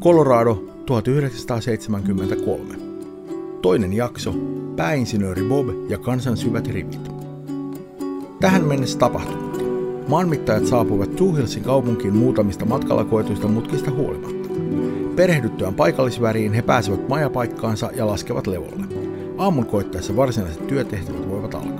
Colorado 1973. Toinen jakso, pääinsinööri Bob ja kansan syvät rivit. Tähän mennessä tapahtunut. Maanmittajat saapuivat Tuuhilsin kaupunkiin muutamista matkalla koetuista mutkista huolimatta. Perehdyttyään paikallisväriin he pääsevät majapaikkaansa ja laskevat levolle. Aamun koittaessa varsinaiset työtehtävät voivat alkaa.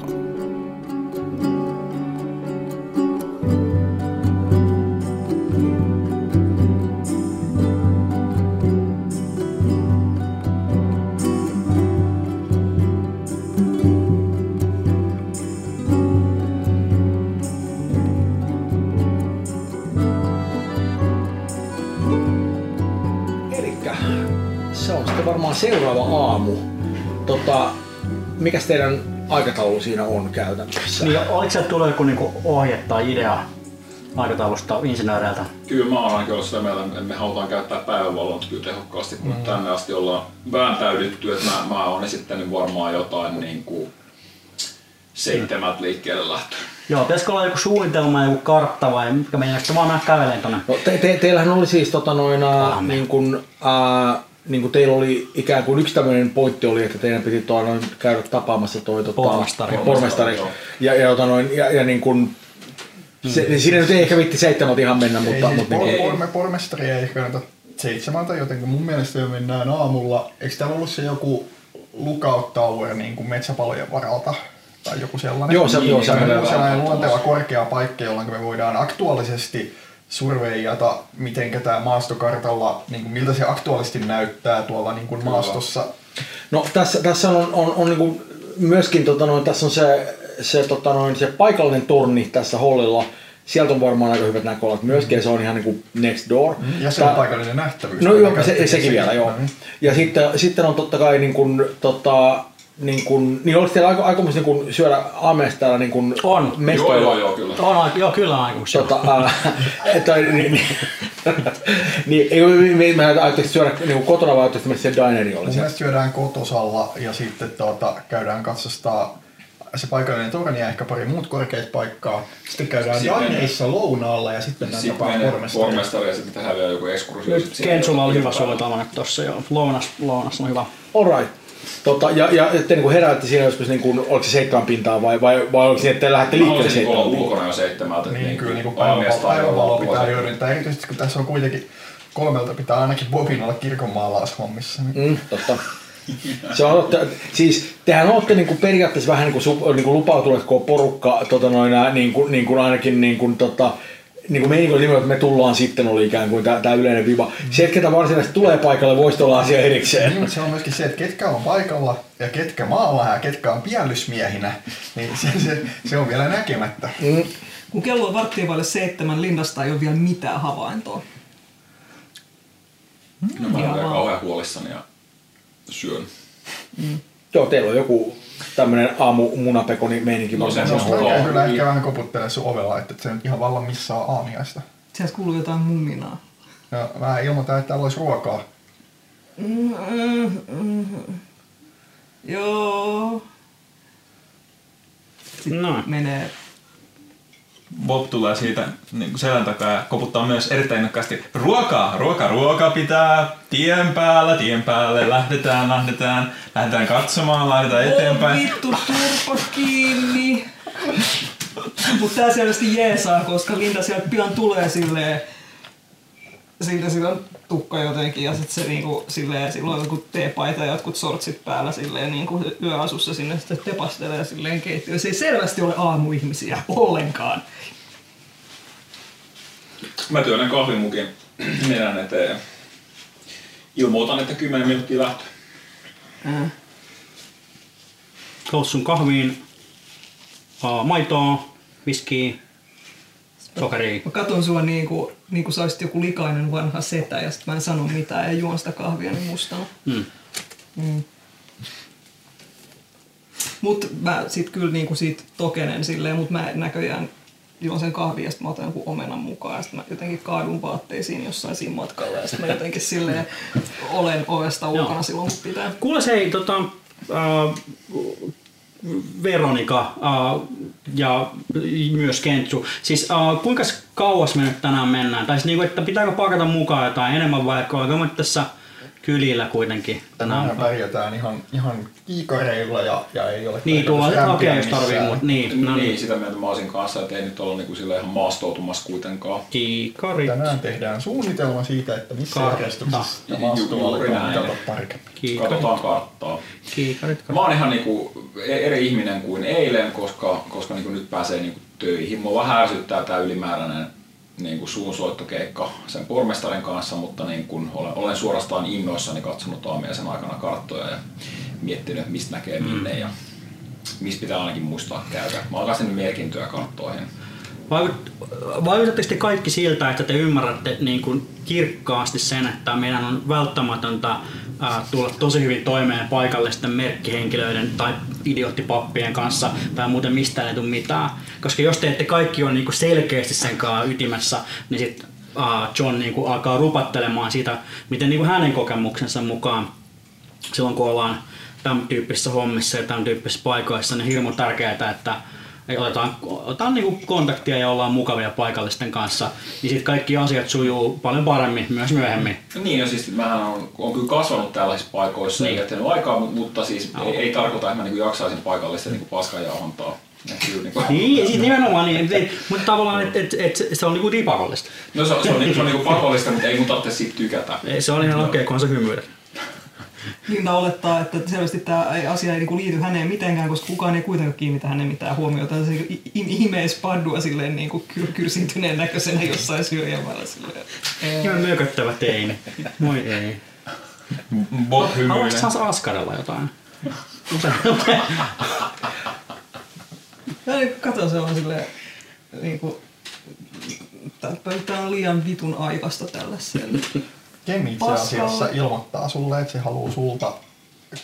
Mikäs teidän aikataulu siinä on käytännössä? Niin, oliko sieltä tullut joku niinku ohje tai idea aikataulusta insinööreiltä? Kyllä mä oon ainakin ollut sitä mieltä, että me halutaan käyttää päivävalon kyllä tehokkaasti, kun Mm. tänne asti ollaan vääntäydytty, että mä, mä oon esittänyt varmaan jotain niin kuin seitsemät liikkeelle lähtöä. Joo, pitäisikö olla joku suunnitelma, joku kartta vai mikä meidän vaan kävelemään tonne? No, te, te, teillähän oli siis tota noin, ää, Aamen. niin kun, ää, niin kun teillä oli ikään kuin yksi tämmöinen pointti oli, että teidän piti tuo noin käydä tapaamassa toi tota, Pormestari. pormestari. Joo. Ja, ja, tota noin, ja, ja niin kun, se, niin siinä nyt ei ehkä vitti seitsemältä ihan mennä, Ei mutta, siis mutta por, niin, porme, pormestari ei ehkä kannata seitsemältä, joten mun mielestä jo mennään aamulla. Eikö täällä ollut se joku lookout tower niin kuin metsäpalojen varalta? Tai joku sellainen? Joo, se- joo, se- sellainen, se- sellainen luonteva korkea paikka, jolloin me voidaan aktuaalisesti surveijata, miten tämä maastokartalla, niin kuin miltä se aktuaalisesti näyttää tuolla niin kuin maastossa. No tässä, tässä on, on, on niin myöskin tota noin, tässä on se, se, tota noin, se paikallinen torni tässä hollilla. Sieltä on varmaan aika hyvät näköalat myöskin ja se on ihan niin kuin next door. Ja se on Tää- paikallinen nähtävyys. No joo, se, sekin vielä, joo. Niin. Ja sitten, sitten on totta kai niin kuin, tota, niin kuin, niin oliko teillä aiko, aikomus niin kuin syödä aamiaista täällä niin kuin On. Joo, mestoilla? joo, joo, kyllä. On, aika- joo, kyllä on aikomus. Tota, että, niin, niin, niin, ei, me, me, syödä niin kuin kotona vai että se dineri oli Mun siellä? mielestä syödään kotosalla ja sitten tuota, käydään katsostaa se paikallinen torni ja ehkä pari muut korkeat paikkaa. Sitten käydään Daineissa lounaalla ja sitten mennään Sitten tapaan menee pormestaria. pormestari ja sitten tehdään vielä joku ekskursio. Kensulla oli hyvä suunnitelma nyt tossa joo. Lounas, lounas on hyvä. Alright. Tota, ja, ja te niin heräätte siinä joskus, niin kuin, oliko se seitsemän pintaa vai, vai, vai oliko se, että te lähdette liikkeelle seitsemän pintaa? ulkona jo seitsemältä. että Niin, kyllä niin kuin jo pitää hyödyntää, erityisesti kun tässä on kuitenkin kolmelta pitää ainakin Bobin olla kirkonmaalaushommissa. Niin. Mm, totta. Se on, että, siis tehän olette niin kuin periaatteessa vähän niin kuin, niin kuin lupautuneet koko porukka, tota noin, niin kuin, niin kuin ainakin niin kuin, tota, niin kuin meininki oli nimenomaan, että me tullaan sitten, oli ikään kuin tämä yleinen viba. Se, että ketä varsinaisesti tulee paikalle, voisi olla asia erikseen. Niin, mutta se on myöskin se, että ketkä on paikalla ja ketkä maalla ja ketkä on piellysmiehinä, niin se, se, se on vielä näkemättä. Mm, Kun kello on varttia vaille seitsemän, linnasta ei ole vielä mitään havaintoa. No mä olen kauhean huolissani ja syön. joo, teillä on joku tämmöinen aamu munapekoni meininki No, se käyn kyllä niin. ehkä vähän koputtelemaan sun ovella, että et se nyt ihan vallan missaa aamiaista. Sieltä kuuluu jotain muminaa. Ja mä ilmoitan, että täällä olisi ruokaa. Joo. No. Menee. Bob tulee siitä niin selän takaa ja koputtaa myös erittäin innokkaasti. Ruokaa, ruoka, ruoka pitää tien päällä, tien päälle, lähdetään, lähdetään, lähdetään katsomaan, lähdetään Oh, eteenpäin. vittu, turpa kiinni. Mutta tää selvästi jeesaa, koska Linda sieltä pian tulee silleen, siitä sillä on tukka jotenkin ja sit se niinku silleen, sillä on joku teepaita ja jotkut sortsit päällä silleen niinku yöasussa sinne sitten tepastelee silleen keittiöön. Se ei selvästi ole aamuihmisiä ollenkaan. Mä työnnän kahvimukin nenän eteen ja ilmoitan, että 10 minuuttia lähtö. Äh. Koussun kahviin, aa, maitoa, viskiä, sokeria. Mä katon sua niinku, niinku sä olisit joku likainen vanha setä ja sit mä en sano mitään ja juon sitä kahvia niin mustana. Mm. Mm. Mut mä sit kyllä niinku siitä tokenen silleen, mut mä näköjään juon sen kahvia ja sit mä otan jonkun omenan mukaan ja sit mä jotenkin kaadun vaatteisiin jossain siinä matkalla ja sit mä jotenkin silleen olen ovesta ulkona Joo. silloin kun pitää. Kuule se ei, tota, äh, Veronika ja myös Kentsu. Siis kuinka kauas me nyt tänään mennään? Tai siis niinku, että pitääkö pakata mukaan jotain enemmän vai onko tässä kylillä kuitenkin tänään? Tänään pärjätään ihan, ihan kiikareilla ja, ja ei ole Niin, tuolla rämpiä hakee, jos tarvii, mutta niin. No No niin, niin. sitä mieltä mä olisin kanssa, että ei nyt olla niinku sillä ihan maastoutumassa kuitenkaan. Kiikarit. Tänään tehdään suunnitelma siitä, että missä järjestyksessä aletaan näin. mitata tarkemmin. Kiikarit. Katsotaan karttaa. Kiikarit. Mä oon ihan niinku e- eri ihminen kuin eilen, koska, koska niinku nyt pääsee niinku töihin. Mua vähän ärsyttää tää ylimääräinen niinku suunsoittokeikka sen pormestarin kanssa, mutta niin kun olen, olen suorastaan innoissani katsonut aamiaisen aikana karttoja ja miettinyt, että mistä näkee minne ja mistä pitää ainakin muistaa käydä. Mä oon kanssa merkintöjä karttoihin. Vaikut, vaikuttatteko te kaikki siltä, että te ymmärrätte niin kuin kirkkaasti sen, että meidän on välttämätöntä tulla tosi hyvin toimeen paikallisten merkkihenkilöiden tai idioottipappien kanssa tai muuten mistään ei tule mitään. Koska jos te ette kaikki ole niin kuin selkeästi sen kanssa ytimessä, niin sitten John niin kuin alkaa rupattelemaan siitä, miten niin kuin hänen kokemuksensa mukaan silloin kun ollaan tämän tyyppisissä hommissa ja tämän tyyppisissä paikoissa, niin hirmu tärkeää, että ei otetaan, otetaan niinku kontaktia ja ollaan mukavia paikallisten kanssa, niin sitten kaikki asiat sujuu paljon paremmin myös myöhemmin. No niin, no siis mähän on, on kyllä kasvanut tällaisissa paikoissa niin. Niin. ja jättänyt aikaa, mutta, mutta siis ei, ei, tarkoita, että mä niin jaksaisin paikallista niin paskajauhantaa. Ja niin kuin, Niin, sit nimenomaan niin, et, mutta tavallaan, että et, et, se on niinku dipakollista. No se, on- se on, niin- se on niin pakollista, mutta ei mun tarvitse siitä tykätä. Ei, Se on ihan okei, okay, kunhan sä hymyilet. Linda olettaa, että selvästi tämä asia ei niinku liity häneen mitenkään, koska kukaan ei kuitenkaan kiinnitä hänen mitään huomiota. Se i- i- imees paddua silleen niinku kyr- kyrsintyneen näköisenä jossain syrjämällä silleen. Ihan mököttävä teini. Moi ei. Bob hymyilee. Haluaisitko saas askarella jotain? Ja niin, kato, se on silleen niinku... Tää on liian vitun aikasta tällaiselle. Ken itse asiassa ilmoittaa sulle, että se haluaa sulta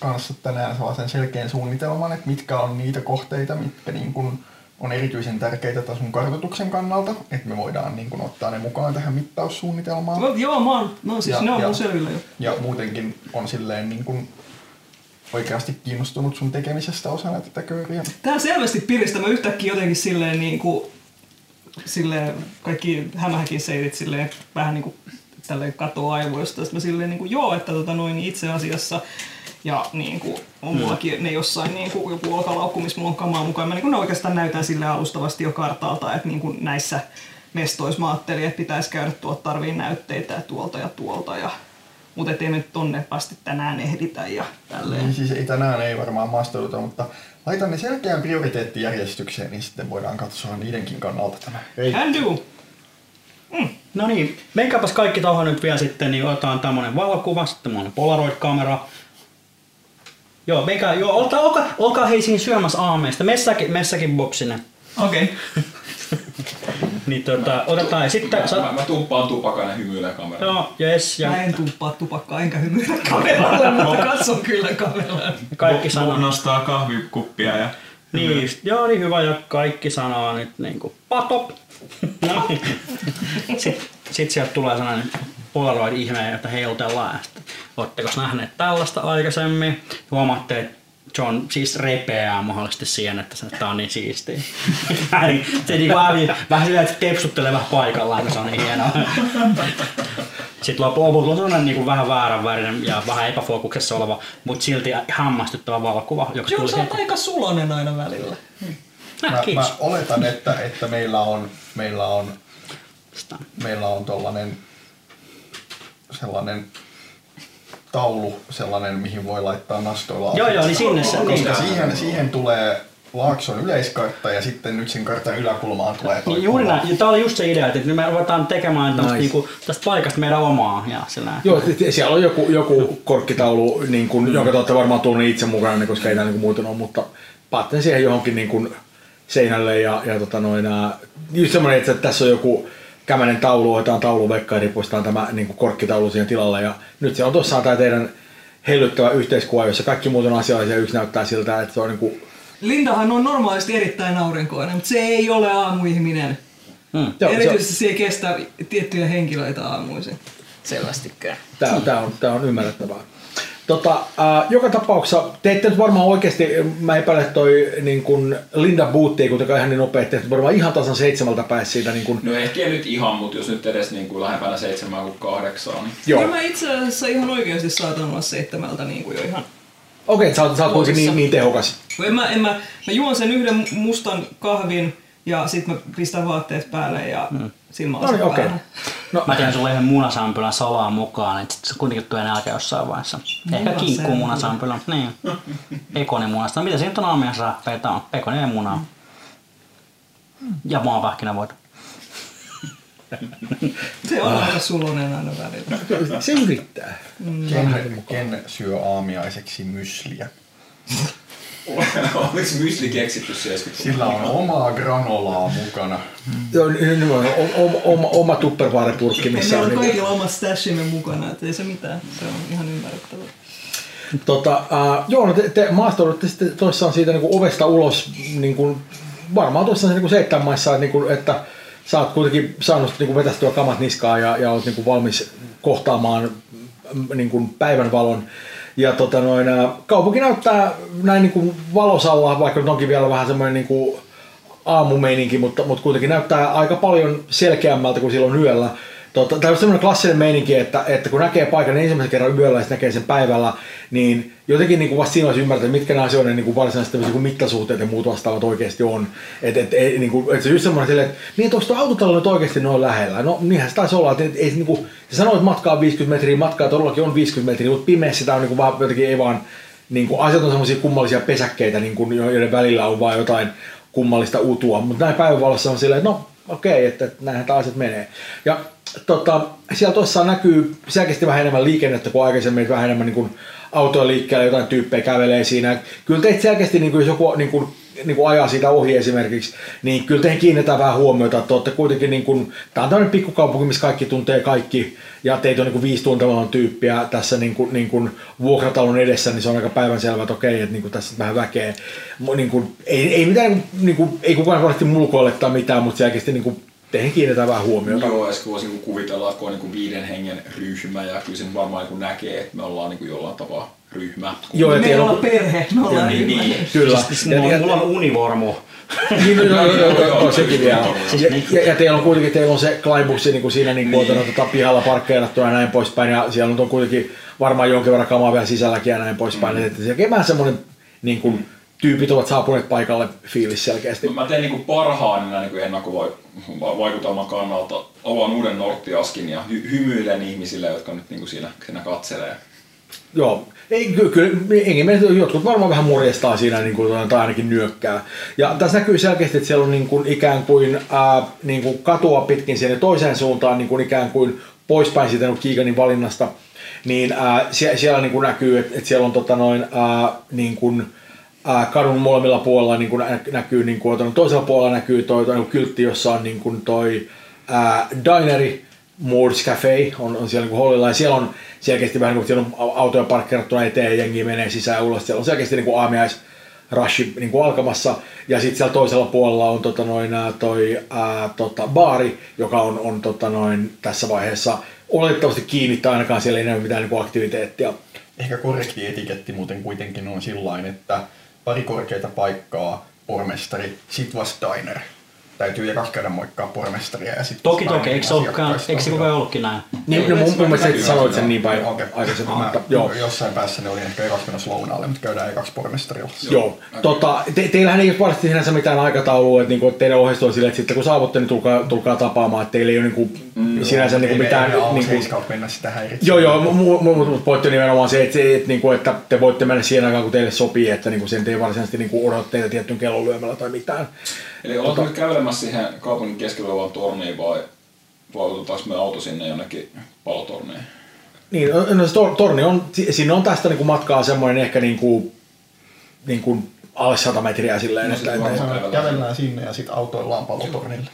kanssa tänään sellaisen selkeän suunnitelman, että mitkä on niitä kohteita, mitkä niin kuin on erityisen tärkeitä taas sun kartoituksen kannalta, että me voidaan niin kuin ottaa ne mukaan tähän mittaussuunnitelmaan. No, joo, mä oon, no siis Ja- ne on ja- mun selvillä jo. Ja muutenkin on silleen niin kuin oikeasti kiinnostunut sun tekemisestä osana tätä kööriä. Tää selvästi piristää. Mä yhtäkkiä jotenkin silleen niinku... Silleen kaikki hämähäkin seitit silleen vähän niinku tälleen katoa aivoista. Sitten mä silleen niinku joo, että tota noin itse asiassa ja niinku, on mullakin ne jossain niinku, joku olkalaukku, missä mulla on kamaa mukaan. Mä niinku, ne oikeastaan näytän sille alustavasti jo kartalta, että niinku näissä mestoissa mä ajattelin, että pitäisi käydä tuolta tarvii näytteitä ja tuolta ja tuolta. Ja, mutta ettei me nyt tonne asti tänään ehditä ja tälleen. Niin siis ei tänään ei varmaan maastouduta, mutta laitan ne selkeään prioriteettijärjestykseen, niin sitten voidaan katsoa niidenkin kannalta tämä reitti. Can do! No niin, menkääpäs kaikki tuohon nyt vielä sitten, niin otetaan tämmönen valokuva, sitten tämmönen Polaroid-kamera. Joo, menkää, joo, olkaa, olkaa, olkaa hei siinä syömässä aameista. Messäkin, messäkin Bob sinne. Okei. Niin tota, otetaan ja sitten... Mä, Sa, mä, mä tuppaan tupakan ja hymyilen kameraan. joo, yes, ja Mä en tuppaa tupakkaa enkä hymyillä kameralle, mutta katson kyllä kameraan. kaikki sanoo. nostaa kahvikuppia ja Niin, joo, niin hyvä, ja kaikki sanoo nyt niinku patop. No. Sitten sit sieltä tulee sellainen Polaroid-ihme, että heilutellaan. Sitten, Oletteko nähneet tällaista aikaisemmin? Huomaatte, että John siis repeää mahdollisesti siihen, että se on niin siistiä. Se niinku vähän, vähän silleen, että tepsuttelee vähän paikallaan, kun se on niin hienoa. Sitten lopulta on sellainen niin vähän vääränvärinen ja vähän epäfokuksessa oleva, mutta silti hämmästyttävä valokuva, joka Joo, oot heti. aika sulonen aina välillä. Äh, Mä, mä oletan, että, että meillä on, meillä on, meillä on tollanen sellainen taulu, sellainen, mihin voi laittaa nastoilla. Joo, joo, niin sinne se. Niin. Koska siihen, siihen tulee Laakson yleiskartta ja sitten nyt sen kartan yläkulmaan tulee toi Niin, Juuri näin. Ja tää oli just se idea, että nyt me ruvetaan tekemään tästä, Nice. niinku, tästä paikasta meidän omaa. Ja sillä Joo, siellä on joku, joku korkkitaulu, niin kuin, jonka te olette varmaan tuonut itse mukana, niin koska ei täällä niin muuten ole, mutta päätten siihen johonkin niin kuin seinälle ja, ja tota noin, ää, just semmoinen, että tässä on joku kämänen taulu, otetaan taulu vekka ja ripustetaan tämä niin kuin korkkitaulu siihen tilalle ja nyt se on tuossa tämä teidän heilyttävä yhteiskuva, jossa kaikki muut on asiallisia ja yksi näyttää siltä, että se on niin kuin, Lindahan on normaalisti erittäin aurinkoinen, mutta se ei ole aamuihminen. Hmm. Joo, se on- Erityisesti se ei kestä tiettyjä henkilöitä aamuisin. Selvästikään. Tämä, tämä, on, tämä on ymmärrettävää. Tota, äh, joka tapauksessa te ette nyt varmaan oikeasti, mä epäilen, että toi niin kun Linda Booth ei kuitenkaan ihan niin nopea, että varmaan ihan tasan seitsemältä pääsi siitä. Niin kun, No ehkä nyt ihan, mutta jos nyt edes niin kuin lähempänä seitsemää kuin kahdeksaa, niin joo, Kyllä mä itse asiassa ihan oikeasti saatan olla seitsemältä niin kuin jo ihan okei, okay, sä, oot- sä oot kuitenkin niin, niin tehokas. En mä, en mä, mä juon sen yhden mustan kahvin ja sit mä pistän vaatteet päälle ja mm. silmälasit No niin, okei. päälle. No, Mä teen sulle yhden munasampylän salaa mukaan, että sit se kuitenkin tulee nälkä jossain vaiheessa. Ehkä kinkku munasampylä, niin. Pekoni munasta. No mitä siitä on aamiaisessa rappeita on? Pekoni ja munaa. Ja maapähkinävoita. Se on aika sulonen aina välillä. se yrittää. Ken, ken syö aamiaiseksi mysliä? Oliko mysli keksitty 70 Sillä on omaa granolaa mukana. Joo, niin, niin, on oma, oma, tupperware-purkki, missä meillä on on niin, kaikilla oma stashimme mukana, että ei se mitään. Se on ihan ymmärrettävää. Tota, uh, joo, no te, te maastoudutte sitten toissaan siitä niin kuin ovesta ulos, niin kuin, varmaan tuossa niin kuin seitsemän maissa, että, niin kuin, että sä oot kuitenkin saanut niin kuin vetästyä kamat niskaan ja, ja oot niin kuin valmis kohtaamaan mm, niin kuin päivänvalon. Ja tota noin, kaupunki näyttää näin niin kuin valosalla, vaikka nyt onkin vielä vähän semmoinen niin kuin aamumeininki, mutta, mutta kuitenkin näyttää aika paljon selkeämmältä kuin silloin yöllä. Tota, tämä on semmoinen klassinen meininki, että, että kun näkee paikan ensimmäisen kerran yöllä ja näkee sen päivällä, niin jotenkin niin kuin vasta siinä olisi ymmärtää, että mitkä nämä asioiden niin kuin varsinaiset kuin mittasuhteet ja muut vastaavat oikeasti on. Että et, et, niin kuin, et se on just semmoinen silleen, että niin, että onko tuo autotalo nyt oikeasti noin lähellä? No niinhän se taisi olla, että et, ei, niin kuin, se sanoo, että matkaa on 50 metriä, matkaa todellakin on 50 metriä, mutta pimeässä sitä on niin kuin vaan jotenkin ei vaan, niin kuin, asiat on semmoisia kummallisia pesäkkeitä, niin kuin, joiden välillä on vaan jotain kummallista utua, mutta näin päivänvalossa on silleen, että no okei, okay, että, että näinhän tämä asiat menee. Ja tota, siellä tuossa näkyy selkeästi vähän enemmän liikennettä kuin aikaisemmin, vähän enemmän niin autoja liikkeellä, jotain tyyppejä kävelee siinä. Kyllä teitä selkeästi, niin kuin, jos joku niin kuin, niin kuin ajaa siitä ohi esimerkiksi, niin kyllä teihin kiinnitetään vähän huomiota, että olette kuitenkin, niin kuin, tämä on tämmöinen pikkukaupunki, missä kaikki tuntee kaikki, ja teitä on niin kuin viisi tuntematon tyyppiä tässä niin kuin, niin kuin vuokratalon edessä, niin se on aika päivänselvää, että okei, että niin kuin tässä vähän väkeä. Niin kuin, ei, ei, mitään, niin kuin, ei kukaan varmasti mulkoille tai mitään, mutta selkeästi niin kuin, teihin kiinnitetään vähän huomiota. Joo, ja sitten voisi niinku kuvitella, että kun on niinku viiden hengen ryhmä, ja kyllä sen varmaan niinku näkee, että me ollaan niinku jollain tavalla ryhmä. Joo, ja Me ollaan on, perhe, me ollaan niin, ryhmä. niin. kyllä. Siis mulla, mulla on univormu. Niin, no, joo, joo, joo, sekin vielä. Siis Ja, niin. ja, ja, teillä on kuitenkin teillä on se Kleinbussi niin kuin siinä niin kuin, niin. tota, pihalla parkkeerattuna ja näin poispäin. Ja siellä on kuitenkin varmaan jonkin verran kamaa vielä sisälläkin ja näin poispäin. Mm. Että se vähän semmoinen niin kuin, tyypit ovat saapuneet paikalle fiilis selkeästi. Mä teen niinku parhaan niinku ennakkovaikutelman kannalta. Avaan uuden Norttiaskin ja hy- hymyilen ihmisille, jotka nyt niinku siinä, siinä katselee. Joo, ei, kyllä, kyllä jotkut varmaan vähän morjestaa siinä niin kuin, tai ainakin nyökkää. Ja tässä näkyy selkeästi, että siellä on niin kuin, ikään kuin, ää, niin kuin katua pitkin sinne toiseen suuntaan niin kuin ikään kuin poispäin siitä niin kuin Keeganin valinnasta. Niin ää, sie, siellä niin kuin näkyy, että, että siellä on tota, noin, ää, niin kuin, ää, kadun molemmilla puolella niin kuin nä- näkyy, niin kuin, toisella puolella näkyy toi, toi niin kyltti, jossa on niin kuin toi ää, dineri, Moods Cafe on, on siellä niin hollilla ja siellä on selkeästi vähän niin kuin siellä on au- autoja parkkerattuna eteen jengi menee sisään ja ulos. Siellä on selkeästi niin kuin aamiais rushi niin kuin alkamassa ja sitten siellä toisella puolella on tota noin, toi ää, tota, baari, joka on, on tota noin, tässä vaiheessa oletettavasti kiinni tai ainakaan siellä ei näy mitään niin kuin aktiviteettia. Ehkä korrekti etiketti muuten kuitenkin on sillain, että pari korkeita paikkaa, pormestari, sit vasta diner. Täytyy ekas käydä moikkaa pormestaria ja sitten Toki toki, eikö se ollutkaan, eikö se koko ajan ollutkin näin? Niin, no, mun, mun mielestä et sanoit sen niin päin Okei. aikaisemmin, Mä, mutta joo. Jossain päässä ne oli ehkä ekas menossa lounaalle, mutta käydään ekaksi pormestarilla. Joo. Tota, te, teillähän ei ole varsinaisesti sinänsä mitään aikataulua, että, niinku, että teidän ohjeisto on silleen, että sitten kun saavutte, niin tulkaa, tulkaa tapaamaan, että teillä ei ole niinku, mm, sinänsä niinku, mitään... Ei Niinku, mennä sitä häiritsemään. joo, joo, mun, mun, mun pointti on nimenomaan se, että, se, että, niinku, että te voitte mennä siihen aikaan, kun teille sopii, että niinku, sen ei varsinaisesti niinku, odota teitä tiettyyn kellon lyömällä tai mitään. Eli ollaanko nyt kävelemässä siihen kaupungin keskellä olevaan torniin vai, vai otetaanko me auto sinne jonnekin palotorniin? Niin, no se tor, torni on, si- siinä on tästä niinku, matkaa semmoinen ehkä niinku, niinku, alle 100 metriä silleen, No että, sit että, Kävellään sinne ja sitten autoillaan palotornille.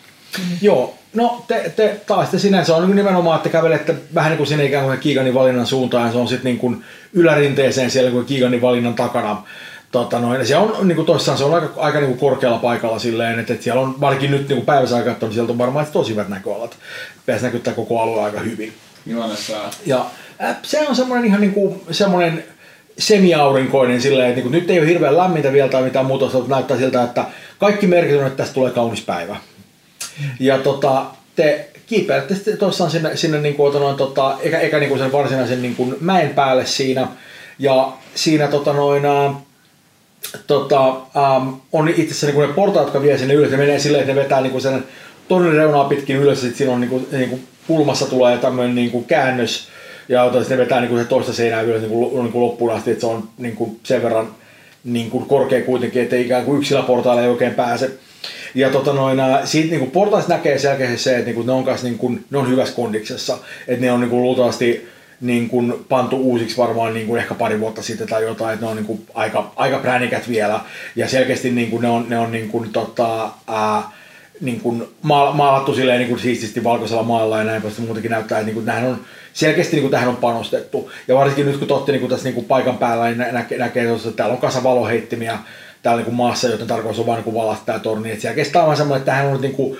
Joo, no te, te taas te sinänsä on niin nimenomaan, että kävelette vähän niin kuin sinne ikään kuin Kiiganin valinnan suuntaan ja se on sitten niin kuin ylärinteeseen siellä kuin Kiiganin valinnan takana. Tota noin, se on niin kuin toissaan, se on aika, aika niin kuin korkealla paikalla silleen, että, että siellä on varsinkin nyt niin kuin päivässä katsonut, sieltä on varmaan tosi hyvät näköalat. Pääsi näkyttää koko alue aika hyvin. Ja äh, se on semmoinen ihan niinku, semmoinen semiaurinkoinen silleen, että niin kuin, nyt ei ole hirveän lämmintä vielä tai mitään muuta, mutta näyttää siltä, että kaikki merkit on, että tästä tulee kaunis päivä. Ja tota, te kiipeilette sitten tuossaan sinne, sinne niin kuin, noin, tota, eikä, eikä niin kuin sen varsinaisen niin kuin mäen päälle siinä. Ja siinä tota, noin, tota, ähm, on itse asiassa niin ne portaat, jotka vie sinne ylös. Ne menee silleen, että ne vetää niin sen tornin reunaa pitkin ylös. Sitten siinä on niin kuin, niin kuin kulmassa tulee tämmöinen niin kuin käännös. Ja sitten ne vetää niin kuin se toista seinää ylös niin kuin, niin kuin loppuun asti. Että se on niin kuin sen verran niin kuin korkea kuitenkin, että ikään kuin yksillä portailla ei oikein pääse. Ja tota noin, ää, siitä niin portaista näkee selkeästi se, että niin kuin ne on, kanssa, niin kuin, ne on hyvässä kondiksessa. Että ne on niin kuin, luultavasti niin kuin, pantu uusiksi varmaan niin kuin, ehkä pari vuotta sitten tai jotain, että ne on niin kuin, aika, aika pränikät vielä. Ja selkeästi niin kuin, ne on, ne on niin kuin, tota, ää, niin kuin maal- maalattu silleen niin kuin siististi valkoisella maalla ja näin pois, muutenkin näyttää, että niin kuin, on selkeästi niin kuin tähän on panostettu. Ja varsinkin nyt kun totti niin kuin tässä niin kuin paikan päällä, niin näkee, näkee että täällä on kasa valoheittimiä täällä niin kuin maassa, joten tarkoitus on vain niin valata tämä torni. Että selkeästi on semmoinen, että tähän on niin kuin,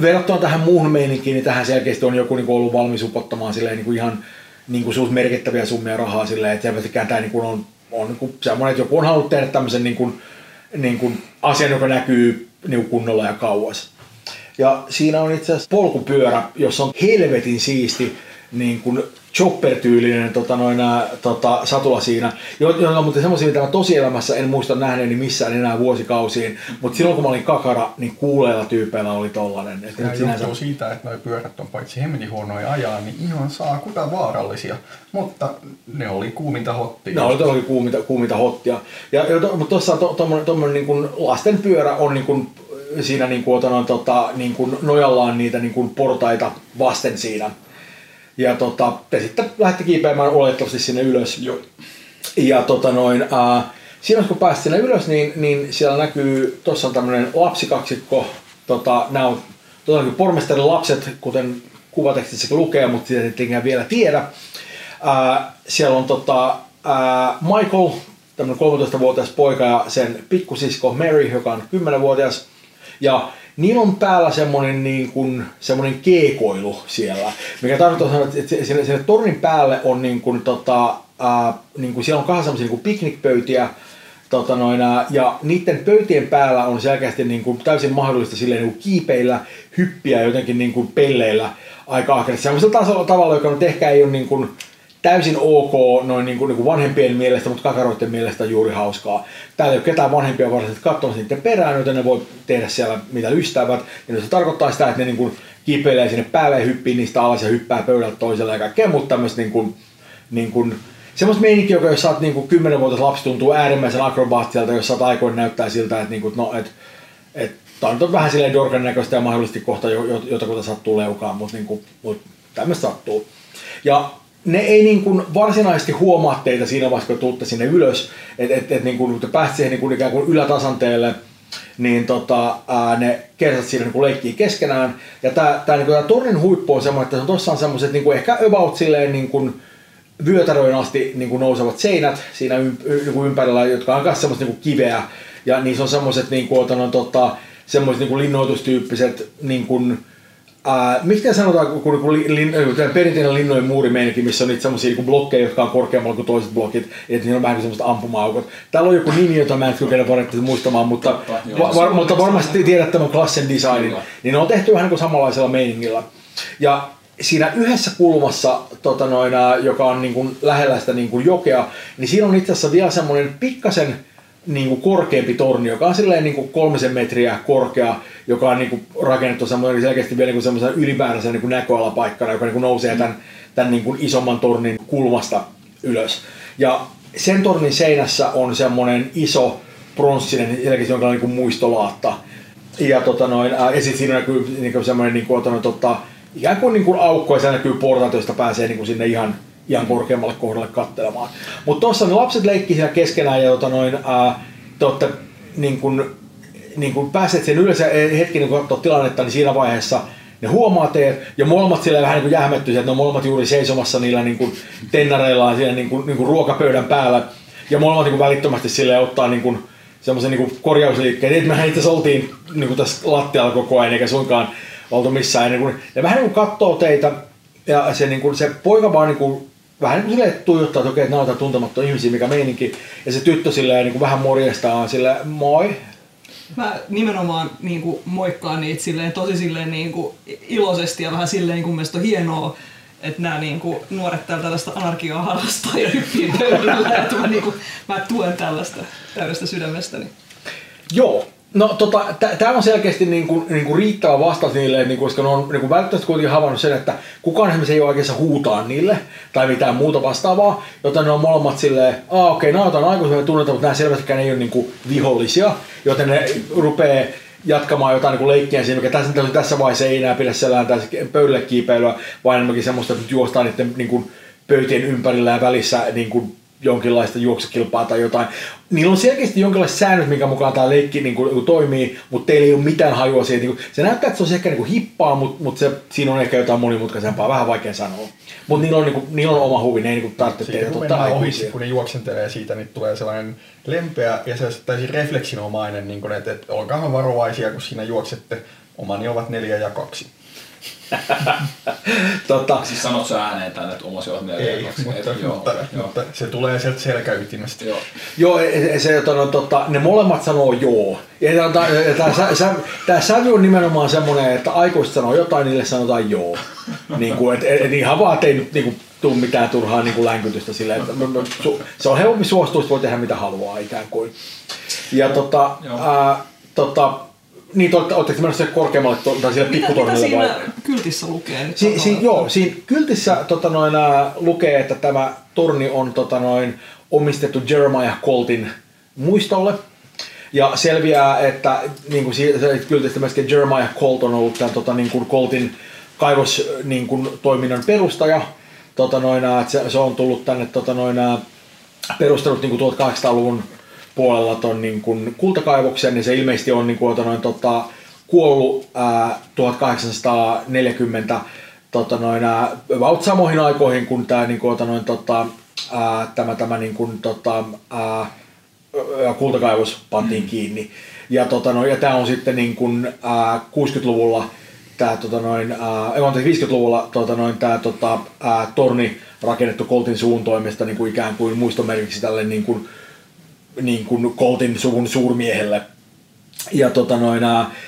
verrattuna tähän muuhun meininkiin, niin tähän selkeästi on joku niin kuin ollut valmis upottamaan silleen niin kuin ihan niin kuin merkittäviä summia rahaa silleen, että selvästikään tämä niin kuin on, on niin kuin semmoinen, että joku on halunnut tehdä tämmöisen niin kuin, niin kuin asian, joka näkyy niin kuin kunnolla ja kauas. Ja siinä on itse asiassa polkupyörä, jossa on helvetin siisti niin kuin chopper-tyylinen tota, noin, tota, satula siinä, jotka on mutta semmoisia, mitä mä tosielämässä en muista nähneeni missään enää vuosikausiin, mutta silloin kun mä olin kakara, niin kuuleilla tyypeillä oli tollanen. Et Tämä sinänsä... johtuu siitä, että nuo pyörät on paitsi hemmetin huonoja ajaa, niin ihan saa kuta vaarallisia, mutta ne oli kuuminta hottia. Ne oli todellakin kuuminta, kuuminta hottia. Ja, ja to, mutta tuossa to, tommonen, niin kuin lasten pyörä on niin kuin, siinä niin kuin, otan, tota, niin kuin nojallaan niitä niin kuin portaita vasten siinä ja tota, te sitten lähdette kiipeämään olettavasti sinne ylös. Joo. Ja tota noin, äh, siinä kun pääsit sinne ylös, niin, niin siellä näkyy, tuossa on tämmöinen lapsikaksikko, tota, nämä on todellakin pormestarin lapset, kuten kuvatekstissä lukee, mutta sitä ei vielä tiedä. Äh, siellä on tota, äh, Michael, tämmöinen 13-vuotias poika ja sen pikkusisko Mary, joka on 10-vuotias. Ja niillä on päällä semmoinen, niin kuin, semmoinen keekoilu siellä, mikä tarkoittaa, että sinne, sinne tornin päälle on niin kuin, tota, ää, niin kuin, siellä on kahden semmoisia niin piknikpöytiä, tota noin, ja niiden pöytien päällä on selkeästi niin kuin, täysin mahdollista silleen, niin kuin kiipeillä, hyppiä jotenkin niin kuin pelleillä aika ahkerasti. Sellaisella tavalla, joka nyt ehkä ei ole niin kuin, täysin ok noin niin kuin, niin kuin vanhempien mielestä, mutta kakaroiden mielestä juuri hauskaa. Täällä ei ole ketään vanhempia varsinaisesti katsomassa niiden perään, joten ne voi tehdä siellä mitä ystävät. Ja se tarkoittaa sitä, että ne niin kuin kiipeilee sinne päälle ja hyppii niistä alas ja hyppää pöydältä toiselle ja kaikkea mutta tämmöistä niin kuin, niin kuin, semmoista meininkiä, joka jos sä oot niin kuin 10-vuotias lapsi tuntuu äärimmäisen akrobaattialta, jos sä oot aikoin näyttää siltä, että, niin kuin, no, että, että tämä on vähän silleen dorkan näköistä ja mahdollisesti kohta jotakuta sattuu leukaan, mutta, niin kuin, mutta tämmöistä sattuu. Ja ne ei niin kuin varsinaisesti huomaa teitä siinä vaiheessa, kun tuutte sinne ylös, että et, et niin kun te pääsette siihen niin kuin ikään kuin ylätasanteelle, niin tota, ää, ne kersat siinä niin leikkii keskenään. Ja tämä tää, niin kuin, tornin huippu on semmoinen, että se on tuossa semmoiset niin kuin ehkä about silleen niin kuin, vyötäröön asti niin kuin nousevat seinät siinä niin ympärillä, jotka on myös semmoista niin kuin kiveä. Ja niissä on semmoiset niin kuin, tota, semmoiset niin kuin linnoitustyyppiset niin kuin, Uh, miksi sanotaan, kun, kun, kun lin, perinteinen linnojen muurimeininki, missä on niitä semmoisia niin blokkeja, jotka on korkeammalla kuin toiset blokit, että niillä on vähän semmoista ampuma-aukot. Täällä on joku nimi, jota mä en kykene paremmin muistamaan, mutta, Totta, va, va, mutta varmasti tiedät tämän klassen designin. Kyllä. Niin ne on tehty vähän niin kuin samanlaisella meiningillä. Ja siinä yhdessä kulmassa, tota noin, joka on niin kuin lähellä sitä niin kuin jokea, niin siinä on itse asiassa vielä semmoinen pikkasen niin kuin korkeampi torni, joka on silleen niin kuin kolmisen metriä korkea, joka on niin kuin rakennettu semmoinen selkeästi vielä niin semmoisen ylimääräisen niin kuin näköalapaikkana, joka niin kuin nousee tämän, tämän niin kuin isomman tornin kulmasta ylös. Ja sen tornin seinässä on semmoinen iso pronssinen, selkeästi jonka niin kuin muistolaatta. Ja, tota noin, ja sitten siinä näkyy niin kuin semmoinen niin kuin, tota, ikään kuin, niin kuin aukko ja se näkyy portaat, josta pääsee niin kuin sinne ihan ihan korkeammalle kohdalle kattelemaan. Mutta tuossa ne lapset leikki siellä keskenään ja tota noin, ää, te olette niin kun, niin kun pääset sen ja hetki niin kun tilannetta, niin siinä vaiheessa ne huomaa teet, ja molemmat siellä vähän niin kuin jähmettyisiä, että ne on molemmat juuri seisomassa niillä niin kuin tennareillaan siinä niin kuin, niin kuin ruokapöydän päällä, ja molemmat niin välittömästi sille ottaa niin kuin, semmoisen niin korjausliikkeen, että mehän itse oltiin niin kuin tässä lattialla koko ajan, eikä suinkaan oltu missään. Niin kuin, ja vähän niin kuin katsoo teitä, ja se, niin kuin, se poika vaan niin kuin vähän niin kuin silleen, tuijottaa, että okei, että tuntemattomia ihmisiä, mikä meininki. Ja se tyttö silleen niin kuin vähän morjestaan sille moi. Mä nimenomaan niin kuin, moikkaan niitä silleen, tosi silleen, niin kuin, iloisesti ja vähän silleen, niin kuin mielestä on hienoa, että nämä niin kuin, nuoret täällä tällaista anarkiaa harrastaa ja hyppii että mä, niin kuin, mä tuen tällaista täydestä sydämestäni. Joo. No tota, tämä on selkeästi niinku, niinku riittävä vastaus niille, niinku, koska ne on niinku välttämättä kuitenkin havainnut sen, että kukaan ei ole oikeassa huutaa niille tai mitään muuta vastaavaa, joten ne on molemmat silleen, aa okei, okay, nämä on aikuisia, me tunnetaan, mutta nämä selvästikään ei ole niinku vihollisia, joten ne rupeaa jatkamaan jotain niin leikkiä siinä, mikä tässä, tässä vaiheessa ei enää pidä sellainen tässä pöydälle kiipeilyä, vaan enemmänkin semmoista, että juostaan niiden niin pöytien ympärillä ja välissä niin kuin, jonkinlaista juoksukilpaa tai jotain. Niillä on selkeästi jonkinlaiset säännöt, minkä mukaan tämä leikki niin kuin, niin toimii, mutta teillä ei ole mitään hajua siitä. Niin kuin, se näyttää, että se on ehkä niin kuin hippaa, mutta, mutta se, siinä on ehkä jotain monimutkaisempaa, vähän vaikea sanoa. Mutta niillä on, niin kuin, niillä on oma huvi, ne ei niin tarvitse tehdä totta ohi, kun ne juoksentelee siitä, niin tulee sellainen lempeä ja se täysin refleksinomainen, niin kuin, että, että olkaahan varovaisia, kun siinä juoksette. Omani ovat neljä ja kaksi. tota, siis sanot sä ääneen tänne, että omasi on neljä Ei, kaksi, mutta, et, mutta, joo, mutta, joo. se tulee sieltä selkäytimestä. Joo, joo se, se, no, tota, ne molemmat sanoo joo. Ja tämä sävy on nimenomaan semmoinen, että aikuiset sanoo jotain, niille sanotaan joo. niin kuin, et, et, ihan vaan, ettei nyt niin kuin, tule mitään turhaa niin kuin länkytystä silleen, että su, se on helpompi suostua, voi tehdä mitä haluaa ikään kuin. Ja tota, ää, tota, niin, oletteko menossa korkeammalle tai siellä pikkutornille vai? Mitä siinä kyltissä lukee? Si, si, joo, siinä kyltissä tota noin, lukee, että tämä torni on tota noin, omistettu Jeremiah Coltin muistolle. Ja selviää, että niin kuin kyltistä myöskin Jeremiah Colt on ollut tämän tota, niin kuin Coltin kaivos niin kuin, toiminnan perustaja. Tota noin, että se, se, on tullut tänne tota noin, perustanut niin kuin 1800-luvun puolella ton niin kuin kultakaivoksen, niin se ilmeisesti on niin kuin, noin, tota, kuollut ää, 1840 tota, noin, ää, about samoihin aikoihin kuin tämä niin kuin, noin, tota, ää, tämä, tämä niin kuin, tota, ää, kultakaivos pantiin mm. kiinni. Ja, tota, no, ja tämä on sitten niin kuin, ää, 60-luvulla tämä tota noin, ää, 50-luvulla tota noin, tää, tota, ää, torni rakennettu Coltin suun toimesta niin kuin ikään kuin muistomerkiksi tälle niin kuin, niin kuin Coltin suvun suurmiehelle. Ja tota noin,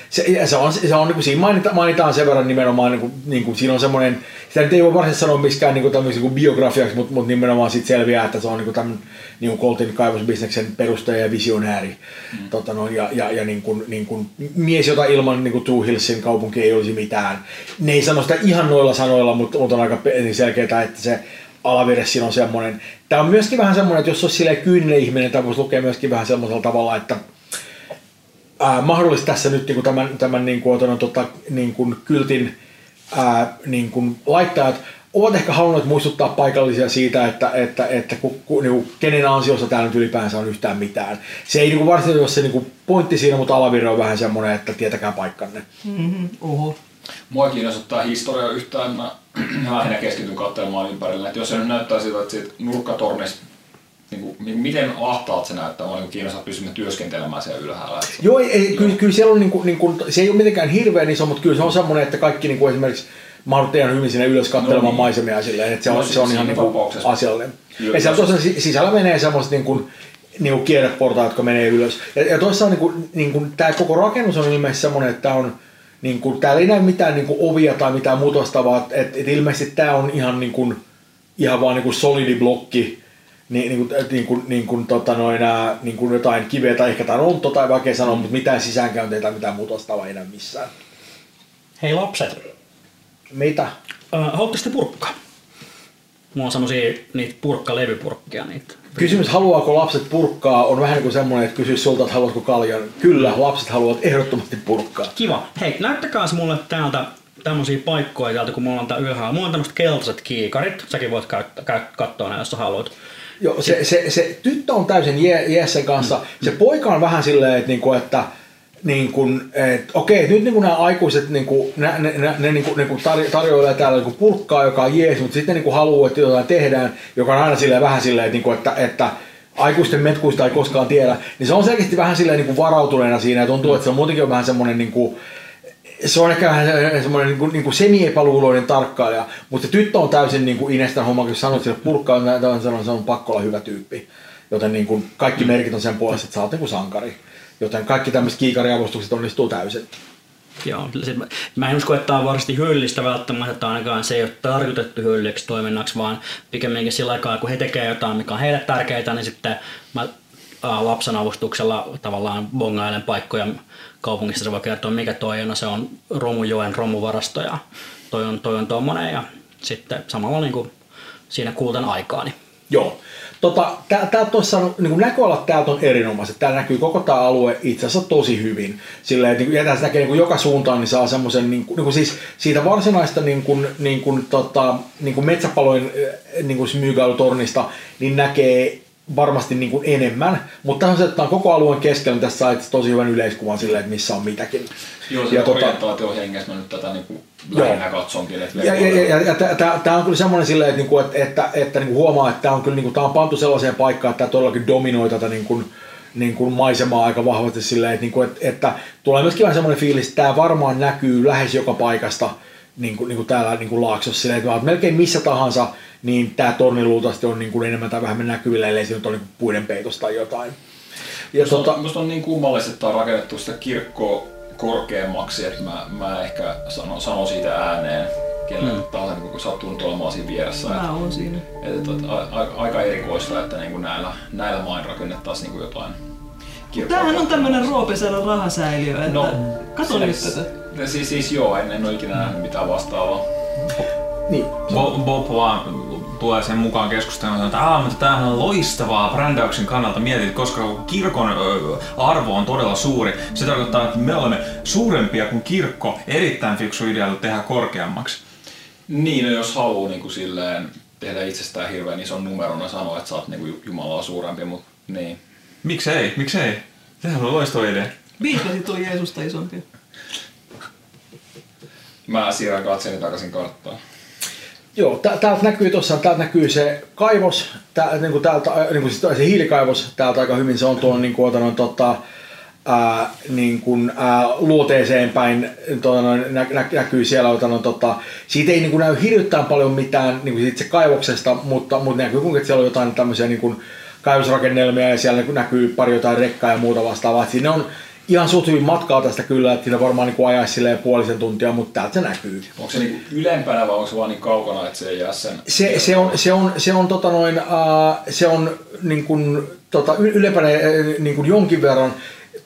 se, se, on, se on, niin kuin siinä mainita, mainitaan sen verran nimenomaan, niin kuin, niin kuin, siinä on semmoinen, sitä nyt ei voi varsinaisesti sanoa miskään niin kuin, niin kuin biografiaksi, mutta, mutta nimenomaan sit selviää, että se on niin kuin, tämän niin kuin Coltin kaivosbisneksen perustaja ja visionääri. Mm. Tota noin, ja, ja, ja niin kuin, niin kuin, mies, jota ilman niin kuin Two Hillsin kaupunki ei olisi mitään. Ne ei sano sitä ihan noilla sanoilla, mutta, mutta on aika selkeää, että se alavire siinä on semmoinen. Tämä on myöskin vähän semmoinen, että jos olisi silleen kyyninen ihminen, tämä voisi lukea myöskin vähän semmoisella tavalla, että ää, mahdollisesti tässä nyt niin kuin tämän, tämän niin kuin, otan, tota, niin kuin kyltin ää, niin kuin laittajat ovat ehkä halunneet muistuttaa paikallisia siitä, että, että, että ku, ku, niin kuin, kenen ansiosta täällä nyt ylipäänsä on yhtään mitään. Se ei niin kuin, varsinaisesti ole se niin kuin, pointti siinä, mutta alavire on vähän semmoinen, että tietäkää paikkanne. Mm-hmm. Oho. Mua kiinnostaa historia yhtään. Mä lähinnä keskityn katselemaan ympärillä. Että jos se nyt näyttää siltä, että siitä nurkkatornista niin kuin, niin miten ahtaat se näyttää? Mä olen kiinnostunut pysymään työskentelemään siellä ylhäällä. Että Joo, ei, ei, kyllä, kyllä, siellä on, niin kuin, niin kuin, se ei ole mitenkään hirveän iso, mutta kyllä se on semmoinen, että kaikki niin kuin esimerkiksi mahdut ihan hyvin sinne ylös katselemaan no niin. maisemia silleen, että se on, no, se on ihan niin kuin asiallinen. Ja siellä tosiaan sisällä menee semmoiset niin kuin, niin kuin kierreportaat, jotka menee ylös. Ja, ja toisaalta niin kuin, niin kuin, tämä koko rakennus on ilmeisesti semmoinen, että tämä on, niin kuin, täällä ei näy mitään niin kuin ovia tai mitään muuta vastaavaa, että et ilmeisesti tämä on ihan, niin kuin, ihan vaan niin kuin solidi blokki, niin, niin kuin, niin kuin, niin kuin, tota noin, niin kuin jotain kiveä tai ehkä jotain ontto tai vaikea sanoa, mutta mitään sisäänkäyntiä tai mitään muuta vastaavaa ei näy missään. Hei lapset. Mitä? Äh, haluatteko te purkkaa? Mulla on semmosia niitä purkka-levypurkkia niitä. Kysymys, haluaako lapset purkkaa, on vähän niin kuin semmoinen, että kysyisi sulta, että haluatko kaljan. Kyllä, lapset haluavat ehdottomasti purkkaa. Kiva. Hei, näyttäkää mulle täältä tämmöisiä paikkoja täältä, kun mulla on tää ylhäällä. Mulla on tämmöiset keltaiset kiikarit. Säkin voit käyttää, käy, katsoa ne, jos sä haluat. Joo, se, se, se, tyttö on täysin Jessen kanssa. Mm. Se poika on vähän silleen, että, niinku, että niin kuin, et, okei, nyt niin kuin nämä aikuiset niin kuin, ne, ne, ne, ne niin kuin, niin kuin tarjoilee täällä niin kuin purkkaa, joka on jees, mutta sitten niin kuin haluaa, että jotain tehdään, joka on aina silleen, vähän silleen, että, että, että aikuisten metkuista ei koskaan tiedä, niin se on selkeästi vähän silleen niin kuin varautuneena siinä ja tuntuu, että se on muutenkin vähän semmoinen niin kuin, se on ehkä vähän se- semmoinen niin kuin, niin kuin semi-epäluuloinen tarkkailija, mutta se tyttö on täysin niin kuin Inestan homma, kun sanoit sille purkkaan, että on sanonut, se on pakko olla hyvä tyyppi. Joten niin kuin kaikki merkit on sen puolesta, että sä oot niin kuin sankari. Joten kaikki tämmöiset kiikariavustukset onnistuu täysin. Joo, sit mä, en usko, että tämä on varsinaisesti hyödyllistä välttämättä, että ainakaan se ei ole tarkoitettu hyödylliseksi toiminnaksi, vaan pikemminkin sillä aikaa, kun he tekevät jotain, mikä on heille tärkeää, niin sitten mä lapsen avustuksella tavallaan bongailen paikkoja kaupungissa. Se voi kertoa, mikä toi on. No, se on Romujoen romuvarasto ja toi on, toi on tommonen ja sitten samalla niin kuin siinä kuulten aikaani. Joo. Tota, tää, tää niin näköalat täältä on erinomaiset. Täällä näkyy koko tämä alue itse asiassa tosi hyvin. Silleen, että niin, ja tässä näkee niin kuin joka suuntaan, niin saa semmoisen, niin, kuin, niin kuin siis siitä varsinaista niin kuin, niin kuin, tota, niin kuin metsäpalojen eh, niin kuin niin näkee varmasti niin kuin enemmän, mutta että on koko alueen keskellä, niin tässä saa itse tosi hyvän yleiskuvan silleen, että missä on mitäkin. Joo, se Ja tota- hengessä mä nyt tätä niinku Joo. lähinnä katsonkin. Että Ja, ja, ja, ja tämä on kyllä semmoinen silleen, että, niinku, että, että, että niinku huomaa, että tämä on, kyllä, niinku, tää on pantu sellaiseen paikkaan, että tämä todellakin dominoi tätä niinku, niin kuin maisemaa aika vahvasti silleen, että, niin kuin, että, että tulee myöskin vähän semmoinen fiilis, että tämä varmaan näkyy lähes joka paikasta niin kuin, niin kuin täällä niin kuin Laaksossa silleen, että melkein missä tahansa, niin tämä torni luultavasti on niin kuin enemmän tai vähemmän näkyvillä, ellei se nyt ole niin puiden peitosta tai jotain. Ja Musta, tota, on, musta on niin kummallista, että on rakennettu sitä kirkkoa korkeammaksi, että mä, mä ehkä sanon, sanon siitä ääneen, kenelle mm. tahansa, niin kun sattuu nyt olemaan siinä vieressä. Mä Että, oon siinä. että, että, a, a, aika erikoista, että niin kuin näillä, näillä main rakennettaisiin niin kuin jotain. Tämähän on tämmönen Roopeselän rahasäiliö, että No, kato nyt siis, tätä. Siis, siis joo, en, en ole ikinä nähnyt mitään vastaavaa. niin, Bob, Bob vaan tulee sen mukaan keskusteluun, että Aa, mutta tämähän on loistavaa brändäyksen kannalta mietit, koska kirkon ö, arvo on todella suuri. Se tarkoittaa, että me olemme suurempia kuin kirkko. Erittäin fiksu idea tehdä korkeammaksi. Niin, no jos haluaa niin kuin silleen tehdä itsestään hirveän ison numeron ja sanoa, että sä oot niin kuin Jumalaa suurempi, mutta niin. Miksei? Miksei? Sehän on loistava idea. Beatlesit oli Jeesusta isompia. Mä siirrän katseeni takaisin karttaan. Joo, tä- täältä näkyy tuossa, täältä näkyy se kaivos, tää, niin kuin täältä, ä, niin kuin se hiilikaivos täältä aika hyvin, se on tuon niin kuin, noin, tota, ää, niin kuin, ää, luoteeseen päin tota, noin, nä, nä, näkyy siellä, ota, noin, tota, siitä ei niin kuin, näy hirvittävän paljon mitään niin kuin siitä se kaivoksesta, mutta, mutta näkyy kuinka siellä on jotain tämmöisiä niin kuin, kaivosrakennelmia ja siellä näkyy pari jotain rekkaa ja muuta vastaavaa. Et Siinä on ihan suht hyvin matkaa tästä kyllä, että siinä varmaan niin ajaisi silleen puolisen tuntia, mutta täältä se näkyy. Onko se niinku ylempänä vai onko se vaan niin kaukana, että se ei jää sen... Se, se on, se on, se on, tota noin, uh, se on niin kuin, tota, ylempänä niin kuin jonkin verran,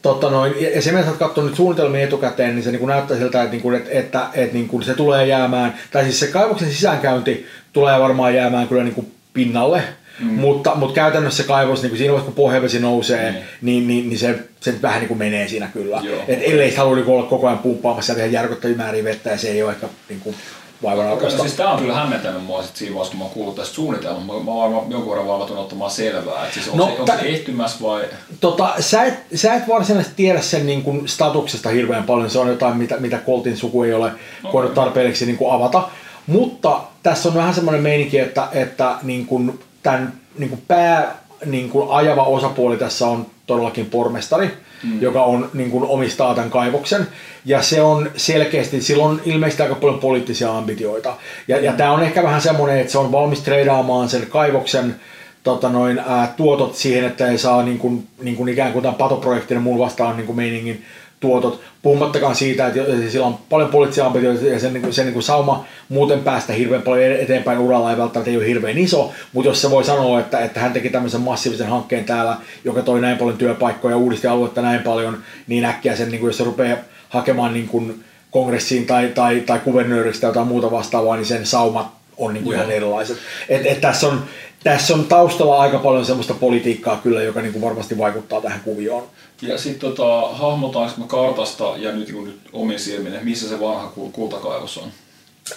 Totta noin, ja se, mitä sä oot katsonut nyt suunnitelmia etukäteen, niin se niin näyttää siltä, että, niin kuin, että, että, että niin kuin se tulee jäämään, tai siis se kaivoksen sisäänkäynti tulee varmaan jäämään kyllä niin kuin pinnalle, mm. mutta, mutta käytännössä kaivos, niin kuin siinä vaiheessa kun pohjavesi nousee, Mm. niin, niin, niin se, se nyt vähän niin kuin menee siinä kyllä. Joo. Et ellei halua niin olla koko ajan pumppaamassa ja tehdä järkyttäviä määriä vettä, ja se ei ole ehkä niin kuin vaivan no siis tää on kyllä hämmentänyt mua sit siinä vaiheessa, kun mä oon kuullut tästä suunnitelmasta. Mä, mä oon varmaan jonkun verran vaavatun ottamaan selvää. Et siis onko, No, no, se, se ehtymässä vai... Tota, sä, et, sä et varsinaisesti tiedä sen niin kuin statuksesta hirveän paljon, se on jotain, mitä, mitä Coltin suku ei ole Okei. kohdannut tarpeelliseksi niin kuin avata. Mutta tässä on vähän semmoinen meininki, että, että niin kuin tämän niin kuin pää niin kuin ajava osapuoli tässä on todellakin pormestari, mm. joka on, niin kuin omistaa tämän kaivoksen. Ja se on selkeästi, sillä on ilmeisesti aika paljon poliittisia ambitioita. Ja, ja tämä on ehkä vähän semmoinen, että se on valmis treidaamaan sen kaivoksen tota noin, ää, tuotot siihen, että ei saa niin kuin, niin kuin ikään kuin tämän patoprojektin ja muun vastaan niin kuin meiningin tuotot, puhumattakaan siitä, että sillä on paljon poliittisia ambitioita ja sen, niin kuin- sen niin kuin sauma muuten päästä hirveän paljon eteenpäin uralla ei välttämättä ei ole hirveän iso, mutta jos se voi sanoa, että, että hän teki tämmöisen massiivisen hankkeen täällä, joka toi näin paljon työpaikkoja, uudisti aluetta näin paljon, niin äkkiä sen, niin kuin, jos se rupeaa hakemaan niin kuin kongressiin tai, tai, tai kuvernööriksi tai jotain muuta vastaavaa, niin sen saumat on niin kuin ihan erilaiset. Et, et tässä, on, tässä on taustalla aika paljon semmoista politiikkaa kyllä, joka niin kuin varmasti vaikuttaa tähän kuvioon. Ja sitten tota, hahmotaanko mä kartasta ja nyt, kun nyt omin silmin, missä se vanha kul- kultakaivos on?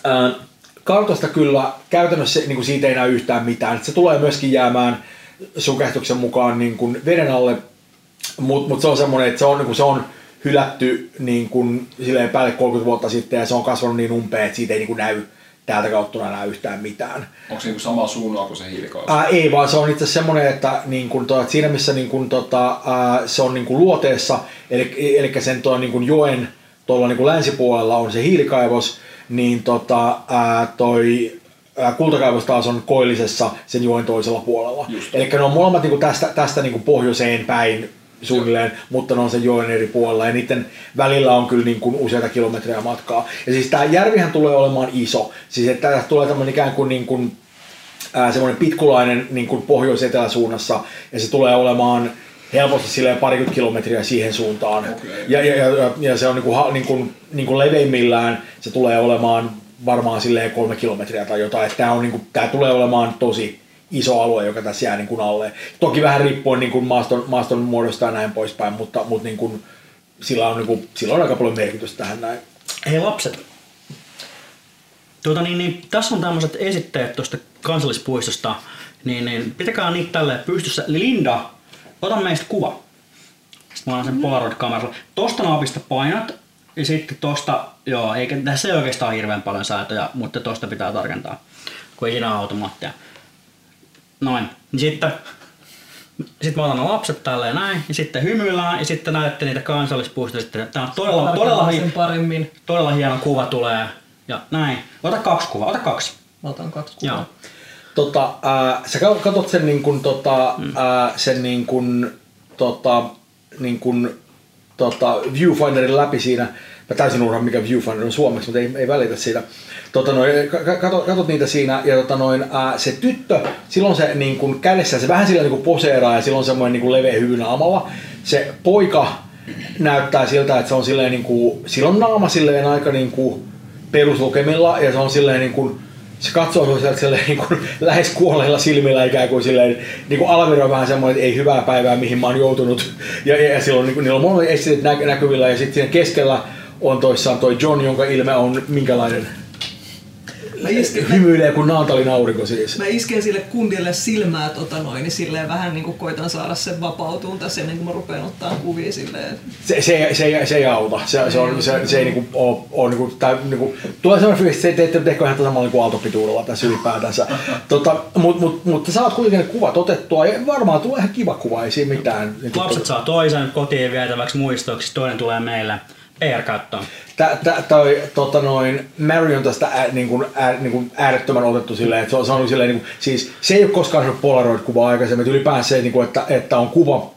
Ää, kartasta kyllä käytännössä niin kuin siitä ei näy yhtään mitään. Se tulee myöskin jäämään sun käsityksen mukaan niin kuin veden alle, mutta mut se on semmoinen, että se on, niin kuin se on hylätty niin kuin, silleen päälle 30 vuotta sitten ja se on kasvanut niin umpeen, että siitä ei niin kuin näy täältä kautta enää yhtään mitään. Onko se niinku sama suunnaa kuin se hiilikaivos? Ää, ei, vaan se on itse asiassa semmoinen, että, niin kun, to, että siinä missä niin kun, tota, ää, se on niin kun luoteessa, eli, eli sen tuo, niin kun joen tuolla niin kuin länsipuolella on se hiilikaivos, niin tota, ää, toi ää, kultakaivos taas on koillisessa sen joen toisella puolella. Eli ne on molemmat niin kuin tästä, tästä niin kuin pohjoiseen päin suunnilleen, mutta ne on sen joen eri puolella ja niiden välillä on kyllä niin kuin useita kilometrejä matkaa. Ja siis tämä järvihän tulee olemaan iso. Siis että tästä tulee tämmöinen ikään kuin, niin kuin ää, semmoinen pitkulainen niin kuin pohjois-eteläsuunnassa ja se tulee olemaan helposti silleen parikymmentä kilometriä siihen suuntaan. Okei. Ja, ja, ja, ja, se on niin kuin, niin kuin, niin kuin leveimmillään se tulee olemaan varmaan silleen kolme kilometriä tai jotain. Tämä, on, niin kuin, tämä tulee olemaan tosi iso alue, joka tässä jää niin kuin alle. Toki vähän riippuen niin kuin maaston, maaston muodosta ja näin poispäin, mutta, mutta niin kuin, sillä, on, niin kuin, sillä on aika paljon merkitystä tähän näin. Hei lapset. Tuota, niin, niin, tässä on tämmöiset esitteet tuosta kansallispuistosta. Niin, niin, pitäkää niitä tälleen pystyssä. Linda, ota meistä kuva. Sitten mä annan sen Polaroid-kameralla. Tosta naapista painat. Ja sitten tosta, joo, eikä tässä ei oikeastaan hirveän paljon säätöjä, mutta tosta pitää tarkentaa, kun ei ikinä automaattia. Noin. Niin sitten, sitten mä otan lapset tälleen näin, ja sitten hymyillään, ja sitten näette niitä kansallispuistoja. Sitten tää on todella, todella, hi- paremmin. todella hieno kuva tulee. Ja näin. Ota kaksi kuvaa, ota kaksi. Mä otan kaksi Joo. kuvaa. Tota, ää, sä kat- katot sen niin kuin, tota, ää, sen niin kuin, tota, niin kuin, tota, viewfinderin läpi siinä. Mä täysin unohdan mikä viewfinder on suomeksi, mutta ei, ei välitä siitä. Tota noin, ka- ka- katot, katot niitä siinä ja tota noin, ää, se tyttö, silloin se niin kuin kädessä, se vähän sillä niin kuin poseeraa ja silloin semmoinen niin leveä hyvy naamalla. Se poika näyttää siltä, että se on silleen niin kuin, sillä on naama silleen aika niin kuin peruslukemilla ja se on silleen niin kuin, se katsoo sieltä silleen niin kuin lähes kuolleilla silmillä ikään kuin silleen, niin kuin Almira on vähän semmoinen, että ei hyvää päivää mihin mä oon joutunut. Ja, ja, ja silloin niin kuin, niillä on molemmat esteet nä- näkyvillä ja sitten siinä keskellä on toissaan toi John, jonka ilme on minkälainen Mä isken, hymyilee kuin Naantalin aurinko siis. mä isken sille kundille silmää tota noin, niin silleen vähän niin kuin koitan saada sen vapautuun tässä ennen kuin mä rupean ottaa kuvia silleen. Se, se, se, ei- se ei auta. Se, se, on, se, se ei niinku ole, ole niinku, tää, niinku, tulee sellainen fiilis, että te ette tehkö ihan samalla kuin aaltopituudella tässä ylipäätänsä. tota, mutta mut, mutta sä saat kuitenkin ne kuvat otettua ja varmaan tulee ihan kiva kuva, ei siinä mitään. Niinku, Lapset saa toisen kotiin vietäväksi muistoksi, toinen tulee meille PR-käyttöön. Tä, tä, toi, tota noin, Mary on tästä ää, niin kuin, ää, niin kuin äärettömän otettu silleen, että se on, on silleen, niin kuin, siis se ei ole koskaan ollut Polaroid-kuvaa aikaisemmin, että ylipäänsä se, niin kuin, että, että on kuva,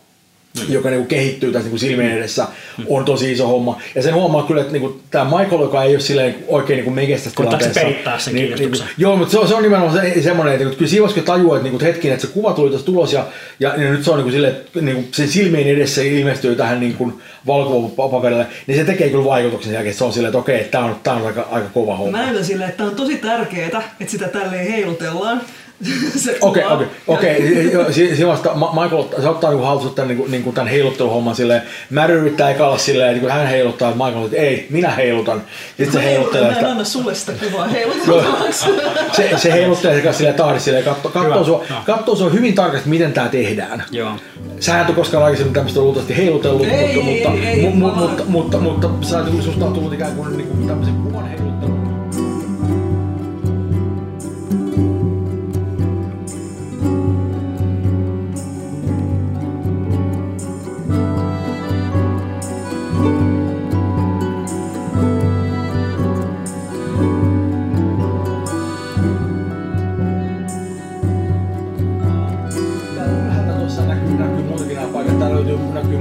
joka niin kuin kehittyy tässä niin kuin silmien edessä, on tosi iso homma. Ja sen huomaa kyllä, että niin kuin, tämä Michael, joka ei ole silleen oikein niin kuin mekestä tilanteessa. peittää sen niin, niin, joo, mutta se on, se on nimenomaan se, semmoinen, että, että kyllä siinä vaiheessa, kun tajuaa, että, niin kuin, että hetkinen, että se kuva tuli tuossa tulos ja, ja, ja nyt se on niin kuin, silleen, että niin kuin, sen silmien edessä ilmestyy tähän niin kuin, valkopaperille, niin se tekee kyllä vaikutuksen sen jälkeen, että se on silleen, että okei, tämä on, tää on aika, aika kova homma. Mä näytän silleen, että tää on tosi tärkeetä, että sitä tälleen heilutellaan. Okei, okei, okei. Joo, si- Siinä vasta Ma- Michael, ottaa- se ottaa niinku haltuun tämän, niinku, niinku tämän heilutteluhomman silleen. Mary yrittää eka olla silleen, että kun hän heiluttaa, että Michael, että ei, minä heilutan. Sitten se Mä heiluttelee Mä en anna sulle sitä kuvaa heiluteltavaksi. Se, se heiluttelee sitä silleen tahdissa silleen, katsoo, katsoo, sua, katsoo sua hyvin tarkasti, miten tämä tehdään. Joo. Sä et ole koskaan aikaisemmin tämmöistä luultavasti heilutellut, Ei, mutta, ei, mutta, ei, mu- mu- mä- mutta, mutta, mutta, sä et, susta on tullut ikään kuin, niin kuin tämmöisen kuvan heiluttelu. Täällä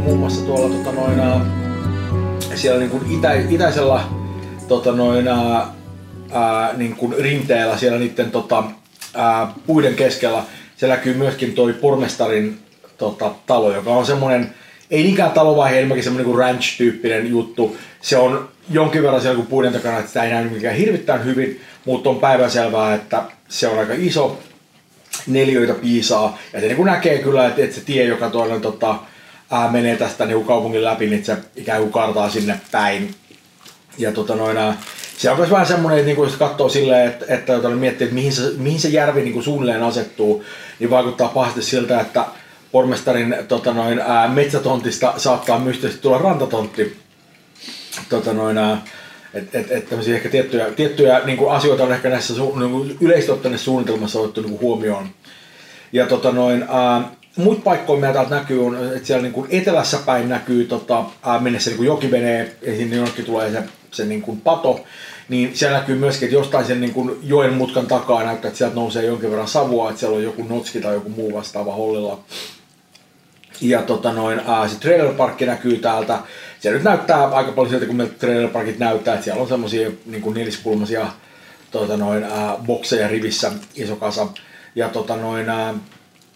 muun muassa tuolla tota noin, siellä niin kuin itä, itäisellä tota noin, ää, niin kuin rinteellä siellä niiden tota, ää, puiden keskellä. Siellä näkyy myöskin toi pormestarin tota, talo, joka on semmoinen, ei niinkään talovaihe, enemmänkin semmoinen kuin ranch-tyyppinen juttu. Se on jonkin verran siellä kuin puiden takana, että sitä ei näy mikään hirvittävän hyvin, mutta on päivänselvää, että se on aika iso, neljöitä piisaa. Ja se niin näkee kyllä, että, että se tie, joka tuonne tota, ää, menee tästä niin kaupungin läpi, niin se ikään kuin kartaa sinne päin. Ja tota noin, ää, se on myös vähän semmoinen, että niin kuin jos katsoo silleen, että, että tota, miettii, että mihin se, mihin se järvi niin kuin suunnilleen asettuu, niin vaikuttaa pahasti siltä, että pormestarin tota noin, ää, metsätontista saattaa mystisesti tulla rantatontti. Tota noin, ää, et, et, et ehkä tiettyjä, tiettyjä niin asioita on ehkä näissä su, niin yleisesti suunnitelmassa otettu niin huomioon. Ja tota noin, ää, muita paikkoja meillä täältä näkyy on, että siellä niin kuin etelässä päin näkyy tota, mennessä niin kuin joki menee ja sinne jonnekin tulee se, se niin kuin pato, niin siellä näkyy myöskin, että jostain sen niin kuin joen mutkan takaa näyttää, että sieltä nousee jonkin verran savua, että siellä on joku notski tai joku muu vastaava hollilla. Ja tota noin, ää, se trailer parkki näkyy täältä. Siellä nyt näyttää aika paljon siltä, kun meiltä parkit näyttää, että siellä on semmosia niin kuin neliskulmaisia tota noin, ää, bokseja rivissä iso kasa. Ja tota noin, ää,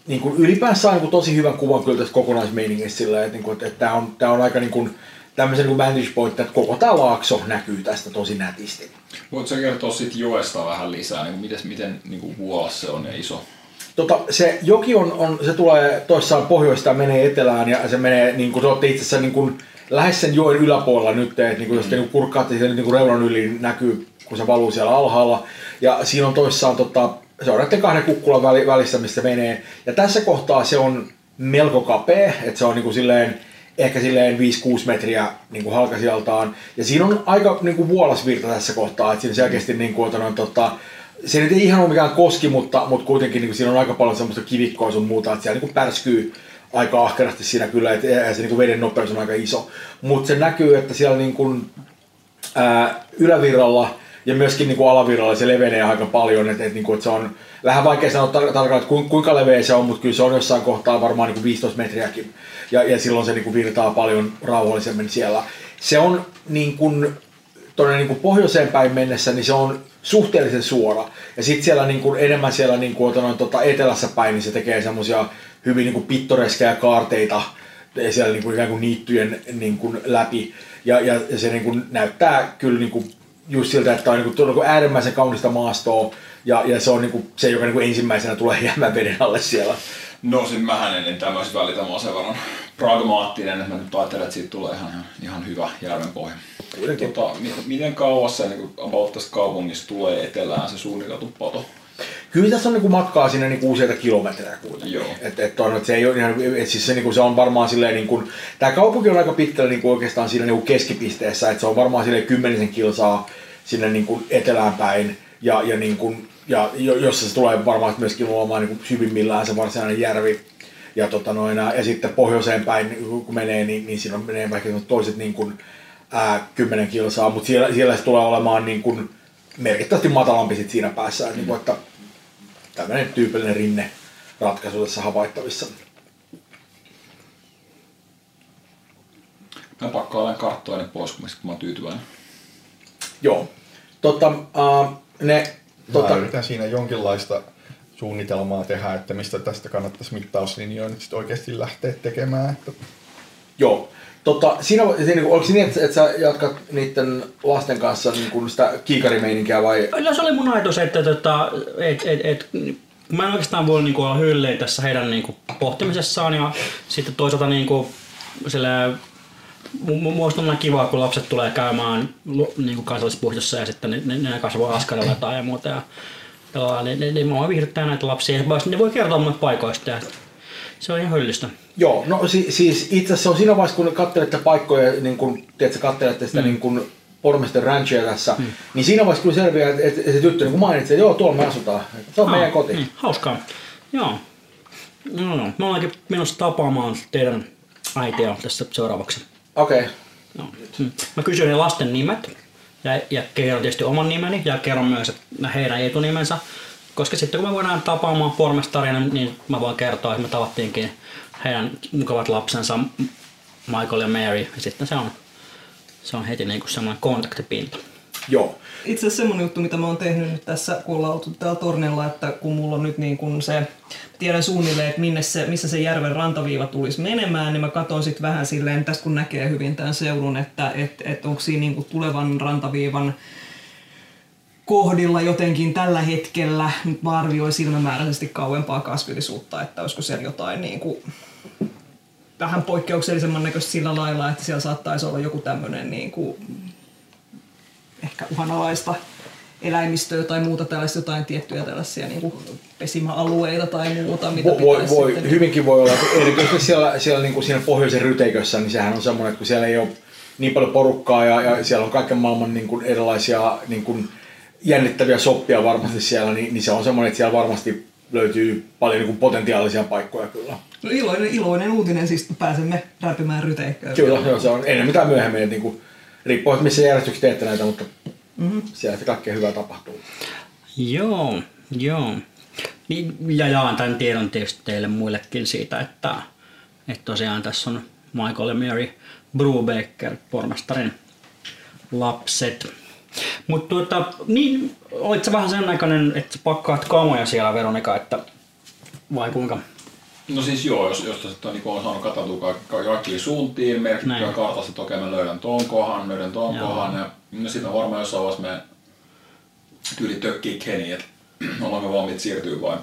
niin kuin ylipäänsä saa niin kuin tosi hyvän kuvan kyllä tästä kokonaismeiningistä sillä, että, niin kuin, että, että tämä on, tämä on aika niin kuin, tämmöisen niin vantage point, että koko tämä laakso näkyy tästä tosi nätisti. Voitko sä kertoa siitä joesta vähän lisää, niin miten, miten niin kuin vuolas se on ja iso? Tota, se joki on, on, se tulee toissaan pohjoista ja menee etelään ja se menee, niin kuin te olette itse asiassa niin kuin, lähes sen joen yläpuolella nyt, että niin kuin, jos te niin kurkkaatte sen niin kuin reunan yli, niin näkyy, kun se valuu siellä alhaalla. Ja siinä on toissaan, tota, se on näiden kahden kukkulan väli, välissä, mistä menee. Ja tässä kohtaa se on melko kapea, että se on niin kuin silleen, ehkä silleen 5-6 metriä niin kuin halkasijaltaan. Ja siinä on aika niin kuin vuolasvirta tässä kohtaa, että siinä selkeästi niin kuin, noin, tota, se nyt ei ihan ole mikään koski, mutta, mutta kuitenkin niin kuin, siinä on aika paljon semmoista kivikkoa sun muuta, että siellä niin kuin pärskyy aika ahkerasti siinä kyllä, että se niin kuin veden nopeus on aika iso. Mutta se näkyy, että siellä niin kuin, ää, ylävirralla ja myöskin niin kuin alavirralla se levenee aika paljon, että, että, niin kuin, että se on vähän vaikea sanoa tar- tarkalleen, että kuinka, leveä se on, mutta kyllä se on jossain kohtaa varmaan niin kuin 15 metriäkin. Ja, ja silloin se niin kuin virtaa paljon rauhallisemmin siellä. Se on niin kuin, tuonne niin kuin pohjoiseen päin mennessä, niin se on suhteellisen suora. Ja sitten siellä niin kuin enemmän siellä niin kuin, noin, tota, etelässä päin, niin se tekee semmoisia hyvin niin kuin pittoreskeja kaarteita siellä niin kuin, ikään kuin niittyjen niin kuin, läpi. Ja, ja, ja se niin kuin, näyttää kyllä niin kuin, just siltä, että on niin kuin, niin kuin äärimmäisen kaunista maastoa. Ja, ja se on niin kuin, se, joka niin kuin ensimmäisenä tulee jäämään veden alle siellä. No siis mähän en tämmöistä välitä, mä oon sen verran pragmaattinen, että mä nyt ajattelen, että siitä tulee ihan, ihan, hyvä järven pohja. Tota, mi- miten kauas se niin about tästä kaupungista tulee etelään se suunniteltu pato? Kyllä tässä on niinku matkaa sinne niinku useita kilometrejä kuitenkin. Joo. Et, et on, et se, ei ole ihan, et siis se, niinku, se on varmaan silleen, niinku, tämä kaupunki on aika pitkällä niinku oikeastaan siinä niinku keskipisteessä, että se on varmaan silleen kymmenisen kilsaa sinne niinku etelään päin. Ja, ja, niinku, ja jo- jossa se tulee varmaan myöskin olemaan niinku syvimmillään se varsinainen järvi. Ja, tota noin, ja sitten pohjoiseen päin niin kun menee, niin, niin siinä menee vaikka toiset niin kuin, ää, 10 kilsaa, mutta siellä, siellä se tulee olemaan niin kuin, merkittävästi matalampi sit siinä päässä. Mm. Niin kuin, että tämmöinen tyypillinen rinne ratkaisu tässä havaittavissa. Mä pakkailen karttoinen pois, kun mä oon tyytyväinen. Joo. Tota, äh, ne, Tota... tota, Mä yritän siinä jonkinlaista suunnitelmaa tehdä, että mistä tästä kannattaisi mittauslinjoja nyt sit oikeasti lähteä tekemään. Että joo. Tota, siinä, siinä, oliko se niin, että, että sä jatkat niiden lasten kanssa niin kuin sitä kiikarimeininkiä vai? No, se oli mun ajatus, että tota, et, et, et, mä en oikeastaan voi niinku olla hylleen tässä heidän niinku pohtimisessaan ja sitten toisaalta niinku, sille, mu- mu- musta on kiva, kun lapset tulee käymään lu- niinku kansallispuistossa ja sitten ne, ne, ne kasvaa askarella tai ja muuta. Ja, ja ne, ne, ne, mä viihdyttää näitä lapsia. Ne voi kertoa mulle paikoista ja se on ihan hyllistä. Joo, no si, siis itse asiassa on siinä vaiheessa, kun katselette paikkoja, niin kun, tiedätkö, katselette sitä mm. niin kun Pormester Ranchia tässä, mm. niin siinä vaiheessa kun selviää, että, että se tyttö niin mainitsi, että joo, tuolla me asutaan, se on Ah, meidän koti. Niin, hauskaa. Joo. No, no. Mä olenkin menossa tapaamaan teidän äitiä tässä seuraavaksi. Okei, okay. No. Mä kysyin ne lasten nimet ja, ja kerron tietysti oman nimeni ja kerron myös että heidän etunimensä. Koska sitten kun me voidaan tapaamaan pormestaria, niin mä voin kertoa, että me tavattiinkin heidän mukavat lapsensa Michael ja Mary. Ja sitten se on, se on heti niinku semmoinen kontaktipinta. joo. Itse asiassa semmonen juttu, mitä mä oon tehnyt nyt tässä, kun ollaan oltu täällä tornilla, että kun mulla on nyt niin kun se, tiedän suunnilleen, että minne se, missä se järven rantaviiva tulisi menemään, niin mä katson sitten vähän silleen, tästä kun näkee hyvin tämän seudun, että et, et onko siinä niin tulevan rantaviivan kohdilla jotenkin tällä hetkellä, nyt mä arvioin silmämääräisesti kauempaa kasvillisuutta, että olisiko siellä jotain niin kuin vähän poikkeuksellisemman näköistä sillä lailla, että siellä saattaisi olla joku tämmöinen niin kuin ehkä uhanalaista eläimistöä tai muuta tällaista jotain tiettyjä tällaisia niin kuin pesimäalueita tai muuta, mitä Voi, voi, voi, sitten... hyvinkin voi olla, että erityisesti siellä, siellä niin kuin siinä pohjoisen ryteikössä, niin sehän on semmoinen, että kun siellä ei ole niin paljon porukkaa ja, ja siellä on kaiken maailman niin kuin erilaisia niin kuin jännittäviä soppia varmasti siellä, niin, niin se on semmoinen, että siellä varmasti löytyy paljon niin kuin potentiaalisia paikkoja kyllä. No iloinen, iloinen uutinen, siis pääsemme räpimään ryteikköön. Kyllä, joo, se on enemmän tai myöhemmin, että niin kuin, riippuu, että missä järjestyksessä teette näitä, mutta mm-hmm. siellä se kaikkea hyvää tapahtuu. Joo, joo. Niin, ja jaan tämän tiedon tietysti teille muillekin siitä, että, että tosiaan tässä on Michael ja Mary Brubaker, pormestarin lapset. Mutta tuota, niin, olit sä vähän sen aikainen, että pakkaat kamoja siellä Veronika, että vai kuinka? No siis joo, jos, jos tässä niin on saanut katsottua ka- kaikkiin suuntiin, merkittyä kartasta, että okei mä löydän ton kohan, löydän ton Joo. kohan, ja no sitten varmaan jossain vaiheessa me tyyli tökkii Kenny, että olemme valmiit siirtyä vai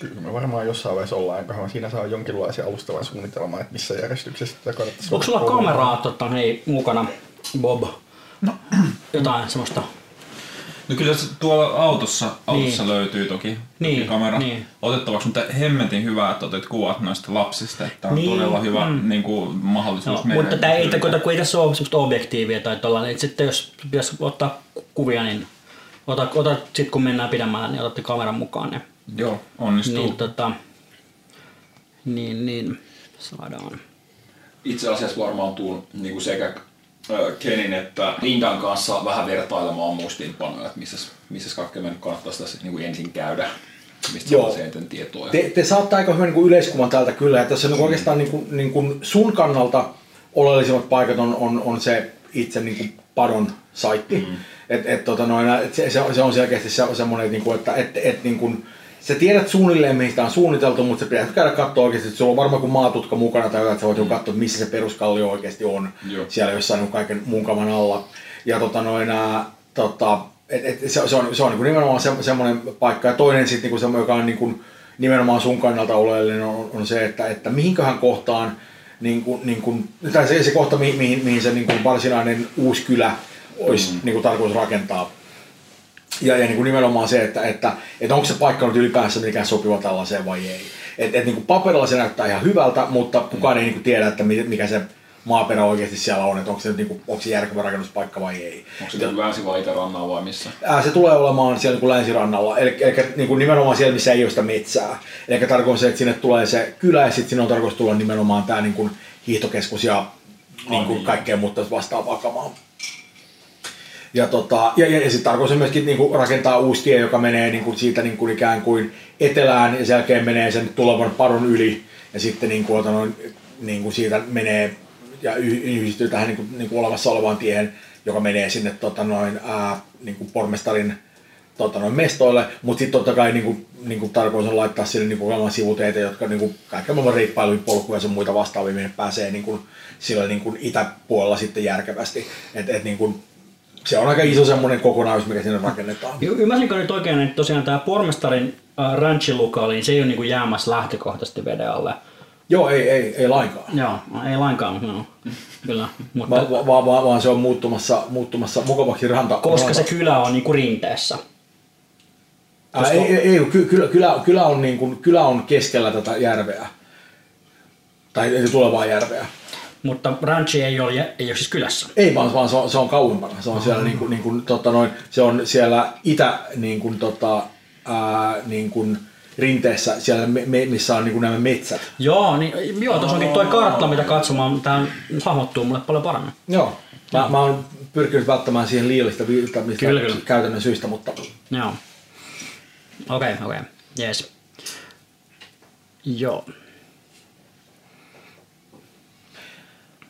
Kyllä me varmaan jossain vaiheessa ollaan, eiköhän siinä saa jonkinlaisia alustavan suunnitelmaa, että missä järjestyksessä tätä kannattaisi Onko sulla koulua. kameraa tota, hei, mukana, Bob? No. Jotain semmoista. No kyllä se tuolla autossa, autossa Niin. löytyy toki, Niin, toki kamera niin. otettavaksi, mutta hemmetin hyvä, että otit kuvat noista lapsista, että on Niin, todella hyvä mm. niin kuin, mahdollisuus No, mennä mutta tämä ei, yli. kun, kun ei tässä ole semmoista objektiivia tai tuolla, niin sitten jos pitäisi ottaa kuvia, niin ota, ota sitten kun mennään pidemmälle, niin otatte kameran mukaan. Niin, Joo, onnistuu. niin, tota, niin, niin saadaan. itse asiassa varmaan tuun niin kuin sekä Kenin että Lindan kanssa vähän vertailemaan muistiinpanoja, että missä, missä kaikkea meidän kannattaisi tässä niin kuin ensin käydä, mistä Joo. saa eniten tietoa. Te, te saatte aika hyvän niin yleiskuvan täältä kyllä, että tässä on niin oikeastaan niin kuin, niin kuin sun kannalta oleellisimmat paikat on, on, on se itse niin kuin padon saitti. Mm. Et, et, tota noin, et se, se, on- se, on selkeästi se, semmoinen, että, niin kuin, että et, et, niin kuin, sä tiedät suunnilleen, mihin sitä on suunniteltu, mutta sä pitää käydä katsoa oikeasti, että sulla on varmaan kun maatutka mukana tai jotain, että sä voit mm. katsoa, missä se peruskallio oikeasti on Joo. siellä jossain kaiken muun kaman alla. Ja tota noin, ää, tota, et, et, se, se, on, se on niin kuin nimenomaan se, semmoinen paikka. Ja toinen sitten, niin semmoinen, joka on niin kuin, nimenomaan sun kannalta oleellinen, on, on se, että, että mihinköhän kohtaan, niin kuin, niin kuin, tai se, se kohta, mihin, mihin, mihin se niin kuin varsinainen uusi kylä olisi mm. niin kuin tarkoitus rakentaa. Ja, ja niin kuin nimenomaan se, että, että, että onko se paikka nyt ylipäänsä mikään sopiva tällaiseen vai ei. Et, et niin kuin paperilla se näyttää ihan hyvältä, mutta kukaan ei niin kuin tiedä, että mi- mikä se maaperä oikeasti siellä on, että onko se, nyt niin kuin, onko se järkevä rakennuspaikka vai ei. Onko se länsi- vai itärannaa vai missä? Ää, se tulee olemaan siellä niin kuin länsirannalla, eli, eli niin kuin nimenomaan siellä, missä ei ole sitä metsää. Eli tarkoitus se, että sinne tulee se kylä ja sitten sinne on tarkoitus tulla nimenomaan tämä niin kuin hiihtokeskus ja niin kuin niin. kaikkea muuta vastaavaa kamaa. Ja, tota, ja, ja, ja sitten tarkoitus myöskin niin kuin rakentaa uusi tie, joka menee niin kuin siitä niin kuin ikään kuin etelään ja sen jälkeen menee sen tulevan padon yli ja sitten niin kuin, ota noin, niin kuin siitä menee ja yh- yhdistyy tähän niin kuin, niin kuin olemassa olevaan tiehen, joka menee sinne tota noin, ää, niin kuin pormestarin tota noin, mestoille, mutta sitten totta kai niin kuin, niin kuin tarkoitus on laittaa sille niin kuin sivuteitä, jotka niin kuin, kaiken maailman reippailuja, polkuja ja muita vastaavia, minne pääsee niin kuin, sillä niin kuin itäpuolella sitten järkevästi. Et, et, niin kuin, se on aika iso semmoinen kokonaisuus, mikä sinne rakennetaan. Y- Ymmärsinkö nyt oikein, että tosiaan tämä pormestarin äh, ranchilukaali, niin se ei ole niinku jäämässä lähtökohtaisesti veden alle. Joo, ei, ei, ei lainkaan. Joo, ei lainkaan, no. kyllä. Mutta Va, va, va, va, vaan se on muuttumassa, muuttumassa mukavaksi ranta. koska ranta. se kylä on niinku rinteessä. Ää, ei, ei, ei, ky, kyllä, kyllä, kyllä, on niin kuin, kyllä on keskellä tätä järveä. Tai tulevaa järveä. Mutta ranchi ei ole, ei ole siis kylässä. Ei vaan, vaan se on, se on kauempana. Se on siellä, niin kuin, niin kuin, tota noin, se on siellä itä niin kuin, tota, ää, niin kuin, rinteessä, siellä me, me, missä on niin kuin nämä metsät. Joo, niin, joo tuossa onkin toi kartta, mitä katsomaan. Tämä hahmottuu mulle paljon paremmin. Joo. Mä, mä oon pyrkinyt välttämään siihen liiallista Kyllä, kyllä. käytännön syistä, mutta Joo. Okei, okay, okei. Okay. Jees. Joo.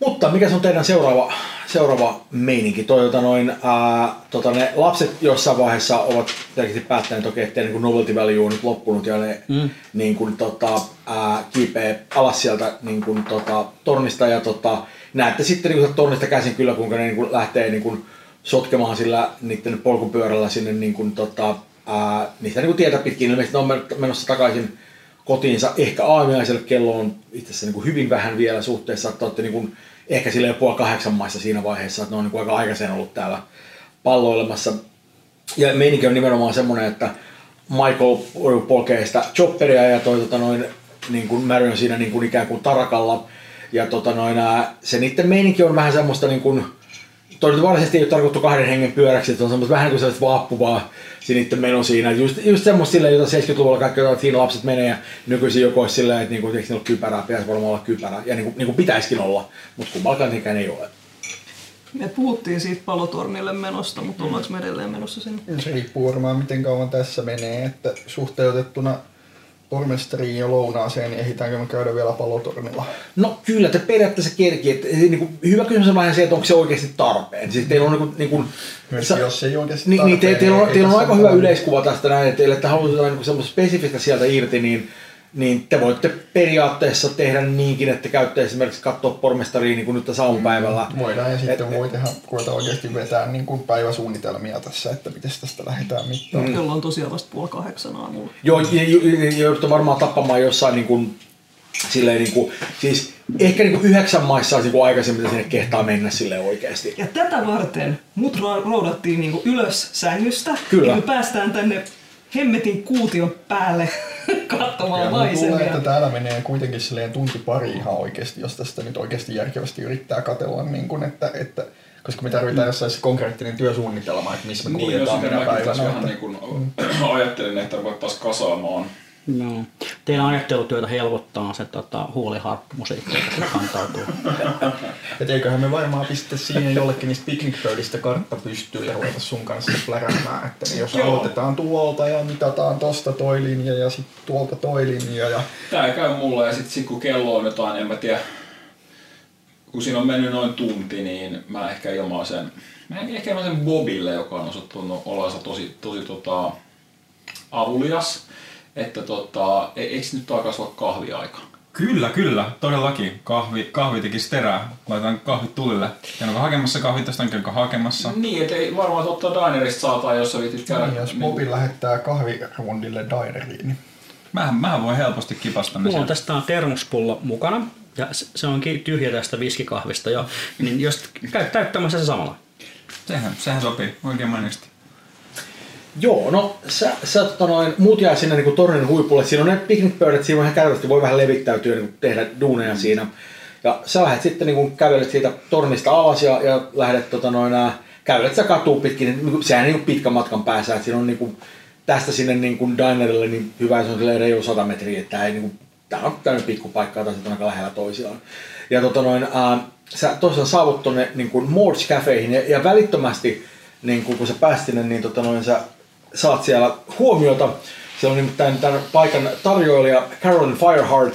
Mutta mikä se on teidän seuraava, seuraava meininki? Toi, tota noin, ää, tota ne lapset jossain vaiheessa ovat selkeästi päättäneet, okei, että niin novelty value on nyt loppunut ja ne mm. niin kuin, tota, ää, kiipee alas sieltä niin kuin, tota, tornista ja tota, näette sitten niin kuin, tornista käsin kyllä, kuinka ne niin kuin, lähtee niin kuin, sotkemaan sillä niiden polkupyörällä sinne niin kuin, tota, ää, niistä niin kuin tietä pitkin. Ilmeisesti ne on men- menossa takaisin kotiinsa ehkä aamiaiselle. Kello on itse asiassa niin kuin hyvin vähän vielä suhteessa, että olette niin kuin, ehkä sille jo puoli kahdeksan maissa siinä vaiheessa, että ne on niin aika aikaisen ollut täällä palloilemassa. Ja meininki on nimenomaan semmoinen, että Michael polkee sitä chopperia ja toi, tota noin, niin kuin Mary on siinä niin kuin ikään kuin tarakalla. Ja tota noin, se niiden meininki on vähän semmoista niin kuin varsinaisesti ei ole tarkoitettu kahden hengen pyöräksi, että on semmoista vähän kuin sellaista vaappuvaa sinitten meno siinä. Just, just semmoista silleen, jota 70-luvulla kaikki että siinä lapset menee ja nykyisin joku olisi silleen, että niinku, eikö niillä ole kypärää, pitäisi varmaan olla kypärä. Ja niinku, niinku pitäisikin olla, mutta kummallakaan niinkään ei ole. Me puhuttiin siitä palotornille menosta, mutta ollaanko me edelleen menossa sinne? Se riippuu varmaan miten kauan tässä menee, että suhteutettuna pormestariin ja lounaaseen, niin ehditäänkö me käydä vielä palotornilla? No kyllä, te periaatteessa kerki. Että, niin kuin, hyvä kysymys on vähän se, että onko se oikeasti tarpeen. Siis teillä on niin kuin, niin kuin, Myös sa- jos ei oikeasti niin, niin te, tarpeen, teillä on, ei teillä on aika hyvä yleiskuva tästä näin, että teille, että halutaan niin semmoista spesifistä sieltä irti, niin niin te voitte periaatteessa tehdä niinkin, että käytte esimerkiksi katsoa pormestariin niin kuin nyt tässä aamupäivällä. Voidaan ja sitten Et- voi tehdä, ruveta oikeasti vetää niin kuin päiväsuunnitelmia tässä, että miten tästä lähdetään mittaan. Mm. Kello on tosiaan vasta puoli kahdeksan aamulla. Joo, ja, ja, ja joudutte varmaan tappamaan jossain niin kuin, silleen niin kuin, siis ehkä niin kuin yhdeksän maissa olisi niin kuin aikaisemmin, sinne kehtaa mennä sille oikeasti. Ja tätä varten mut roudattiin niinku ylös sängystä. Kyllä. Ja me päästään tänne hemmetin kuution päälle katsomaan Ja mulla tulee, maisemia. että täällä menee kuitenkin silleen tunti pari ihan oikeasti, jos tästä nyt oikeasti järkevästi yrittää katella, niin kuin, että, että koska me tarvitaan jossain se konkreettinen työsuunnitelma, että missä me Niin, kuljetaan minä päivänä. vähän Että, niin kuin ajattelin, että ruvettaisiin kasaamaan No. Teidän ajattelutyötä helpottaa se tota, huuliharppumusiikki, joka siellä kantautuu. et eiköhän me varmaan pistä siihen jollekin niistä picnic-pöydistä kartta pystyyn ja ruveta sun kanssa pläräämään, että jos Joo. aloitetaan tuolta ja mitataan tosta toi linja ja sitten tuolta toi linja ja Tää käy mulle ja sitten sit kun kello on jotain, en mä tiedä, kun siinä on mennyt noin tunti, niin mä ehkä ilmaisen, mä ehkä ilmaisen Bobille, joka on osoittanut olensa tosi, tosi tota, avulias, että tota, e- eikö nyt alkaisi olla kahviaika? Kyllä, kyllä, todellakin. Kahvi, kahvi tekisi terää. Laitetaan kahvit tulille. Käydäänkö hakemassa kahvit, tästä käydäänkö hakemassa? Niin, et ei varmaan totta Dinerista saataan, jos sä viitit käydä. niin, jos Bobi lähettää kahvirundille dineriin, niin Mähän, mähän voi helposti kipasta ne Mulla on tästä on termospullo mukana ja se se onkin tyhjä tästä viskikahvista jo. Niin jos käy täyttämässä se samalla. Sehän, sehän sopii oikein mainiosti. Joo, no sä, sä tota noin, muut jää sinne niin tornin huipulle. Siinä on ne piknikpöydät, siinä ihan käytävästi voi vähän levittäytyä niin tehdä duuneja siinä. Ja sä lähdet sitten niin kävelet siitä tornista alas ja, ja lähdet tota noin, kävelet sä katuu pitkin. Niin, kuin- sehän niin pitkän matkan päässä, että siinä on niin kuin, tästä sinne niin kuin dinerille niin hyvä, se on reilu 100 metriä, että ei niin kuin, tää on tämmöinen pikkupaikka, tai sitten aika lähellä toisiaan. Ja tota noin, ää, sä tosiaan saavut tonne niin kuin Mords Cafeihin ja, ja välittömästi niin kuin, kun sä pääsit sinne, niin tota noin, sä saat siellä huomiota. Siellä on nimittäin tämän paikan tarjoilija Carolyn Fireheart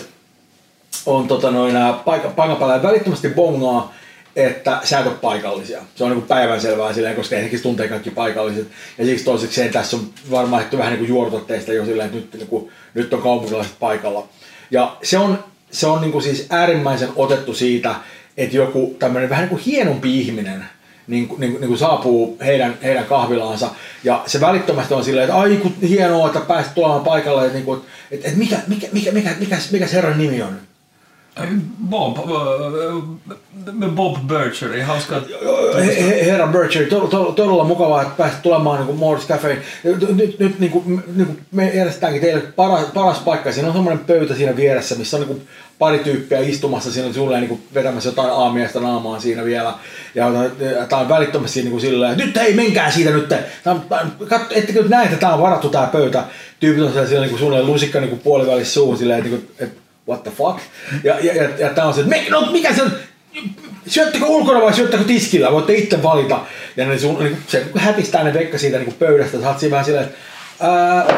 on tota noin, ää, paikka, paikan päällä välittömästi bongaa, että sä et ole paikallisia. Se on niin päivänselvää silleen, koska ennenkin tuntee kaikki paikalliset. Ja siksi toisekseen tässä on varmaan että vähän niin kuin teistä jo silleen, että nyt, niin kuin, nyt on kaupunkilaiset paikalla. Ja se on, se on niin kuin siis äärimmäisen otettu siitä, että joku tämmöinen vähän niin kuin hienompi ihminen niin, niin, niin kuin saapuu heidän, heidän kahvilaansa. Ja se välittömästi on silleen, että ai kun hienoa, että pääsit tulemaan paikalle. Että, niin että, että mikä, mikä, mikä, mikä, mikä, mikä herran nimi on? Bob, äh, Bob Birchery, hauska. He- he- Herra Bircher, to- to- todella mukavaa, että pääsit tulemaan niin Morris Cafeen. Nyt, nyt niin kuin, niin kuin me järjestetäänkin teille paras, paras paikka. Siinä on semmoinen pöytä siinä vieressä, missä on niin kuin pari tyyppiä istumassa siinä sulle niin kuin vetämässä jotain aamiaista naamaan siinä vielä. Ja tämä on välittömästi niin kuin silleen, että nyt hei, menkää siitä nyt. Katso, ettekö nyt näe, että tämä on varattu tämä pöytä. Tyypit on siellä, siellä niin kuin suunnilleen lusikka niin kuin puolivälissä suuhun silleen, että, niin kuin, että what the fuck. Ja, ja, ja, ja tämä on se, että no mikä se on, syöttekö ulkona vai syöttekö tiskillä, voitte itse valita. Ja ne sun, niin se hätistää ne vekka siitä niin pöydästä, sä vähän silleen, että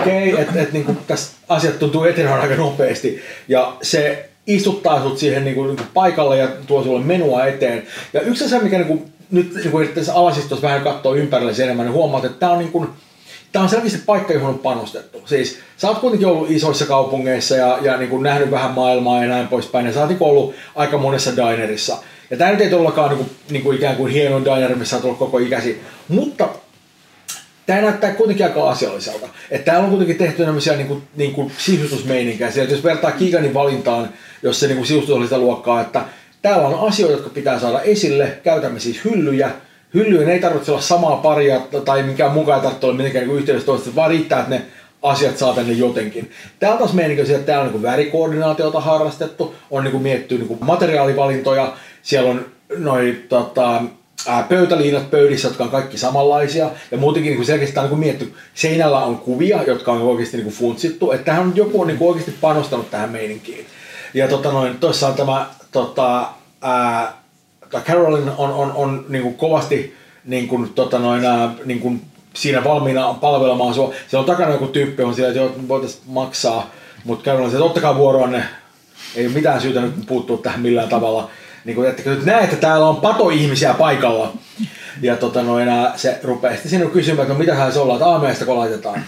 okei, okay, että et, niin tässä asiat tuntuu etenevän aika nopeasti. Ja se istuttaa sut siihen niin kuin, niin kuin paikalle ja tuo sulle menua eteen. Ja yksi asia, mikä niin kuin, nyt niin kuin tässä alasistossa vähän katsoo ympärille enemmän, niin huomaat, että tämä on niin kuin, Tämä on selkeästi paikka, johon on panostettu. Siis sä oot kuitenkin ollut isoissa kaupungeissa ja, ja niin kuin nähnyt vähän maailmaa ja näin poispäin. Ja sä oot niin kuin ollut aika monessa dinerissa. Ja tämä nyt ei todellakaan niin kuin, niin kuin ikään kuin hieno diner, missä ollut koko ikäsi. Mutta tämä näyttää kuitenkin aika asialliselta. Että täällä on kuitenkin tehty tämmöisiä niin kuin, niin kuin sisustusmeininkejä. Sieltä jos vertaa Kiganin valintaan, jos se niin kuin sisustus oli sitä luokkaa, että täällä on asioita, jotka pitää saada esille. Käytämme siis hyllyjä. Hyllyjen ei tarvitse olla samaa paria tai minkään mukaan ei tarvitse olla mitenkään niin yhteydessä toista, vaan riittää, että ne asiat saa tänne jotenkin. Täällä taas meininki että täällä on niin värikoordinaatiota harrastettu, on niin mietitty niin materiaalivalintoja, siellä on noin tota, pöytäliinat pöydissä, jotka on kaikki samanlaisia. Ja muutenkin niin selkeästi on niin mietitty, seinällä on kuvia, jotka on oikeasti niin funtsittu. Että tähän on, joku on niin oikeasti panostanut tähän meininkiin. Ja tota noin, on tämä tota, ää, Carolyn on, on, on niin kuin kovasti niin kuin, tota noin, niin kuin siinä valmiina palvelemaan sua. Siellä on takana joku tyyppi, on siellä, että voitaisiin maksaa. Mutta Carolyn että ottakaa vuoroanne. Ei ole mitään syytä nyt puuttua tähän millään tavalla. Niin kuin, että nyt näet, että täällä on pato-ihmisiä paikalla. Ja tota noin, se rupeaa sitten sinun kysymään, että no mitä se ollaan, että aamiaista laitetaan.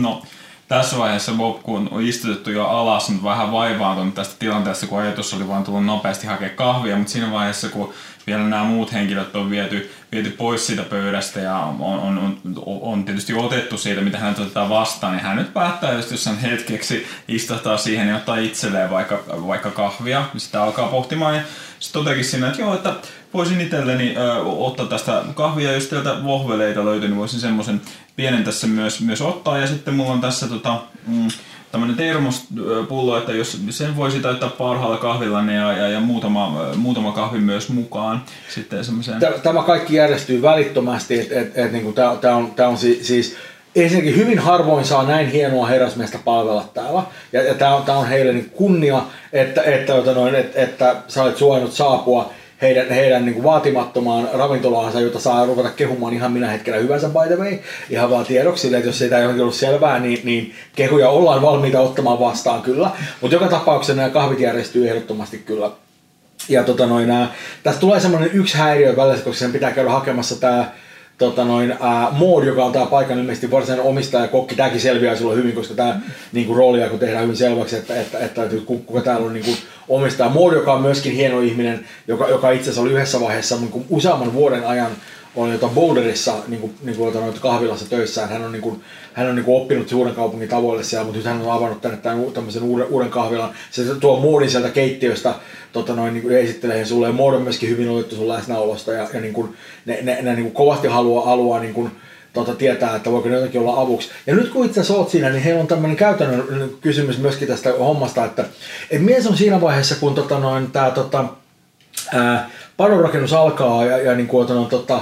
No, tässä vaiheessa Bob, kun on istutettu jo alas, mutta vähän vaivaantunut tästä tilanteesta, kun ajatus oli vain tullut nopeasti hakea kahvia, mutta siinä vaiheessa, kun vielä nämä muut henkilöt on viety, viety pois siitä pöydästä ja on, on, on, on tietysti otettu siitä, mitä hän otetaan vastaan, niin hän nyt päättää just jossain hetkeksi istahtaa siihen ja ottaa itselleen vaikka, vaikka kahvia. Sitä alkaa pohtimaan ja sitten totekin siinä, että joo, että voisin itselleni ö, ottaa tästä kahvia, jos teiltä vohveleita löytyy, niin voisin semmoisen pienen tässä myös, myös ottaa. Ja sitten mulla on tässä tota, mm, tämmöinen termospullo, että jos sen voisi täyttää parhaalla kahvilla ja, ja, ja muutama, muutama kahvi myös mukaan. Sitten semmoiseen... Tämä kaikki järjestyy välittömästi, että et, et, niin tämä on, tää on siis, siis ensinnäkin hyvin harvoin saa näin hienoa herrasmiestä palvella täällä. Ja, ja tämä on, tää on heille niin kunnia, että, että, että, noin, että, että sä olet suojannut saapua heidän, heidän niin kuin vaatimattomaan ravintolaansa, jota saa ruveta kehumaan ihan minä hetkenä hyvänsä by the way. Ihan vaan tiedoksi, että jos ei tämä johonkin ollut selvää, niin, niin kehuja ollaan valmiita ottamaan vastaan kyllä. Mutta joka tapauksessa nämä kahvit järjestyy ehdottomasti kyllä. Ja tota noin, nää, tästä tulee semmoinen yksi häiriö välissä, koska sen pitää käydä hakemassa tämä tota noin, ää, Maud, joka on tämä paikan ilmeisesti varsinainen omistaja kokki, tämäkin selviää sulle hyvin, koska tämä niin roolia kun tehdään hyvin selväksi, että, että, että, että kuka täällä on niin kuin, omistaja. Maud, joka on myöskin hieno ihminen, joka, joka itse asiassa oli yhdessä vaiheessa niin kuin useamman vuoden ajan on jota Boulderissa niin kuin, niin kuin, noita kahvilassa töissä. Hän on, niin kuin, hän on niin kuin oppinut suuren kaupungin tavoille siellä, mutta nyt hän on avannut tänne tämän, tämmöisen uuden, uuden kahvilan. Se tuo muodin sieltä keittiöstä tota noin, niin kuin esittelee sulle. Ja muodon myöskin hyvin otettu sun läsnäolosta ja, ja niin kuin, ne, ne, ne niin kuin kovasti haluaa, haluaa niin kuin, tota, tietää, että voiko ne jotenkin olla avuksi. Ja nyt kun itse oot siinä, niin heillä on tämmöinen käytännön kysymys myöskin tästä hommasta, että et mies on siinä vaiheessa, kun tota, noin, tää, tota, ää, padonrakennus alkaa ja, ja niin kuin, tota,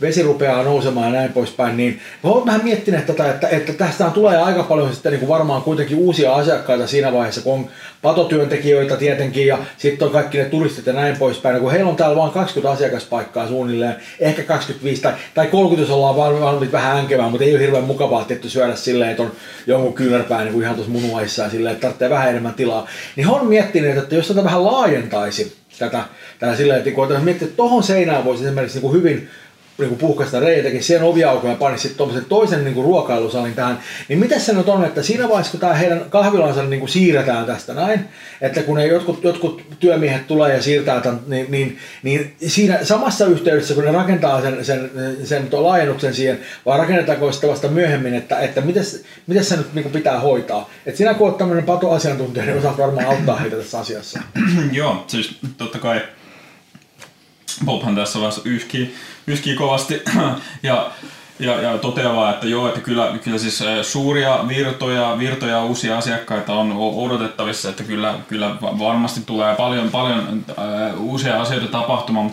vesi rupeaa nousemaan ja näin poispäin, niin mä oon vähän miettinyt tätä, että, että tästä tulee aika paljon sitten niin kuin varmaan kuitenkin uusia asiakkaita siinä vaiheessa, kun on patotyöntekijöitä tietenkin ja sitten on kaikki ne turistit ja näin poispäin. Ja kun heillä on täällä vain 20 asiakaspaikkaa suunnilleen, ehkä 25 tai, tai 30, jos ollaan valmiit vähän änkemään, mutta ei ole hirveän mukavaa tietty syödä silleen, että on jonkun kyynärpää niin kuin ihan tuossa munuaissa ja silleen, että tarvitsee vähän enemmän tilaa. Niin he on miettinyt, että jos tätä vähän laajentaisi, tätä, tätä silleen, että kun miettii, että tuohon seinään voisi esimerkiksi niin kuin hyvin niin puhkasta reitäkin, siihen oviaukoon ja pani sitten toisen niin ruokailusalin tähän. Niin miten se nyt on, että siinä vaiheessa, kun tämä heidän kahvilansa niin kuin siirretään tästä näin, että kun ne jotkut, jotkut työmiehet tulee ja siirtää tämän, niin, niin, niin, siinä samassa yhteydessä, kun ne rakentaa sen, sen, sen laajennuksen siihen, vai rakennetaanko sitä vasta myöhemmin, että, että miten, se nyt niin kuin pitää hoitaa. Että sinä kun olet tämmöinen patoasiantuntija, niin osaat varmaan auttaa heitä tässä asiassa. Joo, siis totta kai Bobhan tässä vaiheessa yhkii, yhkii kovasti. Ja, ja, ja toteaa, että joo, että kyllä, kyllä siis suuria virtoja, virtoja uusia asiakkaita on odotettavissa, että kyllä, kyllä varmasti tulee paljon, paljon äh, uusia asioita tapahtumaan,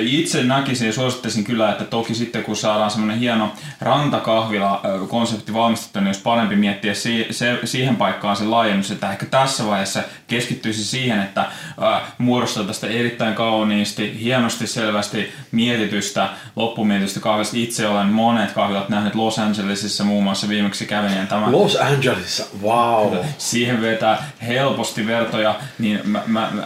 itse näkisin ja suosittaisin kyllä, että toki sitten kun saadaan semmoinen hieno rantakahvila-konsepti valmistettu, niin olisi parempi miettiä si- se, siihen paikkaan se laajennus, että ehkä tässä vaiheessa keskittyisi siihen, että äh, muodostaa tästä erittäin kauniisti, hienosti, selvästi mietitystä, loppumietitystä kahvilasta. Itse olen monet kahvilat nähnyt Los Angelesissa muun muassa viimeksi kävin. Ja tämä, Los Angelesissa, wow! Siihen vetää helposti vertoja, niin mä, mä, mä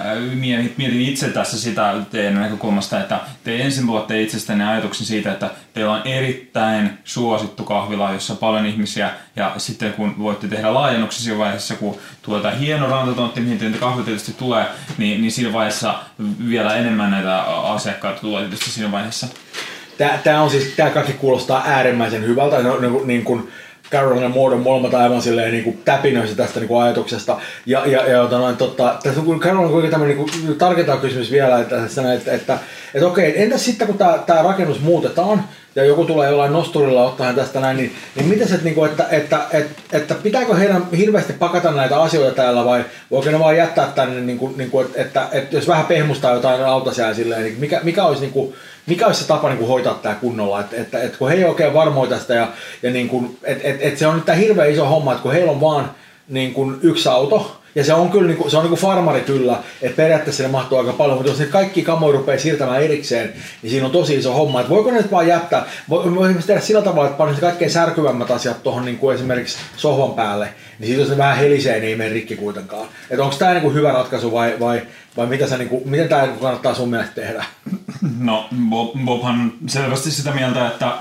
mietin itse tässä sitä teidän näkökulmasta, että te ensin luotte itsestänne ajatuksen siitä, että teillä on erittäin suosittu kahvila, jossa on paljon ihmisiä, ja sitten kun voitte tehdä laajennuksia siinä vaiheessa, kun tämä hieno rantatontti, mihin teitä kahvi tietysti tulee, niin, niin siinä vaiheessa vielä enemmän näitä asiakkaita tulee tietysti siinä vaiheessa. Tämä on siis, tämä kaikki kuulostaa äärimmäisen hyvältä, no, niin, niin kuin, Carolina Moore on molemmat aivan silleen niin kuin täpinöissä tästä niin kuin ajatuksesta. Ja, ja, ja jota noin, totta, tässä on Carolina kuitenkin tämmöinen niin kysymys vielä, että, että, että, että, että okei, entäs sitten kun tämä rakennus muutetaan, ja joku tulee jollain nosturilla ottaa tästä näin, niin, niin miten se, niin kuin, että, että, että, että, pitääkö heidän hirveästi pakata näitä asioita täällä vai voiko ne vaan jättää tänne, niin kuin, niin kuin, että, että, että, jos vähän pehmustaa jotain lautasia silleen, niin mikä, mikä olisi niin kuin, mikä olisi se tapa niin kuin hoitaa tämä kunnolla, että, että, että kun he ei oikein varmoja tästä ja, ja niin kuin, että, että, että se on nyt tämä hirveän iso homma, että kun heillä on vaan niin kuin yksi auto, ja se on kyllä niinku, se on niinku farmari kyllä, että periaatteessa ne mahtuu aika paljon, mutta jos ne kaikki kamoja rupeaa siirtämään erikseen, niin siinä on tosi iso homma. Että voiko ne nyt vaan jättää, voi, voi tehdä sillä tavalla, että panisi kaikkein särkyvämmät asiat tuohon niin kuin esimerkiksi sohvan päälle, niin siitä jos ne vähän helisee, niin ei mene rikki kuitenkaan. Että onko tämä niinku hyvä ratkaisu vai, vai, vai mitä sä, niinku, miten tämä kannattaa sun mielestä tehdä? No Bob, Bobhan selvästi sitä mieltä, että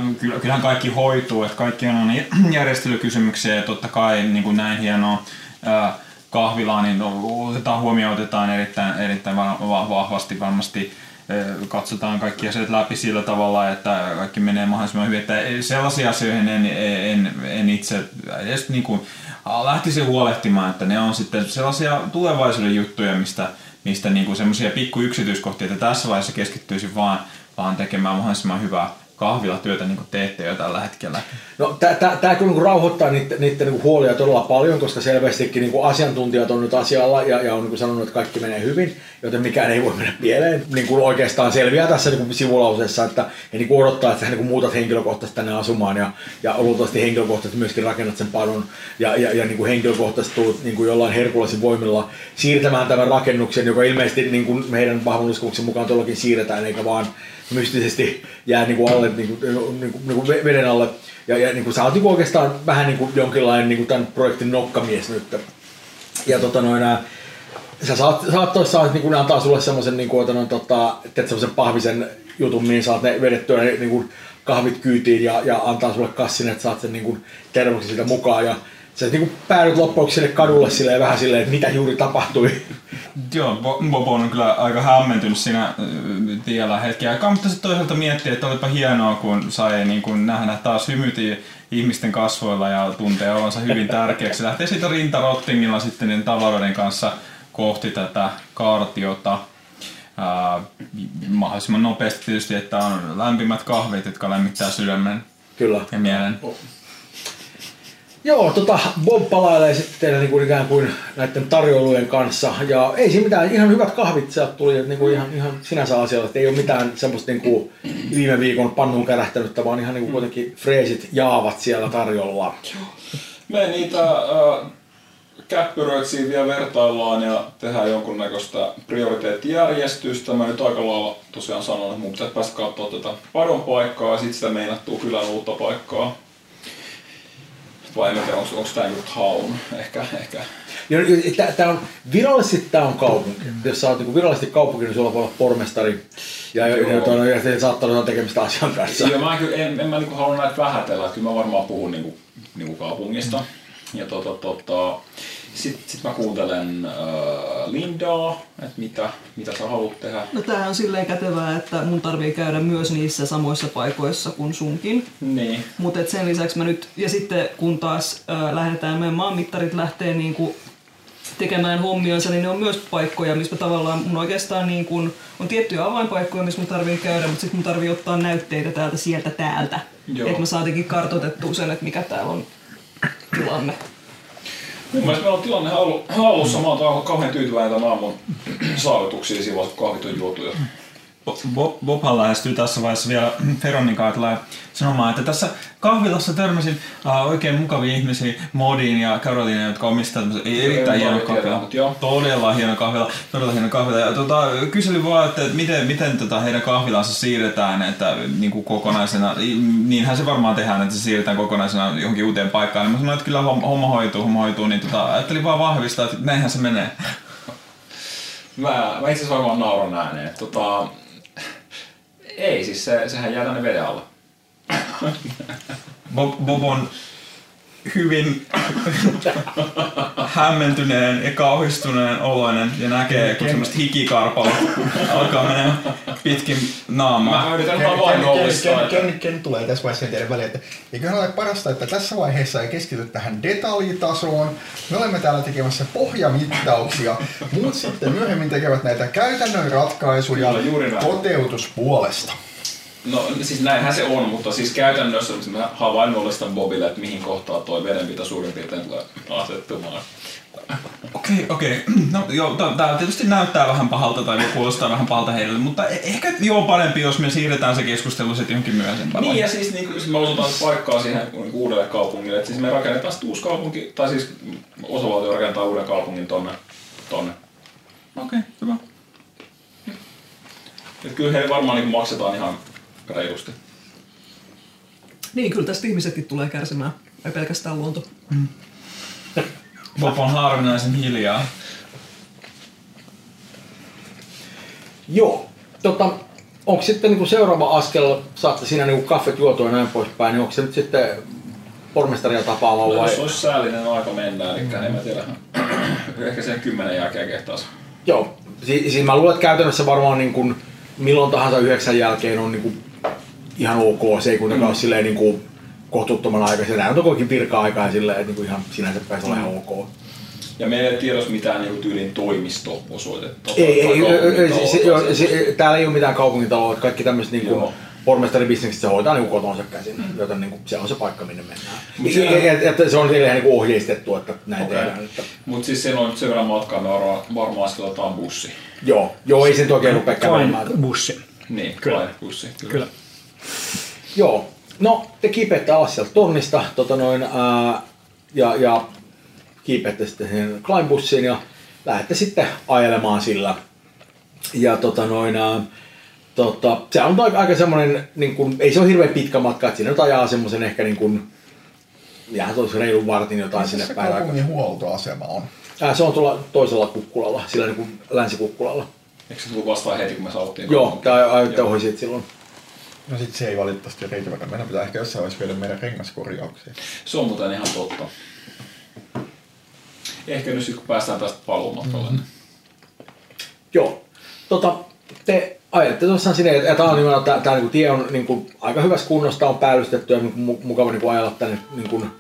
kyllähän kaikki hoituu, että kaikki on järjestelykysymyksiä ja totta kai niin kuin näin hienoa ää, kahvilaa, niin otetaan huomioon, otetaan erittäin, erittäin vahvasti varmasti katsotaan kaikki asiat läpi sillä tavalla, että kaikki menee mahdollisimman hyvin. Että sellaisia asioihin en, en, en itse edes niin kuin lähtisi huolehtimaan, että ne on sitten sellaisia tulevaisuuden juttuja, mistä, mistä niin kuin semmoisia pikku yksityiskohtia, että tässä vaiheessa keskittyisin vaan, vaan tekemään mahdollisimman hyvää kahvilatyötä niin teette jo tällä hetkellä? No tämä kyllä niin rauhoittaa niiden, niiden niin huolia todella paljon, koska selvästikin niin asiantuntijat on nyt asialla ja, ja on niin sanonut, että kaikki menee hyvin, joten mikään ei voi mennä pieleen. Niin kuin oikeastaan selviää tässä niin kuin sivulauseessa, että he niin kuin odottaa, että hän niin muutat henkilökohtaisesti tänne asumaan ja, ja luultavasti henkilökohtaisesti myöskin rakennat sen padon ja, ja, ja niin kuin henkilökohtaisesti tulet niin kuin jollain herkulaisin voimilla siirtämään tämän rakennuksen, joka ilmeisesti niin kuin meidän vahvan mukaan todellakin siirretään, eikä vaan mystisesti jää niin kuin alle, niin kuin, niin kuin, niin kuin veden alle. Ja, ja niin kuin, sä oot niin kuin oikeastaan vähän niin kuin jonkinlainen niin kuin tämän projektin nokkamies nyt. Ja tota noin, sä saat, saat toissa, niin kuin antaa sulle semmoisen niin kuin, no, tota, teet semmoisen pahvisen jutun, niin saat ne vedettyä niin kuin, kahvit kyytiin ja, ja antaa sulle kassin, että saat sen niin kuin, termoksen siitä mukaan. Ja sä niin päädyt loppuksi sinne kadulle silleen, vähän silleen, että mitä juuri tapahtui. Joo, Bobo on kyllä aika hämmentynyt siinä tiellä hetki aikaa, mutta sitten toisaalta miettii, että olipa hienoa, kun sai niin kuin nähdä taas hymyti ihmisten kasvoilla ja tuntee olonsa hyvin tärkeäksi. Lähtee siitä rintarottingilla sitten niin tavaroiden kanssa kohti tätä kartiota. Uh, mahdollisimman nopeasti tietysti, että on lämpimät kahvit, jotka lämmittää sydämen Kyllä. ja mielen. Joo, tota, Bob palailee sitten niin kuin ikään kuin näiden tarjoulujen kanssa. Ja ei siinä mitään, ihan hyvät kahvit sieltä tuli, niin kuin ihan, ihan sinänsä asialla. Että ei ole mitään semmoista niin kuin viime viikon pannuun kärähtänyttä, vaan ihan niin kuin kuitenkin freesit jaavat siellä tarjolla. Me niitä äh, käppyröitä siinä vielä vertaillaan ja tehdään jonkunnäköistä prioriteettijärjestystä. Mä nyt aika lailla tosiaan sanon, että mun pitäisi päästä katsoa tätä padon paikkaa ja sitten sitä meinattua kylän uutta paikkaa vai en tiedä, onko, tämä just haun, ehkä, ehkä. Tämä on, virallisesti tämä on kaupunki. Jos sä oot niin virallisesti kaupunki, niin sulla voi olla pormestari ja, ja, ja, ja se saattaa olla tekemistä asian kanssa. Joo, mä en, en, en mä niin halua näitä vähätellä, että kyllä mä varmaan puhun niin kuin, niin kuin kaupungista. Mm. Ja tota, tota, sitten sit mä kuuntelen äh, Lindaa, että mitä, mitä sä haluat tehdä. No tää on silleen kätevää, että mun tarvii käydä myös niissä samoissa paikoissa kuin sunkin. Niin. Mutta sen lisäksi mä nyt, ja sitten kun taas äh, lähdetään, meidän maanmittarit lähtee niinku tekemään hommionsa, niin ne on myös paikkoja, missä tavallaan mun oikeastaan niin kun, on tiettyjä avainpaikkoja, missä mun tarvii käydä, mutta sitten mun tarvii ottaa näytteitä täältä, sieltä, täältä. Että mä saatinkin kartoitettua sen, että mikä täällä on tilanne. Mun mielestä meillä on tilanne hallussa. Mä oon kauhean tyytyväinen tämän aamun saavutuksiin vaiheessa, kun kahvit on juotu. Bob, Bobhan lähestyy tässä vaiheessa vielä Veronikaa tulee sanomaan, että tässä kahvilassa törmäsin uh, oikein mukavia ihmisiä, Modin ja Caroline, jotka omistavat erittäin hieno kahvila. Todella hieno kahvila, todella hieno kahvila. Ja tota, kyselin vaan, että miten, miten tota heidän kahvilansa siirretään että, niin kuin kokonaisena, niinhän se varmaan tehdään, että se siirretään kokonaisena johonkin uuteen paikkaan. Niin mä sanoin, että kyllä homma hoituu, homma hoituu, niin tota, ajattelin vaan vahvistaa, että näinhän se menee. Mä, mä itse asiassa varmaan nauran ääneen. Tota, ei, siis se, sehän jää tänne veden. Bob, Bob on hyvin hämmentyneen ja kauhistuneen oloinen ja näkee, kun semmoista hikikarpalla alkaa mennä pitkin naamaa. Mä yritän havainnollistaa. Ken, Ken tulee tässä vaiheessa tiedä väliin, että eiköhän ole parasta, että tässä vaiheessa ei keskity tähän detaljitasoon. Me olemme täällä tekemässä pohjamittauksia. Muut sitten myöhemmin tekevät näitä käytännön ratkaisuja toteutuspuolesta. No siis näinhän se on, mutta siis käytännössä mä havainnollistan Bobille, että mihin kohtaan toi vedenpito suurin piirtein tulee asettumaan. Okei, okei. No joo, tämä tietysti näyttää vähän pahalta tai kuulostaa vähän pahalta heille, mutta e- ehkä joo parempi, jos me siirretään se keskustelu sitten johonkin myöhempään. Niin ja siis niin, jos me osutaan paikkaa siihen niin uudelle kaupungille, että siis me rakennetaan sitten uusi kaupunki, tai siis osavaltio rakentaa uuden kaupungin tonne. tonne. Okei, hyvä. Et kyllä heille varmaan niin maksetaan ihan reilusti. Niin, kyllä tästä ihmisetkin tulee kärsimään. Ei pelkästään luonto. Bob on harvinaisen hiljaa. Joo. Tota, onko sitten niinku seuraava askel, saatte siinä niinku kaffet juotua ja näin poispäin, niin onko se nyt sitten pormestaria tapaava No, vai? jos olisi säällinen aika mennä, eli en mä tiedä, ehkä sen kymmenen jälkeen kehtaisi. Joo. Si- siis mä luulen, että käytännössä varmaan niin kuin milloin tahansa yhdeksän jälkeen on niin kuin ihan ok. Se ei kuitenkaan mm. ole silleen niin kuin kohtuuttoman aikaisen. Nämä on toki virka-aikaa ja silleen, että niin kuin ihan sinänsä pääsi olla ihan ok. Ja meillä ei tiedossa mitään niin tyylin toimisto-osoitetta. Ei, ei, ei, se, se, täällä ei ole mitään kaupungintaloa, kaikki tämmöiset niin kuin pormestaribisnekset se hoitaa niin kotonsa käsin, mm. joten niin kuin, se on se paikka, minne mennään. Mut Ja, ja, se on silleen niin kuin ohjeistettu, että näin Okei. tehdään. Että, Mut siis siellä on nyt sen verran matkaa, me varmaan, varmaan bussi. joo, joo, ei se nyt oikein rupea kävelemään. Bussi. Niin, Kyllä. Bussi. Kyllä. Kyllä. Joo, no te kiipeätte alas sieltä tonnista tota noin, ää, ja, ja kiipeätte sitten siihen Kleinbussiin ja lähdette sitten ajelemaan sillä. Ja tota noin, ää, tota, se on aika, aika semmoinen, niin kuin, ei se ole hirveän pitkä matka, että siinä nyt ajaa semmoisen ehkä niin kuin, jää toisi reilun vartin jotain Missä sinne se päin. kaupungin huoltoasema on? Ää, se on tuolla toisella kukkulalla, sillä niin kuin länsikukkulalla. Eikö se tullut vastaan heti, kun me saavuttiin? Joo, tämä ajoitte Joo. ohi siitä silloin. No sit se ei valitettavasti riitä, vaikka meidän pitää ehkä jossain vaiheessa viedä meidän rengaskorjauksia. Se on muuten ihan totta. Ehkä nyt sit, kun päästään tästä paluumatkalle. Mm-hmm. Joo. Tota, te ajatte tuossa sinne, ja tämä on nimenomaan, tämä, tämä niin tie on niin kuin, aika hyvässä kunnossa, on päällystetty ja niin kuin, mu- mukava niin kuin, ajella tänne niin kuin,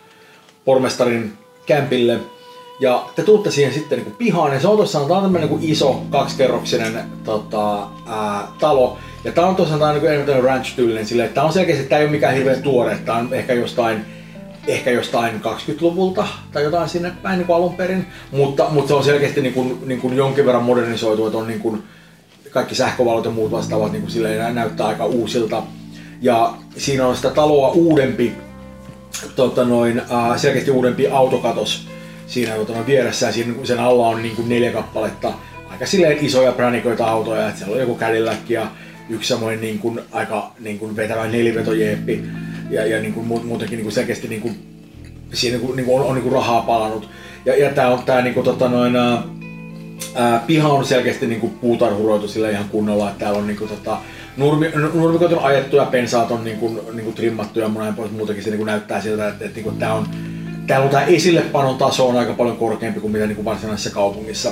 pormestarin kämpille. Ja te tuutte siihen sitten niin kuin, pihaan, ja se on tuossa on tämmöinen niin kuin, iso kaksikerroksinen tota, ää, talo. Ja tämä on tosiaan tää niin kuin, ranch-tyylinen silleen, että tämä on selkeästi, tämä ei ole mikään hirveän tuore, tämä on ehkä jostain ehkä jostain 20-luvulta tai jotain sinne päin niin alun perin, mutta, mutta se on selkeästi niin kuin, niin kuin jonkin verran modernisoitu, että on niin kuin kaikki sähkövalot ja muut vastaavat niin kuin silleen, näyttää aika uusilta. Ja siinä on sitä taloa uudempi, tota noin, äh, selkeästi uudempi autokatos siinä tota noin vieressä ja siinä, sen alla on niin kuin neljä kappaletta aika silleen isoja pränikoita autoja, että siellä on joku Cadillac ja yksi samoin niin kuin, aika niin kuin vetävä nelivetojeeppi ja, ja niin kuin, mu- muutenkin niin kuin selkeästi niin kuin, siinä niin kuin, niin kuin on, on niin kuin rahaa palannut. Ja, ja tää on tää niin kuin, tota noin, ää, piha on selkeästi niin kuin puutarhuroitu sillä ihan kunnolla, että täällä on niin kuin, tota, nurmi, nurmikot on ajettu ja pensaat on niin kuin, niin kuin trimmattu ja näin pois. Muutenkin se niin kuin näyttää siltä, että, että, että tää on, täällä on tää esillepanon taso on aika paljon korkeampi kuin mitä niin kuin varsinaisessa kaupungissa.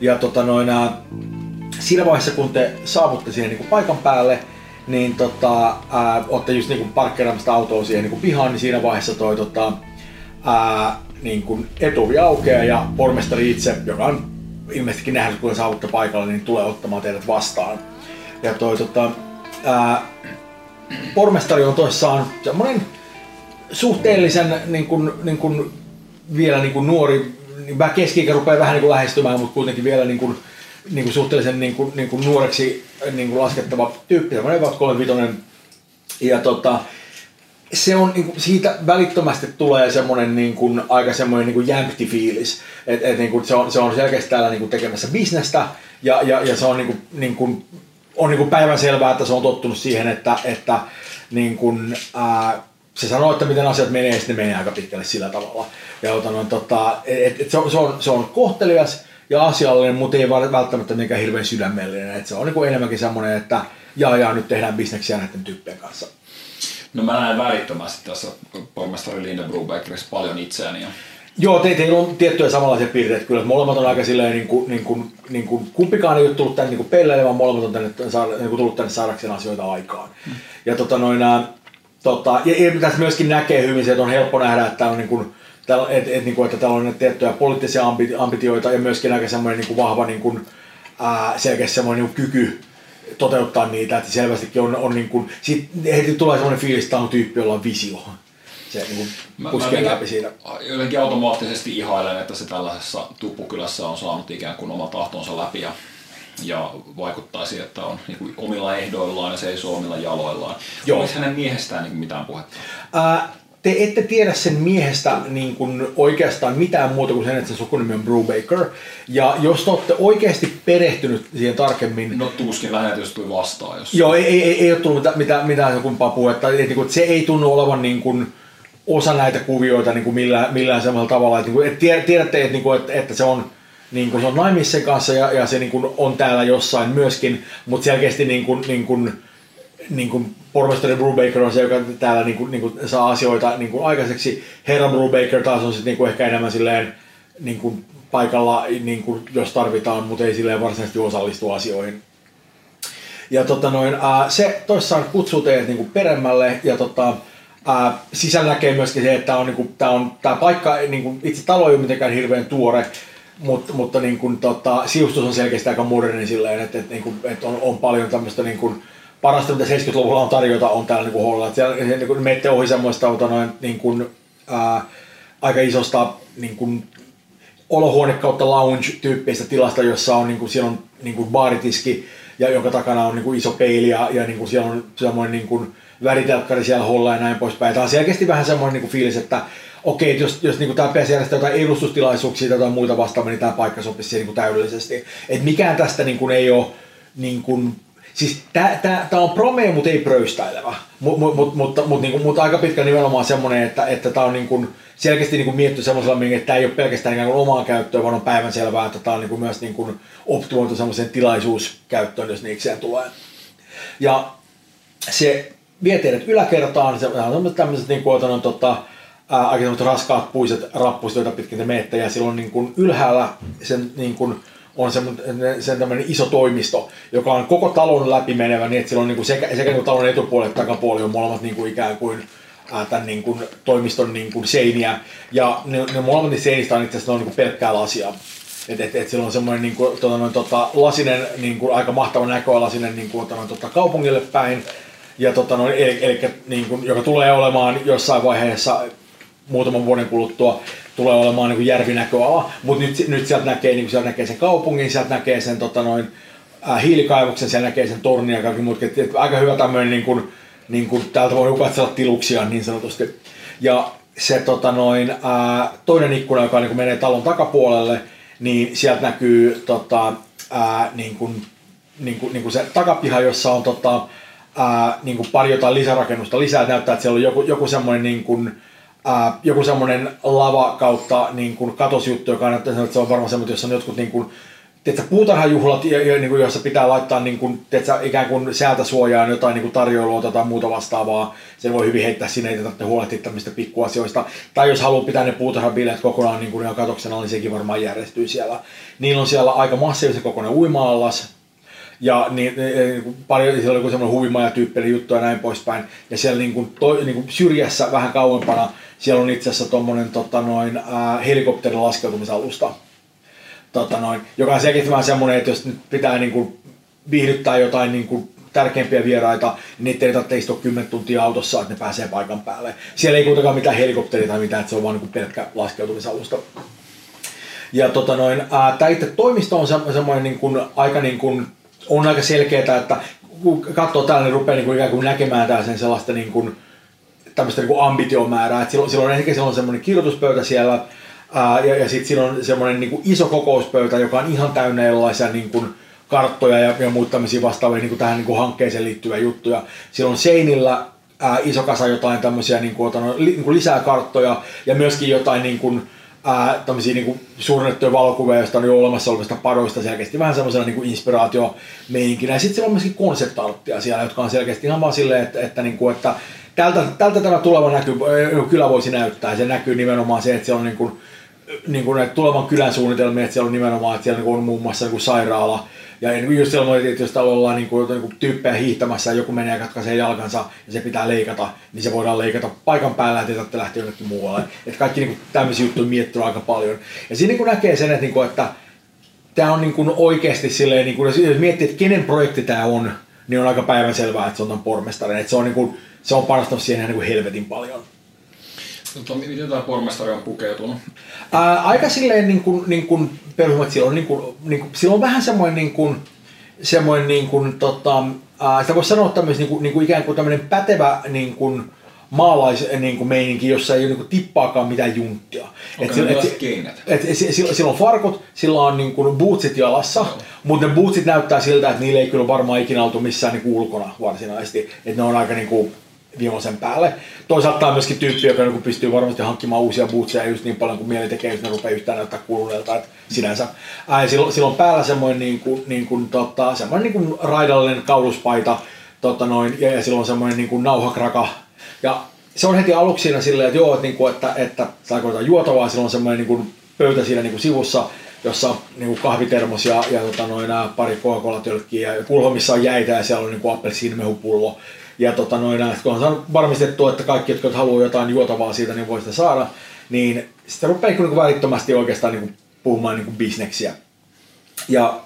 Ja tota noin, ää, siinä vaiheessa kun te saavutte siihen niin kuin paikan päälle, niin tota, ää, olette just niin kuin parkkeeraamassa autoa siihen niin kuin pihaan, niin siinä vaiheessa toi tota, ää, niin kuin etuvi aukeaa ja pormestari itse, joka on ilmeisestikin nähnyt, kun saavutte paikalle, niin tulee ottamaan teidät vastaan. Ja toi tota, ää, pormestari on toissaan semmoinen suhteellisen niin kuin, niin kuin, vielä niin kuin nuori, niin keski rupeaa vähän niin kuin lähestymään, mutta kuitenkin vielä niin kuin, niin kuin suhteellisen niin kuin, niin kuin nuoreksi niin kuin laskettava tyyppi, semmoinen about 35 ja tota, se on, niin kuin, siitä välittömästi tulee semmoinen niin kuin, aika semmoinen niin kuin jämpti fiilis. Et, et, niin kuin, se, on, se on selkeästi täällä niin kuin, tekemässä bisnestä ja, ja, ja se on, niin kuin, niin kuin, on niin kuin päivän selvää, että se on tottunut siihen, että, että niin kuin, ää, se sanoo, että miten asiat menee, ja sitten ne menee aika pitkälle sillä tavalla. Ja ota, no, tota, et, et se, on, se, on, se on kohtelias ja asiallinen, mutta ei välttämättä mikään hirveän sydämellinen. Et se on niin enemmänkin semmoinen, että jaa, jaa, nyt tehdään bisneksiä näiden tyyppien kanssa. No mä näen välittömästi tässä pormestari Linda Brubakerissa paljon itseäni. Ja Joo, te, teillä on tiettyjä samanlaisia piirteitä kyllä. että Molemmat on aika silleen, niin kuin, niin kuin, niin kuin, kumpikaan ei ole tullut tänne niin pelleille, vaan molemmat on tänne, niin kuin tullut tänne saadakseen asioita aikaan. Mm. Ja, tota, noin, tota, ja, ja tässä myöskin näkee hyvin se, että on helppo nähdä, että, on, niin kuin, täällä, et, et, niin kuin, että täällä on tiettyjä poliittisia ambi- ambitioita ja myöskin aika semmoinen niin kuin vahva niin kuin, ää, selkeä semmoinen niin kuin kyky toteuttaa niitä, että selvästikin on, on niin kuin, sit heti tulee sellainen fiilis, että tämä on tyyppi, jolla on visio. Se niin kuin Mä- puskee mä- läpi siinä. Jotenkin automaattisesti ihailen, että se tällaisessa tuppukylässä on saanut ikään kuin oma tahtonsa läpi ja, ja vaikuttaisi, että on niin kuin omilla ehdoillaan ja seisoo omilla jaloillaan. Joo. Olisi hänen miehestään niin kuin mitään puhetta? Ää, te ette tiedä sen miehestä niin kuin oikeastaan mitään muuta kuin sen, että sen sukunimi on Brubaker. Ja jos te olette oikeasti perehtynyt siihen tarkemmin, No tuskin lähinnä tietysti tuli vastaan, jos... Joo, ei, ei, ei, ei ole tullut mitään, mitään, mitään joku papu, että, että, että se ei tunnu olevan niin kuin, osa näitä kuvioita niin kuin millään, millään semmoisella tavalla, että, niin kuin, että tie- tiedätte, että, niin kuin, että, että se on niin kuin, se on naimissa kanssa ja, ja se niin kuin, on täällä jossain myöskin, mutta selkeästi niin kuin, niin kuin, niin kuin pormestari Brubaker on se, joka täällä niin kuin, niin kuin saa asioita niin kuin aikaiseksi. Herra Brubaker taas on sitten niin kuin ehkä enemmän silleen niin kuin paikalla, niin kuin, jos tarvitaan, mutta ei silleen varsinaisesti osallistu asioihin. Ja tota noin, ää, se toissaan kutsuu teidät niinku peremmälle ja tota, ää, sisällä näkee myöskin se, että on, tää, on, tää paikka, niinku, itse talo ei ole mitenkään hirveän tuore, mutta, mutta niinku, tota, siustus on selkeästi aika moderni silleen, että, että, niinku, että on, on paljon tämmöistä niinku, parasta, mitä 70-luvulla on tarjota, on täällä niinku Hollilla. Siellä niinku, menette ohi semmoista tota, noin, niinku, ää, aika isosta niinku, olohuone kautta lounge-tyyppistä tilasta, jossa on, niin kuin, siellä on niin kuin baaritiski, ja jonka takana on niin kuin iso peili, ja, ja niin kuin, siellä on semmoinen niin kuin, väritelkkari siellä holla ja näin poispäin. Tämä on selkeästi vähän semmoinen niin kuin fiilis, että okei, että jos, jos niin kuin tämä pitäisi järjestää jotain edustustilaisuuksia tai jotain muita vastaavaa, niin tämä paikka sopisi niin kuin täydellisesti. Et mikään tästä niin kuin, ei ole niin kuin, Siis tää on promea, mutta ei pröystäilevä. Mut, mut, mut, mutta, mutta, niinku, mutta aika pitkä nimenomaan semmoinen, että, että tää on niinku, selkeästi niinku mietitty semmoisella, että tämä ei ole pelkästään ikään kuin omaan käyttöön, vaan on päivänselvää, että tämä on niinku myös niinku optimoitu semmoiseen tilaisuuskäyttöön, jos niikseen tulee. Ja se vie teidät yläkertaan, se on tämmöiset niin kuin, otan, tota, ää, aika raskaat puiset rappuset, joita pitkin te menette, ja silloin niin kuin ylhäällä sen niin kuin, on semmoinen, sen tämmöinen iso toimisto, joka on koko talon läpi menevä, niin että sillä on niin kuin sekä, sekä niin kuin talon etupuoli että takapuoli on molemmat niin kuin ikään kuin tämän niin kuin, toimiston niin kuin seiniä, ja ne, ne molemmat niistä seinistä on itse asiassa on niin kuin pelkkää lasia. Et, et, et sillä on semmoinen niin kuin, tota, noin, tota, lasinen, niin kuin, aika mahtava näköä lasinen niin kuin, tota, tota, kaupungille päin, ja tota, noin, eli, eli niin kuin, joka tulee olemaan jossain vaiheessa muutaman vuoden kuluttua tulee olemaan niin järvinäköala, mutta nyt, nyt sieltä näkee, niin sieltä näkee sen kaupungin, sieltä näkee sen tota, noin, äh, hiilikaivoksen, siellä näkee sen tornin ja kaikki muut. Et, et, aika hyvä tämmöinen, niin kuin, niin kuin, täältä voi katsella tiluksia niin sanotusti. Ja se tota, noin, ää, toinen ikkuna, joka niin menee talon takapuolelle, niin sieltä näkyy tota, ää, niin kuin, niin kuin, niin kuin se takapiha, jossa on tota, ää, niin kuin pari jotain lisärakennusta lisää. Näyttää, että siellä on joku, joku semmoinen niin kuin, ää, joku semmoinen lava kautta niin kuin katosjuttu, joka näyttää, että se on varmaan semmoinen, jossa on jotkut niin kuin, tiedätkö, puutarhajuhlat, niin kuin, jossa pitää laittaa niin kuin, tiedätkö, ikään kuin säältä suojaan jotain niin kuin tarjoilua tai muuta vastaavaa. Sen voi hyvin heittää sinne, ei tarvitse huolehtia tämmöistä pikkuasioista. Tai jos haluaa pitää ne puutarhabileet kokonaan niin kuin, katoksena, niin sekin varmaan järjestyy siellä. Niillä on siellä aika massiivisen kokoinen uima-allas, ja niin, niin, paljon siellä oli semmoinen huvimaja tyyppinen juttu ja näin poispäin. Ja siellä niin kuin, to, niin kuin syrjässä vähän kauempana siellä on itse asiassa tuommoinen tota, noin, ää, helikopterin laskeutumisalusta tota noin, joka on selkeästi vähän semmoinen, että jos nyt pitää niin kuin, viihdyttää jotain niin kuin, tärkeimpiä vieraita, niin niitä ei tarvitse istua 10 tuntia autossa, että ne pääsee paikan päälle. Siellä ei kuitenkaan mitään helikopteria tai mitään, että se on vaan niin kuin pelkkä laskeutumisalusta. Ja tota noin, tämä itse toimisto on se- semmoinen niin kuin, aika niin kuin, on aika selkeää, että kun katsoo täällä, niin rupeaa niin kuin, ikään kuin näkemään tää sen sellaista niin kuin, tämmöistä niin ambitiomäärää. Et silloin, silloin ensinnäkin siellä on semmoinen kirjoituspöytä siellä, ää, ja, ja sitten on semmoinen niin iso kokouspöytä, joka on ihan täynnä erilaisia niin kuin, karttoja ja, ja muita tämmöisiä vastaavia niin kuin tähän niin kuin hankkeeseen liittyviä juttuja. Siellä on seinillä ää, iso kasa jotain tämmöisiä niin kuin, ota, no, li, niin kuin lisää karttoja ja myöskin jotain niin kuin, tämmöisiä niin suurennettuja valokuvia, joista on jo olemassa olevista padoista selkeästi vähän semmoisena niin kuin inspiraatiomeininkinä. Ja sitten siellä on myöskin konseptarttia siellä, jotka on selkeästi ihan vaan silleen, että, että, kuin, että tältä, tältä tämä tuleva näky, kyllä voisi näyttää. Ja se näkyy nimenomaan se, että siellä on niin kuin, niin kuin näitä tulevan kylän suunnitelmia, että siellä on nimenomaan, että siellä on muun muassa kuin sairaala. Ja niin kuin just siellä että jos täällä ollaan niin kuin, niin kuin tyyppejä hiihtämässä ja joku menee ja katkaisee jalkansa ja se pitää leikata, niin se voidaan leikata paikan päällä, että tarvitse lähteä jonnekin muualle. Että kaikki niin kuin, tämmöisiä juttuja miettii aika paljon. Ja siinä niin kuin näkee sen, että, niin kuin, että tämä on niin kuin oikeasti silleen, niin kuin, jos miettii, että kenen projekti tämä on, niin on aika päivänselvää, että se on tämän pormestarin. Että se on, niin kuin, se on panostanut siihen ihan niin kuin helvetin paljon. Tota, miten tämä pormestari on pukeutunut? Ää, aika silleen niin kuin, niin kuin perusmat, sillä on, niin kuin, niin kuin, sillä on vähän semmoinen niin kuin, semmoinen niin kuin, tota, ää, sitä voisi sanoa tämmöinen niin kuin, niin kuin ikään kuin tämmöinen pätevä niin kuin, maalais niin kuin meininki, jossa ei ole niin kuin tippaakaan mitään junttia. Sillä- ne et- millaiset kengät? et, et, sillä, sillä on farkut, sillä on niin kuin bootsit jalassa, Joo. mutta ne bootsit näyttää siltä, että niillä ei kyllä varmaan ikinä oltu missään niin kuin ulkona varsinaisesti. Että ne on aika niin kuin viimeisen päälle. Toisaalta tämä on myöskin tyyppi, joka niin pystyy varmasti hankkimaan uusia bootseja just niin paljon kuin mieli tekee, jos ne rupeaa yhtään näyttää kuluneelta. Että sinänsä. Ää, sillä, on päällä semmoinen, niin kuin, niin kuin, tota, semmoinen niin kuin raidallinen kauluspaita tota noin, ja, ja sillä on semmoinen niin kuin nauhakraka. Ja se on heti aluksi siinä silleen, että joo, että, niin kuin, että, että saako jotain juotavaa, sillä on semmoinen niin kuin pöytä siinä niin kuin sivussa, jossa on niin kuin kahvitermos ja, ja tota, noin, pari Coca-Cola-tölkkiä ja pulho, missä on jäitä ja siellä on niin appelsiinimehupullo. Ja tota, noin, kun on saanut varmistettua, että kaikki, jotka haluaa jotain juotavaa siitä, niin voi sitä saada, niin sitten rupeaa niin välittömästi oikeastaan niin kuin puhumaan niin kuin bisneksiä. Ja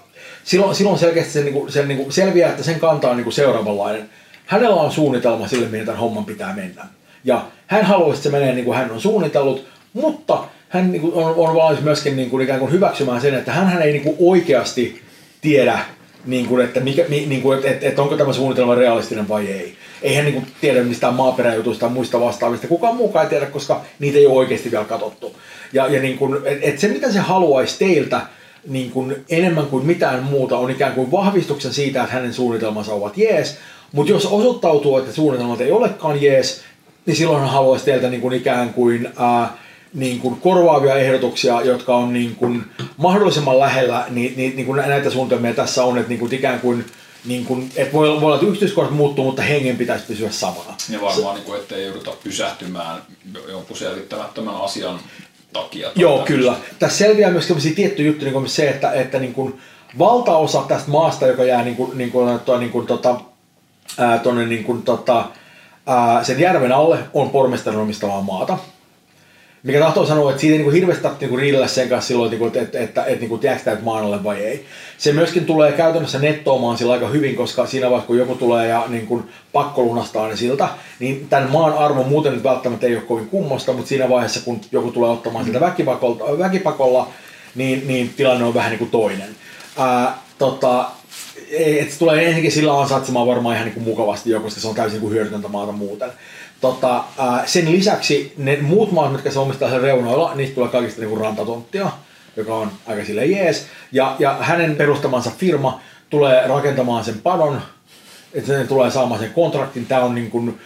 silloin, silloin selkeästi se, niin kuin, se niin kuin selviää, että sen kanta on niin kuin seuraavanlainen. Hänellä on suunnitelma sille, mihin tämän homman pitää mennä. Ja hän haluaa, että se menee niin kuin hän on suunnitellut, mutta hän niin kuin on, on valmis myöskin niin kuin ikään kuin hyväksymään sen, että hän ei niin kuin oikeasti tiedä, niin kuin, että, mikä, mi, niin kuin, että, että, että onko tämä suunnitelma realistinen vai ei. Ei hän niin kuin tiedä mistään maaperäjutuista tai muista vastaavista. Kukaan muukaan ei tiedä, koska niitä ei ole oikeasti vielä katsottu. Ja, ja niin kuin, et, et se, mitä se haluaisi teiltä, niin kuin enemmän kuin mitään muuta on ikään kuin vahvistuksen siitä, että hänen suunnitelmansa ovat jees. Mutta jos osoittautuu, että suunnitelmat ei olekaan jees, niin silloin hän haluaisi teiltä niin kuin ikään kuin, ää, niin kuin korvaavia ehdotuksia, jotka on niin kuin mahdollisimman lähellä niin, niin, niin kuin näitä suunnitelmia tässä on, että niin kuin ikään kuin, niin kuin, että voi, voi olla, että yksityiskohdat muuttuu, mutta hengen pitäisi pysyä samana. Ja varmaan, niin kuin, ettei jouduta pysähtymään jonkun selvittämättömän asian takia. Joo, tämmöistä. kyllä. Tässä selviää myös tiettyjä juttuja, niin kuin se, että, että niin kuin valtaosa tästä maasta, joka jää niin kuin, niin kuin, tuo, niin kuin, tota, ää, tonne, niin kuin, tota, ää, sen järven alle, on pormestarin omistamaa maata. Mikä tahtoo sanoa, että siitä ei niin kuin hirveästi tarvitse niin riidellä sen kanssa silloin, että, että, että, että, että niin jääkö tämä maan alle vai ei. Se myöskin tulee käytännössä nettoomaan sillä aika hyvin, koska siinä vaiheessa kun joku tulee ja niin kuin pakko lunastaa ne siltä, niin tämän maan arvo muuten nyt välttämättä ei ole kovin kummosta, mutta siinä vaiheessa kun joku tulee ottamaan siltä väkipakolla, väkipakolla niin, niin tilanne on vähän niin kuin toinen. Ää, tota, et se tulee ensinnäkin sillä ansaitsemaan varmaan ihan niin kuin mukavasti jo, koska se on täysin niin kuin hyödytöntä maata muuten. Tota, ää, sen lisäksi ne muut maat, mitkä se omistaa sen reunoilla, niistä tulee kaikista niin kuin rantatonttia, joka on aika sille jees. Ja, ja hänen perustamansa firma tulee rakentamaan sen padon, että ne tulee saamaan sen kontraktin. Tämä on niin kuin,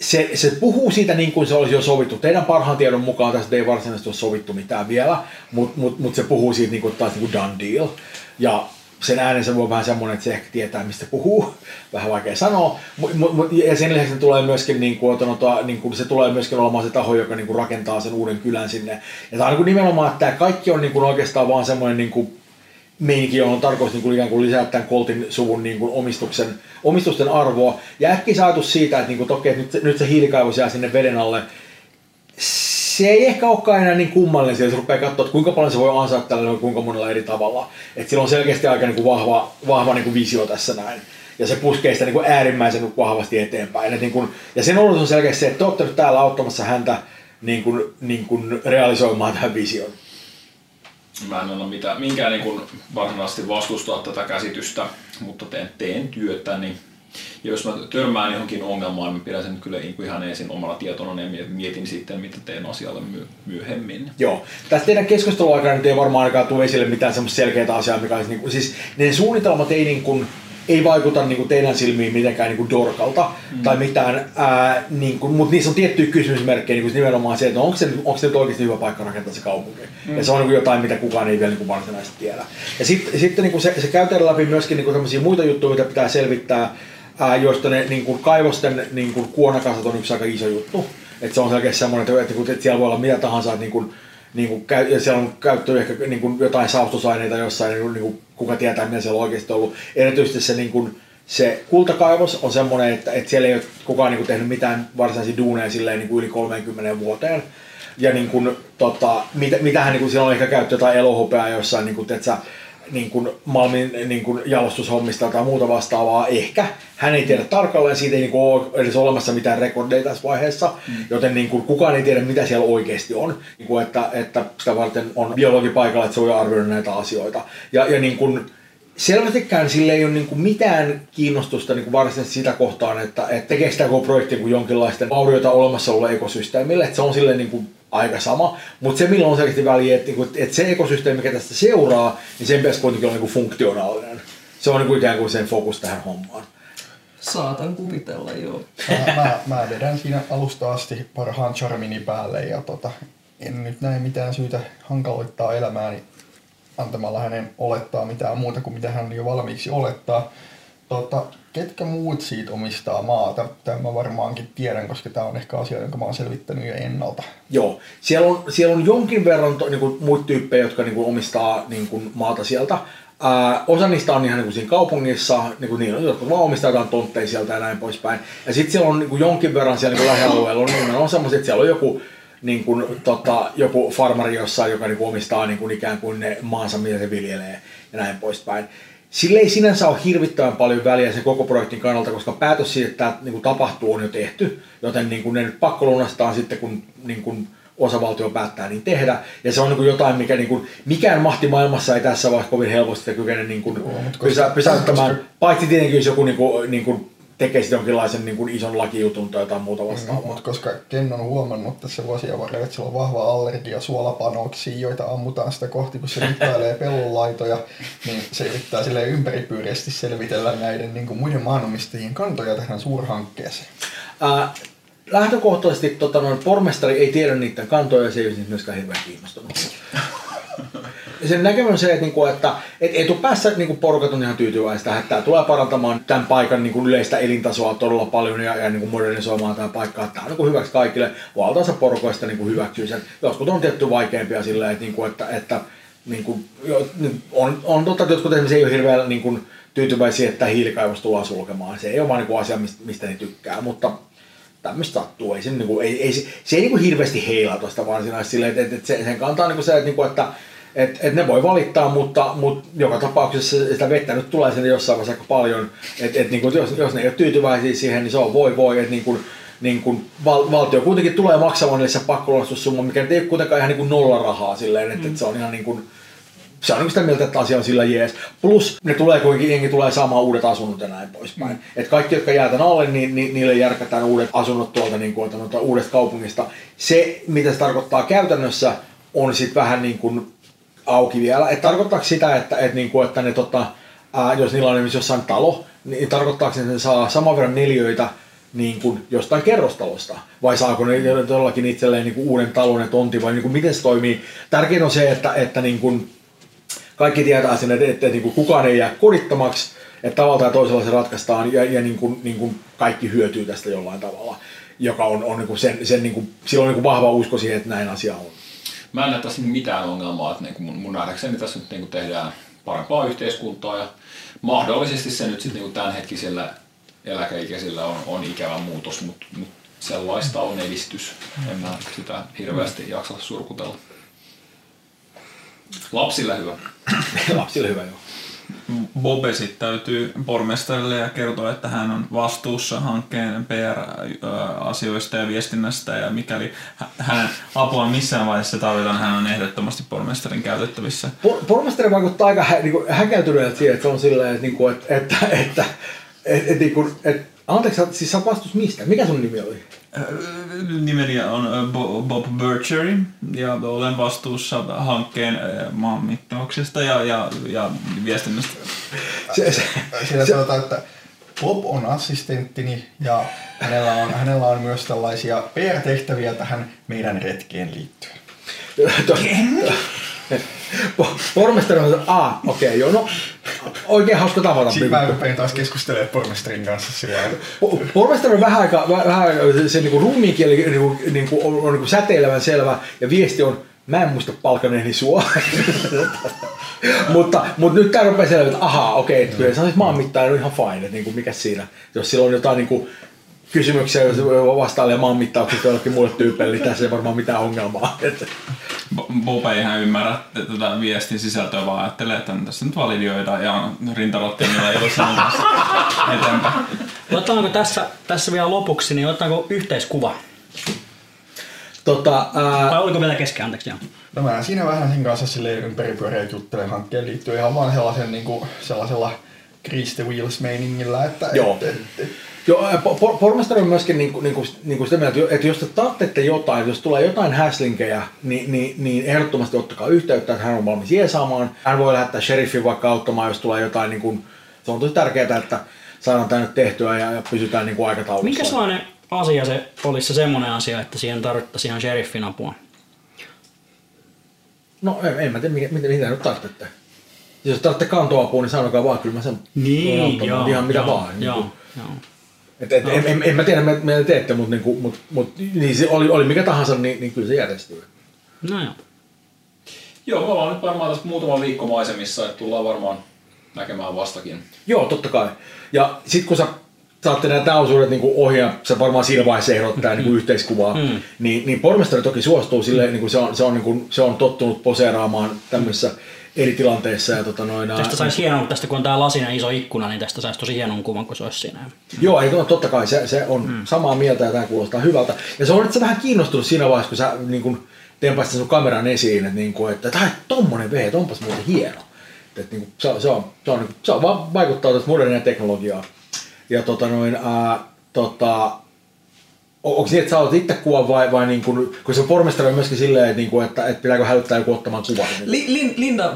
se, se puhuu siitä niin kuin se olisi jo sovittu. Teidän parhaan tiedon mukaan tästä ei varsinaisesti ole sovittu mitään vielä, mutta mut, mut se puhuu siitä niin kuin, taas niin kuin done deal. Ja sen äänensä voi vähän semmoinen, että se ehkä tietää, mistä puhuu. Vähän vaikea sanoa. Ja sen lisäksi tulee myöskin, niin kuin, otanota, niin kuin, se tulee myöskin olemaan se taho, joka niin kuin, rakentaa sen uuden kylän sinne. Ja tämä on niin nimenomaan, että tämä kaikki on niin kuin, oikeastaan vaan semmoinen niin kuin, meininki, on tarkoitus niin kuin, ikään kuin lisätä tämän Coltin suvun niin kuin, omistuksen, omistusten arvoa. Ja äkki ajatus siitä, että, niin kuin, toki, että nyt, nyt se hiilikaivos jää sinne veden alle, se ei ehkä olekaan enää niin kummallinen, jos rupeaa katsoa, että kuinka paljon se voi ansaita tällä kuinka monella eri tavalla. Että sillä on selkeästi aika niin kuin vahva, vahva niin kuin visio tässä näin. Ja se puskee sitä niin kuin äärimmäisen vahvasti eteenpäin. Et niin kuin, ja sen odotus on selkeästi se, että te olette täällä auttamassa häntä niin kuin, niin kuin realisoimaan tähän vision. Mä en anna mitään, minkään niin kuin varsinaisesti vastustaa tätä käsitystä, mutta teen, teen työtäni. Ja jos mä törmään johonkin ongelmaan, niin pidän sen kyllä niin kuin ihan ensin omalla tietona ja mietin sitten, mitä teen asialle my- myöhemmin. Joo. Tästä teidän keskustelun aikana nyt ei varmaan ainakaan tule esille mitään semmoista selkeää asiaa, mikä olisi, niin kuin, siis ne suunnitelmat ei, niin kuin, ei vaikuta niin kuin teidän silmiin mitenkään niin kuin dorkalta mm. tai mitään, ää, niin kuin, mutta niissä on tiettyjä kysymysmerkkejä niin kuin nimenomaan se, että no, onko, se, onko se nyt oikeasti hyvä paikka rakentaa se kaupunki. Mm. Ja se on niin kuin jotain, mitä kukaan ei vielä niin kuin varsinaisesti tiedä. Ja sitten sit, niin kuin se, se käy läpi myöskin niin kuin muita juttuja, mitä pitää selvittää, ää, joista ne niin kuin kaivosten niin kuin kuonakasat on yksi aika iso juttu. Että se on selkeästi semmoinen, että, että, että siellä voi olla mitä tahansa, että niin kuin, niin kuin, ja siellä on käytetty ehkä niin kuin jotain saastusaineita jossain, niin kuin, niin kuin, kuka tietää, mitä siellä on oikeasti ollut. Erityisesti se, niin kuin, se kultakaivos on semmoinen, että, että siellä ei ole kukaan niin kuin, tehnyt mitään varsinaisia duuneja silleen, niin kuin yli 30 vuoteen. Ja niin kuin, tota, mitä, mitähän niin kuin, siellä on ehkä käytetty jotain elohopeaa jossain, niin kuin, että niin kuin Malmin niin kuin jalostushommista tai muuta vastaavaa. Ehkä hän ei tiedä tarkalleen, siitä ei niin kuin ole edes olemassa mitään rekordeja tässä vaiheessa, mm. joten niin kuin kukaan ei tiedä, mitä siellä oikeasti on. Niin kuin että, että sitä varten on biologi paikalla, että se voi arvioida näitä asioita. Ja, ja niin kuin, selvästikään sille ei ole niin kuin mitään kiinnostusta niin kuin varsinaisesti sitä kohtaan, että, että tekeekö tämä koko projekti niin jonkinlaisten vaurioita olemassa olevalle ekosysteemille, että se on silleen niin kuin aika sama, mutta se millä on selkeästi väliä, että, niinku, että se ekosysteemi, mikä tästä seuraa, niin sen pitäisi kuitenkin olla niin kuin funktionaalinen. Se on niin kuin ikään kuin sen fokus tähän hommaan. Saatan kuvitella, joo. Mä, mä, mä vedän siinä alusta asti parhaan charmini päälle ja tota, en nyt näe mitään syytä hankaloittaa elämääni antamalla hänen olettaa mitään muuta kuin mitä hän jo valmiiksi olettaa. Tota, ketkä muut siitä omistaa maata? Tämä mä varmaankin tiedän, koska tämä on ehkä asia, jonka mä oon selvittänyt jo ennalta. Joo, siellä on, siellä on jonkin verran to, niin kuin, muita tyyppejä, jotka niin kuin, omistaa niin kuin, maata sieltä. Ää, osa niistä on ihan niin kuin siinä kaupungissa, niin kuin niin, jotka vaan omistaa jotain tontteja sieltä ja näin poispäin. Ja sitten siellä on niin kuin, jonkin verran siellä niin lähialueella, on, on, on semmoisia, että siellä on joku niin kuin, tota, joku farmari jossain, joka niin kuin, omistaa niin kuin, ikään kuin ne maansa, mitä se viljelee ja näin poispäin. Sille ei sinänsä ole hirvittävän paljon väliä sen koko projektin kannalta, koska päätös siitä, että tämä niin kuin, tapahtuu, on jo tehty, joten niin kuin, ne nyt pakko lunastaa sitten, kun niin kuin, osavaltio päättää niin tehdä. Ja se on niin kuin jotain, mikä niin kuin, mikään mahti maailmassa ei tässä vaiheessa kovin helposti kykene niin kuin, pysä, pysäyttämään. Paitsi tietenkin, jos joku niin kuin, niin kuin, tekee sitten jonkinlaisen niin kuin ison lakijutun tai jotain muuta vastaavaa. Mm, mutta koska Ken on huomannut tässä vuosien varrella, että sillä on vahva allergia suolapanoksiin, joita ammutaan sitä kohti, kun se mittailee pellonlaitoja, niin se yrittää sille ympäripyöreästi selvitellä näiden niin kuin muiden maanomistajien kantoja tähän suurhankkeeseen. Ää, lähtökohtaisesti tota, noin, pormestari ei tiedä niiden kantoja ja se ei myöskään hirveän kiinnostunut. Sen näkemys on se, että, niinku, että et etupäässä niinku porukat on ihan tyytyväistä, että tämä tulee parantamaan tämän paikan niinku yleistä elintasoa todella paljon ja, ja niinku modernisoimaan tämä paikka. Tämä on niinku hyväksi kaikille. Valtaosa porukoista niinku hyväksyy sen. Jotkut on tietty vaikeampia silleen, että, niinku, että, että niinku, on, on totta, että jotkut esimerkiksi ei ole hirveän niinku, tyytyväisiä, että hiilikaivos tullaan sulkemaan. Se ei ole vaan niinku asia, mistä, ne tykkää, mutta tämmöistä sattuu. Ei se, niinku, ei, ei, se, se ei niinku hirveästi heilaa tuosta varsinaisesti silleen, että, että, se, sen kantaa niinku se, että, niinku, että et, et ne voi valittaa, mutta, mutta joka tapauksessa sitä vettä nyt tulee sinne jossain vaiheessa aika paljon. Et, et, niin kuin, jos, jos ne ei ole tyytyväisiä siihen, niin se on voi voi. Et, niin kuin, niin kuin val, valtio kuitenkin tulee maksamaan niille se pakkolunastussumma, mikä ei ole kuitenkaan ihan niin kuin nolla rahaa silleen, että, mm. että se on ihan niin kuin, se on niin sitä mieltä, että asia on sillä jees. Plus ne tulee kuitenkin, jengi tulee saamaan uudet asunnot ja näin poispäin. Mm. Et kaikki, jotka jää tänne alle, niin, niin niille järkätään uudet asunnot tuolta niin kuin, uudesta kaupungista. Se, mitä se tarkoittaa käytännössä, on sitten vähän niin kuin auki vielä. Et tarkoittaako sitä, että, et niinku, että ne, tota, ää, jos niillä on esimerkiksi jossain talo, niin tarkoittaako se, että ne saa saman verran neliöitä niin kuin jostain kerrostalosta? Vai saako ne todellakin itselleen niin kuin uuden talon ja tonti vai niin kuin miten se toimii? Tärkeintä on se, että, että niin kuin kaikki tietää sen, että, että, niin kuin kukaan ei jää kodittomaksi, että tavalla tai toisella se ratkaistaan ja, ja niin kuin, niin kuin kaikki hyötyy tästä jollain tavalla, joka on, on niin kuin sen, sen niin kuin, silloin niin kuin vahva usko siihen, että näin asia on mä en näe tässä mitään ongelmaa, että niin mun, mun nähdäkseni tässä nyt niin tehdään parempaa yhteiskuntaa ja mahdollisesti se nyt sitten niin tämänhetkisellä eläkeikäisillä on, on ikävä muutos, mutta mut sellaista on edistys. En mä sitä hirveästi jaksa surkutella. Lapsille hyvä. Lapsille hyvä, joo. Bob esittäytyy pormestarille ja kertoo, että hän on vastuussa hankkeen PR-asioista ja viestinnästä ja mikäli hänen apua missään vaiheessa tarvitaan, hän on ehdottomasti pormestarin käytettävissä. Por- pormestari vaikuttaa aika hä- niinku häkeltyneeltä siihen, että se on silleen, että, niinku, että, että, että, että, että, niinku, että anteeksi, siis sä vastuus mistä? Mikä sun nimi oli? Nimeni on Bob Birchery ja olen vastuussa hankkeen maanmittauksesta ja, ja, ja viestinnästä. Se, se, Siinä sanotaan, että Bob on assistenttini ja hänellä on, hänellä on myös tällaisia PR-tehtäviä tähän meidän retkeen liittyen. Pormestari on, a, okei, okay, joo, no oikein hauska tavata. Sitten mä rupein taas keskustelemaan pormestarin kanssa sillä Pormestari on vähän aika, vähän aika se niinku ruumiinkieli niinku, niinku, on, on niinku säteilevän selvä ja viesti on, mä en muista palkaneeni sua. mutta, mutta nyt tää rupeaa selvä, että ahaa, okei, okay, kyllä se on siis maanmittainen ihan fine, että niinku, mikä siinä. Jos sillä on jotain niinku, kysymyksiä, jos vastailee maanmittauksista jollekin muulle tyypeille, niin tässä ei varmaan mitään ongelmaa. Bo- Bob ei ihan ymmärrä tätä viestin sisältöä, vaan ajattelee, että tässä nyt validioidaan ja rintarottimilla ilossa eteenpäin. Otetaanko tässä, tässä vielä lopuksi, niin otetaanko yhteiskuva? Tota, ää, Vai oliko vielä kesken, anteeksi joo. No mä siinä vähän sen kanssa sille ympäripyöreät juttelen hankkeen liittyen ihan vaan sellaisen, niin kuin, sellaisella Grease the Wheels meiningillä, että Joo. Et, et, et, Joo, por- pormestari on myöskin niinku, niinku, niinku sitä mieltä, että jos te tarvitsette jotain, jos tulee jotain häslinkejä, niin, niin, niin ehdottomasti ottakaa yhteyttä, että hän on valmis jeesaamaan. Hän voi lähettää sheriffin vaikka auttamaan, jos tulee jotain, niin kuin, se on tosi tärkeää, että saadaan tämä nyt tehtyä ja, ja pysytään niin kuin aikataulussa. Mikä sellainen asia se olisi se semmoinen asia, että siihen tarvittaisiin ihan sheriffin apua? No en, en mä tiedä, mitä, mitä, mitä nyt tarvitsette. Jos tarvitsette kantoapua, niin sanokaa vaan, kyllä mä sen voin auttamaan, ihan mitä joo, vaan. niin Joo, kuin. joo. Et, et, en, en, en, mä tiedä, mitä mitä te teette, mutta niinku, mut, mut, niin se oli, oli mikä tahansa, niin, niin kyllä se järjestyy. No joo. Joo, me ollaan nyt varmaan tässä muutama viikko maisemissa, että tullaan varmaan näkemään vastakin. Joo, totta kai. Ja sit kun sä saatte nämä tausuudet niin ohi ja sä varmaan siinä vaiheessa ehdottaa niin yhteiskuvaa, Mm. niin, niin pormestari toki suostuu silleen, niin kuin se, on, se, on, niin kuin, se on tottunut poseeraamaan tämmöisissä eri tilanteissa. Ja tota noin, Tästä saisi hienon, tästä kun on tää lasinen iso ikkuna, niin tästä saisi tosi hienon kuvan, kun se olisi siinä. Joo, ei, no, totta kai se, se on mm. samaa mieltä ja tämä kuulostaa hyvältä. Ja se on nyt se vähän kiinnostunut siinä vaiheessa, kun sä niin kun, tempasit sun kameran esiin, että, niin kuin, että tämä tommonen vee, että onpas muuten hieno. Että, niin kuin, se, se, on, se, on, se on vaikuttaa tästä modernia teknologiaa. Ja tota noin, ää, tota, onko niin, että sä olet itse kuvan vai, vai niin kuin, kun se pormestari on myöskin silleen, että, niin kuin, että, että pitääkö hälyttää joku ottamaan kuvan. Li, Lin, Linda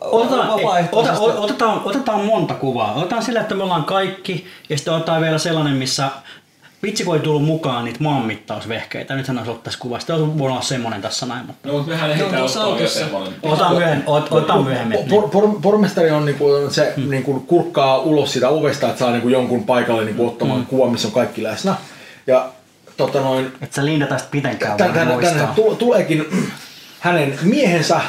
Otetaan, ei, ota, otetaan, otetaan monta kuvaa. Otetaan sillä, että me ollaan kaikki, ja sitten otetaan vielä sellainen, missä vitsi kun ei tullut mukaan niitä maanmittausvehkeitä. Nythän olisi ollut tässä kuvassa. Sitten olisi voinut olla semmoinen tässä näin. Mutta No, mehän ei hitää tuossa ottaa jo autossa. semmoinen. otetaan myöhemmin. ot- myöhemmin. Por, por, pormestari on niinku, se hmm. niinku, kurkkaa ulos sitä ovesta, että saa niinku, jonkun paikalle niinku, ottamaan hmm. kuvan, missä on kaikki läsnä. Ja tota noin, Että sä Linda tästä pitenkään tän, voi tän, tu- tuleekin hänen miehensä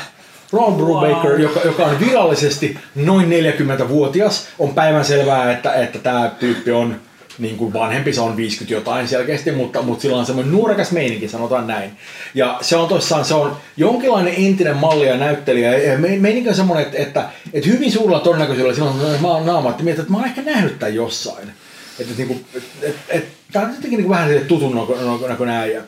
Ron Brubaker, Wow. joka, joka on virallisesti noin 40-vuotias. On päivänselvää, että, että tämä tyyppi on niin kuin vanhempi, se on 50 jotain selkeästi, mutta, mutta sillä on semmoinen nuorekas meininki, sanotaan näin. Ja se on toissaan, se on jonkinlainen entinen malli ja näyttelijä. Ja me- Meininki on semmoinen, että, että, että hyvin suurella todennäköisyydellä sillä on naama, että mietit, että mä oon ehkä nähnyt tämän jossain. Että, niin että, että, että tämä on jotenkin niin kuin vähän tutun näkö- näköinen äijä.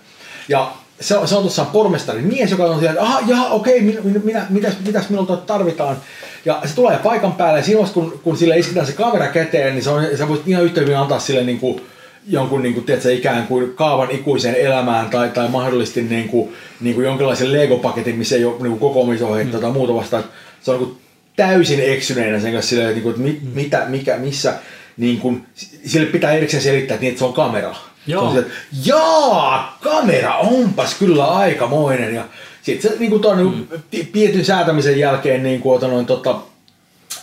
Ja se on, se on tuossa pormestarin mies, joka on siellä, että aha, jaha, okei, minä, minä, mitäs, mitäs minulta tarvitaan. Ja se tulee paikan päälle ja siinä kun, kun sille isketään se kamera käteen, niin se on, sä voisit ihan yhtä hyvin antaa sille niin kuin, jonkun niin kuin, tiedätkö, ikään kuin kaavan ikuiseen elämään tai, tai mahdollisesti niin kuin, niin kuin jonkinlaisen Lego-paketin, missä ei ole niin kuin kokoamisohjeita tai muuta vastaan. Se on niin kuin täysin eksyneenä sen kanssa silleen, että, niin kuin, että mi, mitä, mikä, missä, niin kuin, sille pitää erikseen selittää, että, niin, että se on kamera. Joo. Se on silleen, että jaa, kamera, onpas kyllä aikamoinen. Ja sitten se niin kuin tuon, mm. tietyn säätämisen jälkeen niin kuin, noin, tota,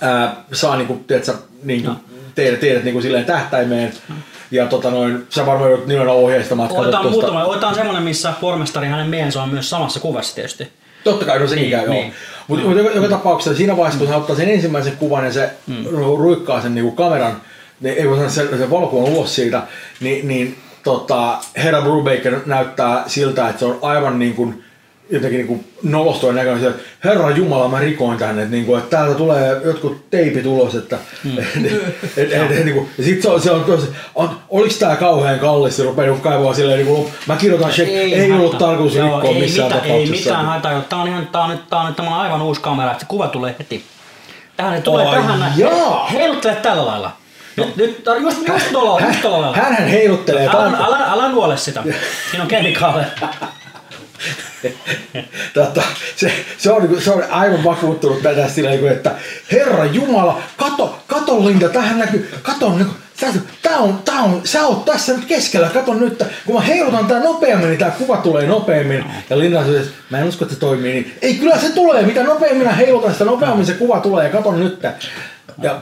ää, saa niin kuin, tiedätkö, niin kuin, teidät, teidät niin kuin, silleen tähtäimeen. Ja tota noin, sä varmaan joudut nimenomaan ohjeistamaan. Otetaan tosta- muutama. Otetaan semmoinen, missä pormestari hänen miehensä on myös samassa kuvassa tietysti. Totta kai, no sekin Niin, käy, joo. niin. Mutta joka, joka tapauksessa siinä vaiheessa, kun hän ottaa sen ensimmäisen kuvan ja se mm. ruikkaa sen niinku kameran, niin ei voi sanoa sen, sen valokuvan ulos siitä, niin, niin tota, herra Brubaker näyttää siltä, että se on aivan niin kuin, jotenkin niin kuin nolostuen näköinen, se, että herra Jumala, mä rikoin tänne, että, niin kuin, että täältä tulee jotkut teipit ulos, että mm. et, et, et, niin kuin, ja sit se on, se on, tosi, on oliks tää kauhean kallis, se rupeaa niin kaivaa silleen, niin kuin, mä kirjoitan check, ei, ei ollut tarkoitus Joo, rikkoa ei missään mitään, tapauksessa. Ei mitään haittaa. Tää on, ihan, tää on nyt, tää on nyt, tää on tämmönen aivan uusi kamera, että se kuva tulee heti. Tähän ne tulee Ai tähän näin. jaa. Heiluttele tällä lailla. Nyt, nyt just, just tuolla, just tuolla lailla. Hänhän heiluttelee. Älä, älä, älä nuole sitä. Siinä on kemikaaleja. Tota, se, se, on, niinku- se on aivan vakuuttunut tätä sillä niinku, että Herra Jumala, kato, kato Linda, tähän näkyy, kato, niinku, tää on, tää on, sä oot tässä nyt keskellä, kato nyt, kun mä heilutan tää nopeammin, niin tää kuva tulee nopeammin. Ja Linda sanoi, että mä en usko, että se toimii niin. Ei, kyllä se tulee, mitä nopeammin heilutan, sitä nopeammin se kuva tulee, ja kato nyt. Ja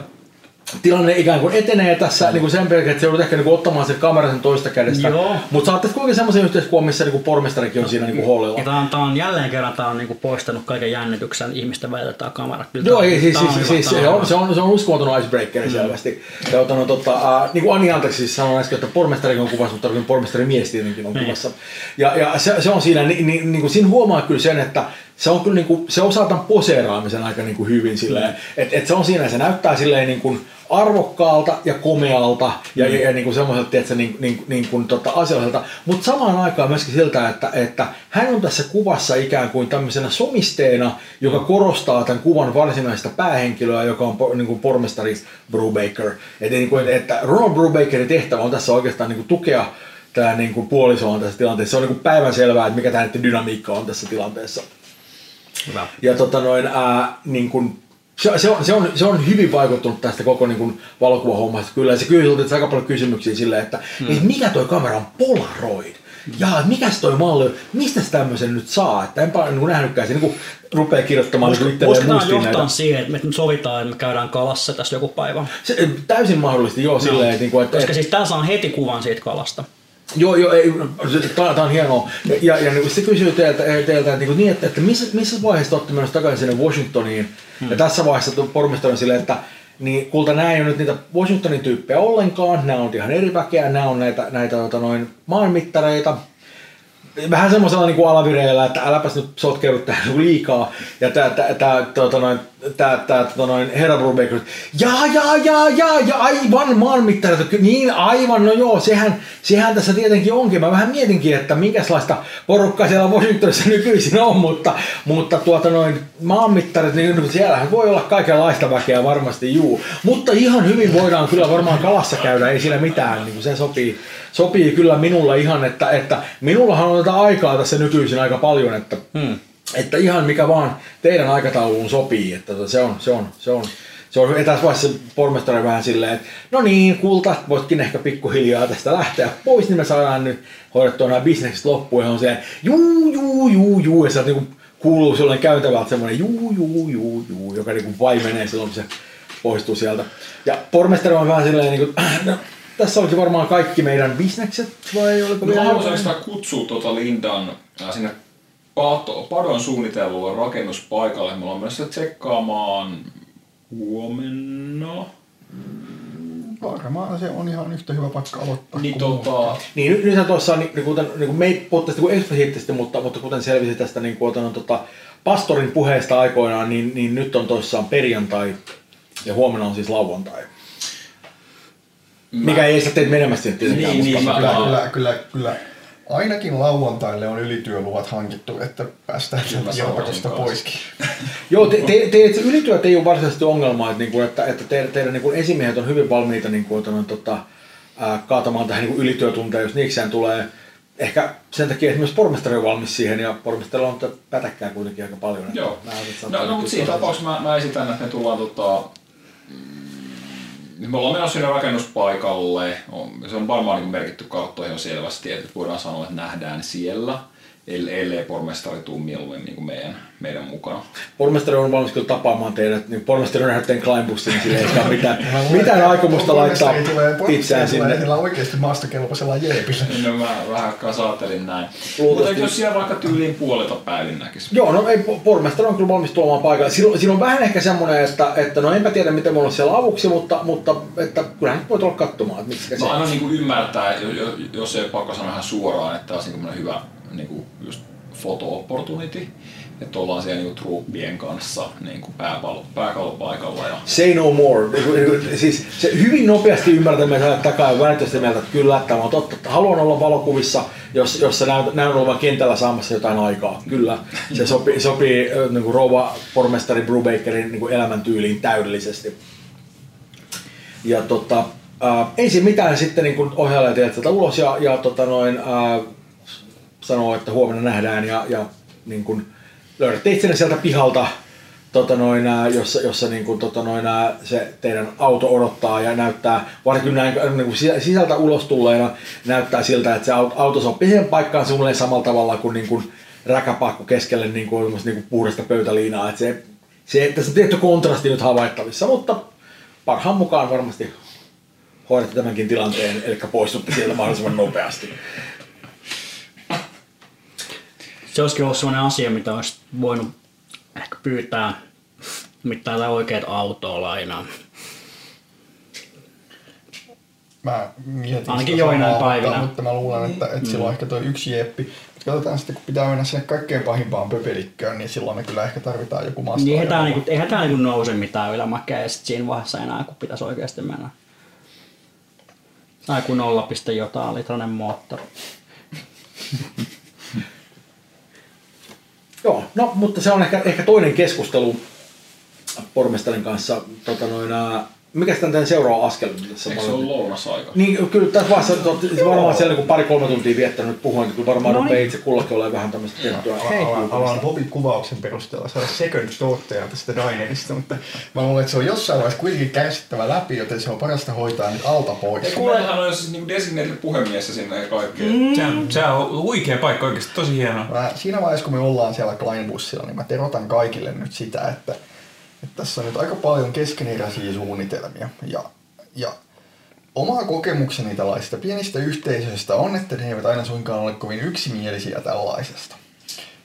tilanne ikään kuin etenee tässä niin kuin sen pelkään, että se joudut ehkä niin kuin, ottamaan sen kameran sen toista kädestä. Mutta saatte kuitenkin semmoisen yhteiskuvan, missä niin kuin pormestarikin on siinä niin kuin hollilla. Ja tää on, tää on jälleen kerran tää on niinku poistanut kaiken jännityksen ihmisten välillä tää kamera. Kyllä Joo, tää- ei, siis, tää on siis, hyvä, siis, se, on se, on, se on uskomaton icebreakeri selvästi. Ja otan, tota, äh, niin kuin Ani anteeksi siis sanoin äsken, että pormestari on kuvassa, mutta pormestari mies tietenkin on Niin. kuvassa. Ja, ja se, se, on siinä, niin, niin, niin kuin siinä huomaa kyllä sen, että se on kyllä niin kuin, se osaa tämän poseeraamisen aika niin kuin hyvin silleen, että et se on siinä, se näyttää silleen niin kuin arvokkaalta ja komealta ja, ja, ja niin kuin semmoiselta, tiedätkö, niin, niin, niin kuin tota asialliselta, mutta samaan aikaan myöskin siltä, että, että hän on tässä kuvassa ikään kuin tämmöisenä somisteena, joka korostaa tämän kuvan varsinaista päähenkilöä, joka on niin kuin pormestari Brubaker. Että, niin kuin, että Ronald Brubakerin tehtävä on tässä oikeastaan niin kuin tukea tämä niin kuin puolisoon tässä tilanteessa. Se on niin kuin päivänselvää, että mikä tämä dynamiikka on tässä tilanteessa. Hyvä. Ja tota noin, ää, niin kun, se, se, on, se, on, se on hyvin vaikuttunut tästä koko niin kun, valokuvahommasta. Kyllä se kysyy aika paljon kysymyksiä silleen, että Hmm. mm. mikä toi kamera on Polaroid? Ja mikäs toi malli, on? mistä tämmöisen nyt saa? Että enpä niin nähnytkään, se niin kuin rupeaa kirjoittamaan niin Voisiko itselleen muistiin johtaa näitä. siihen, että me nyt sovitaan, että me käydään kalassa tässä joku päivä? Se, täysin mahdollisesti, joo, silleen, että, niin kuin, että, Koska siis tää saa heti kuvan siitä kalasta. Joo, joo, ei, tämä on hienoa. Ja, ja, ja niin se kysyy teiltä, teiltä että, niin, niin, että, että missä, missä vaiheessa te olette menossa takaisin sinne Washingtoniin. Hmm. Ja tässä vaiheessa pormestari on silleen, että niin kulta, nämä ei ole nyt niitä Washingtonin tyyppejä ollenkaan, nämä on ihan eri väkeä, nämä on näitä, näitä tota, noin maanmittareita. Vähän semmoisella niin kuin alavireillä, että äläpäs nyt sotkeudu tähän niinku liikaa. Ja tota tää, tää, tota noin, herra Brubaker, jaa, jaa, jaa, jaa, ja aivan maanmittarit, niin aivan, no joo, sehän, sehän tässä tietenkin onkin. Mä vähän mietinkin, että minkälaista porukkaa siellä Washingtonissa nykyisin on, mutta, mutta tuota noin, maanmittarit, niin siellähän voi olla kaikenlaista väkeä varmasti, juu. Mutta ihan hyvin voidaan kyllä varmaan kalassa käydä, ei sillä mitään, niin se sopii, sopii kyllä minulle ihan, että, että minullahan on tätä aikaa tässä nykyisin aika paljon, että, hmm. että ihan mikä vaan teidän aikatauluun sopii, että tota se on, se on, se on, se on, tässä vaiheessa se pormestari vähän silleen, että no niin, kulta, voitkin ehkä pikkuhiljaa tästä lähteä pois, niin me saadaan nyt hoidettua nämä bisnekset loppuun, ja on silleen, juu, juu, juu, juu, ja sieltä niinku kuuluu sellainen käytävältä semmoinen juu, juu, juu, juu, joka niinku vaimenee silloin, kun se poistuu sieltä. Ja pormestari on vähän silleen, niin kuin, no, tässä olikin varmaan kaikki meidän bisnekset, vai oliko No, vielä haluaisin sitä kutsua tuota Lindan äh, sinne pato, padon suunnitellulle rakennuspaikalle. Me ollaan menossa tsekkaamaan huomenna. Varmaan se on ihan yhtä hyvä paikka aloittaa. Niin tota, Niin, nyt, nythän tuossa, niin, niin kuten, niin kuin me ei puhuttaisi niin eksplisiittisesti, mutta, mutta kuten selvisi tästä niin kuin, otan, tota, pastorin puheesta aikoinaan, niin, niin nyt on toissaan perjantai ja huomenna on siis lauantai. Mikä ei teitä menemästä tietenkään. Niin, niin, Kyllä, mä- kyllä, kyllä, kyllä. Ainakin lauantaille on ylityöluvat hankittu, että päästään mä kanssa. poiskin. Joo, te, te, te, te, ylityöt ei ole varsinaisesti ongelma, että, niin kuin, että, että te, teidän niin kuin esimiehet on hyvin valmiita niin kuin, otan, tota, ää, kaatamaan tähän niin kuin ylityötunteja, jos niikseen tulee. Ehkä sen takia, että myös pormestari on valmis siihen ja pormestarilla on pätäkkää kuitenkin aika paljon. Joo. mä että No, no mutta siinä tapauksessa mä, mä esitän, että me tullaan tota, mm, me ollaan menossa sinne rakennuspaikalle. On, se on varmaan niin merkitty karttoihin selvästi, että voidaan sanoa, että nähdään siellä. Ellei, pormestari tuu mieluummin niin kuin meidän, meidän mukana. Pormestari on valmis kyllä tapaamaan teidät, niin pormestari on nähnyt teidän Kleinbussin, niin sillä ei ole mitään, mitään aikomusta laittaa pormestari tulee- pormestari itseään tulee sinne. Sillä oikeasti maastokelpoisella jeepillä. No mä vähän aikaa saatelin näin. Mutta Luultavasti- jos siellä vaikka tyyliin puolelta päivin näkisi. Joo, no ei, po- pormestari on kyllä valmis tuomaan paikalle. Siinä, siinä on vähän ehkä semmoinen, että, että no enpä tiedä miten mulla on siellä avuksi, mutta, mutta että kyllähän nyt voi tulla katsomaan, että miksi se. No aina niin kuin ymmärtää, jo- jo- jos ei pakko sanoa ihan suoraan, että tämä on niin hyvä niin kuin just photo opportunity. Että ollaan siellä niin kuin truppien kanssa niin kuin pääpallo, pääkallopaikalla. Ja... Say no more. Siis se hyvin nopeasti ymmärtää meitä takaa ja välittömästi mieltä, että kyllä tämä on totta. että Haluan olla valokuvissa, jos, jos sä näyt, näyn olevan kentällä saamassa jotain aikaa. Kyllä. Se sopii, sopii niin kuin rouva pormestari Brubakerin niin kuin elämäntyyliin täydellisesti. Ja tota, äh, ei siinä mitään sitten niin ohjaaja sieltä ulos ja, ja tota noin, äh, sanoo, että huomenna nähdään ja, ja niin kuin löydätte itsenne sieltä pihalta, tota noin, jossa, jossa niin kuin, tota noin, se teidän auto odottaa ja näyttää, varsinkin näin niin kuin sisä- sisältä ulos tulleena, näyttää siltä, että se auto sopii siihen paikkaan suunnilleen samalla tavalla kuin, niin kuin räkäpakku keskelle niin kuin, niin kuin puhdasta pöytäliinaa. Että se, se, tässä on tietty kontrasti nyt havaittavissa, mutta parhaan mukaan varmasti hoidatte tämänkin tilanteen, eli poistutte sieltä mahdollisimman nopeasti. Se olisikin ollut sellainen asia, mitä olisi voinut ehkä pyytää mitään tai oikeat autoa lainaa. Mä mietin Ainakin joinain päivinä. Mutta, mä luulen, että, että silloin ehkä toi yksi jeppi. Mutta katsotaan sitten, kun pitää mennä sinne kaikkein pahimpaan pöpelikköön, niin silloin me kyllä ehkä tarvitaan joku masto. Niin tää, niinku, eihän tää niinku nouse mitään ylämäkeä ja sit siinä vaiheessa enää, kun pitäisi oikeasti mennä. Tai kun 0, jotain litranen moottori. Joo, no mutta se on ehkä, ehkä toinen keskustelu pormestarin kanssa. Tota noin, mikä sitten tämän seuraava askel? Tässä Eikö se ole lounasaika? Niin, kyllä tässä vaiheessa te olette varmaan siellä niin pari-kolme tuntia viettänyt puhuen, kun varmaan No rupeaa niin. itse kullakin olemaan vähän tämmöistä tiettyä Alan, Bobin kuvauksen perusteella saada second thoughtia tästä Dinerista, mutta mä luulen, että se on jossain vaiheessa kuitenkin kärsittävä läpi, joten se on parasta hoitaa nyt alta pois. Kuule, meillähän on siis niinku designated puhemies sinne ja kaikkea. Mm. Se, on, se on huikea paikka oikeasti, tosi hienoa. Mä, siinä vaiheessa, kun me ollaan siellä Kleinbussilla, niin mä terotan kaikille nyt sitä, että, että tässä on nyt aika paljon keskeneräisiä suunnitelmia. Ja, ja oma kokemukseni tällaisista pienistä yhteisöistä on, että ne eivät aina suinkaan ole kovin yksimielisiä tällaisesta.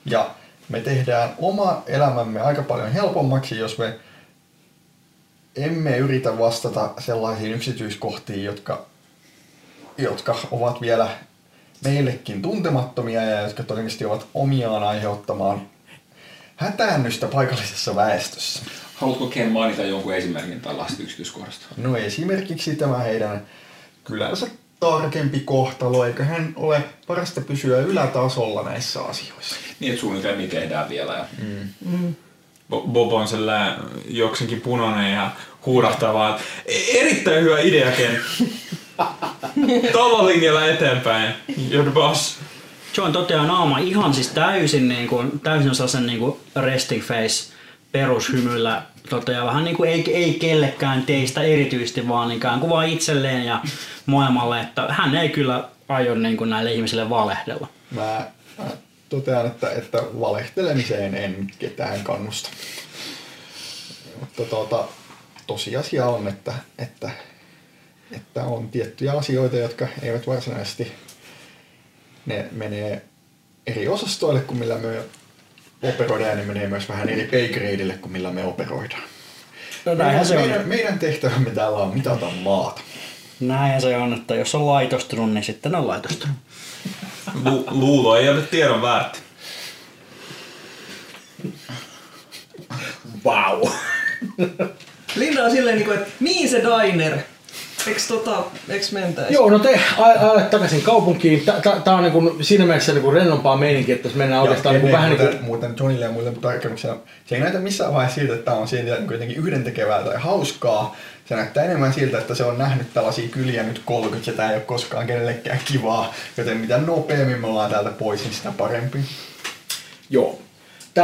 Ja me tehdään oma elämämme aika paljon helpommaksi, jos me emme yritä vastata sellaisiin yksityiskohtiin, jotka, jotka ovat vielä meillekin tuntemattomia ja jotka todennäköisesti ovat omiaan aiheuttamaan hätäännystä paikallisessa väestössä. Haluatko Ken mainita jonkun esimerkin tällaista yksityiskohdasta? No esimerkiksi tämä heidän kylänsä tarkempi kohtalo, eikä hän ole parasta pysyä ylätasolla näissä asioissa. Niin, että suunnitelmia tehdään vielä. Ja... Mm. Bo- Bob on sellainen joksenkin punainen ja että "E- erittäin hyvä idea Ken. Tuolla linjalla eteenpäin. You're the boss. John toteaa naama ihan siis täysin, niin kuin, täysin sellaisen niin kuin resting face perushymyllä toteaa vähän niin kuin ei, ei kellekään teistä erityisesti, vaan ikään kuin vaan itselleen ja maailmalle, että hän ei kyllä aio niin kuin näille ihmisille valehdella. Mä, mä totean, että, että valehtelemiseen en ketään kannusta. Mutta tuota, tosiasia on, että, että, että on tiettyjä asioita, jotka eivät varsinaisesti ne menee eri osastoille kuin millä me operoidaan ja ne menee myös vähän eri pay kuin millä me operoidaan. No näinhän se on. meidän, meidän tehtävämme täällä on mitata maata. Näinhän se on, että jos on laitostunut, niin sitten on laitostunut. Lu- luulo ei ole tiedon väärti. Wow. Linda on silleen, niinku, että mihin se diner? Eiks tota, eiks mentäis? Joo, no te ajatte takaisin kaupunkiin. Tämä on niinku, siinä mielessä niinku rennompaa meininkiä, että tässä mennään oikeastaan niinku vähän muuten, niinku... muuten Johnille ja muille tarkennuksena. Se ei näytä missään vaiheessa siltä, että tämä on siitä niin jotenkin yhdentekevää tai hauskaa. Se näyttää enemmän siltä, että se on nähnyt tällaisia kyliä nyt 30 ja tämä ei ole koskaan kenellekään kivaa. Joten mitä nopeammin me ollaan täältä pois, niin sitä parempi. Joo.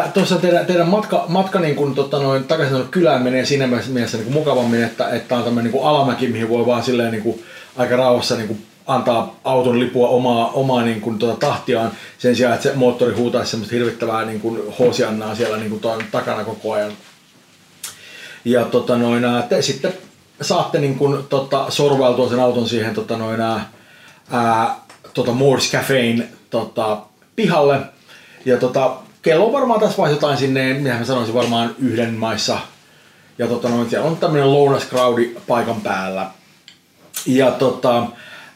Tuossa teidän, teidän matka, matka niin kuin, tota, noin, takaisin kylään menee siinä mielessä niin kuin mukavammin, että, että on tämmöinen niin kuin alamäki, mihin voi vaan silleen niin kuin, aika rauhassa niin kuin, antaa auton lipua omaa, omaa niin kuin, tota, tahtiaan sen sijaan, että se moottori huutaisi semmoista hirvittävää niin kuin, hoosiannaa siellä niin kuin, tuon takana koko ajan. Ja tota, noin, te sitten saatte niin kuin, tota, sorvailtua sen auton siihen tota, noin, ää, tota Moore's Cafein tota, pihalle. Ja tota, kello on varmaan tässä vaiheessa jotain sinne, mitä mä sanoisin, varmaan yhden maissa. Ja tota, noin, siellä on tämmöinen lounascrowdi paikan päällä. Ja tota,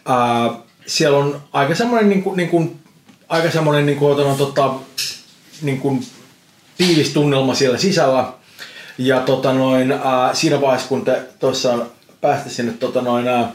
ää, siellä on aika semmoinen niin kuin, niin kuin, aika semmoinen niin kuin, tota, tota, niin kuin, tiivis tunnelma siellä sisällä. Ja tota noin, ää, siinä vaiheessa, kun te tuossa päästä sinne tota noin, ää,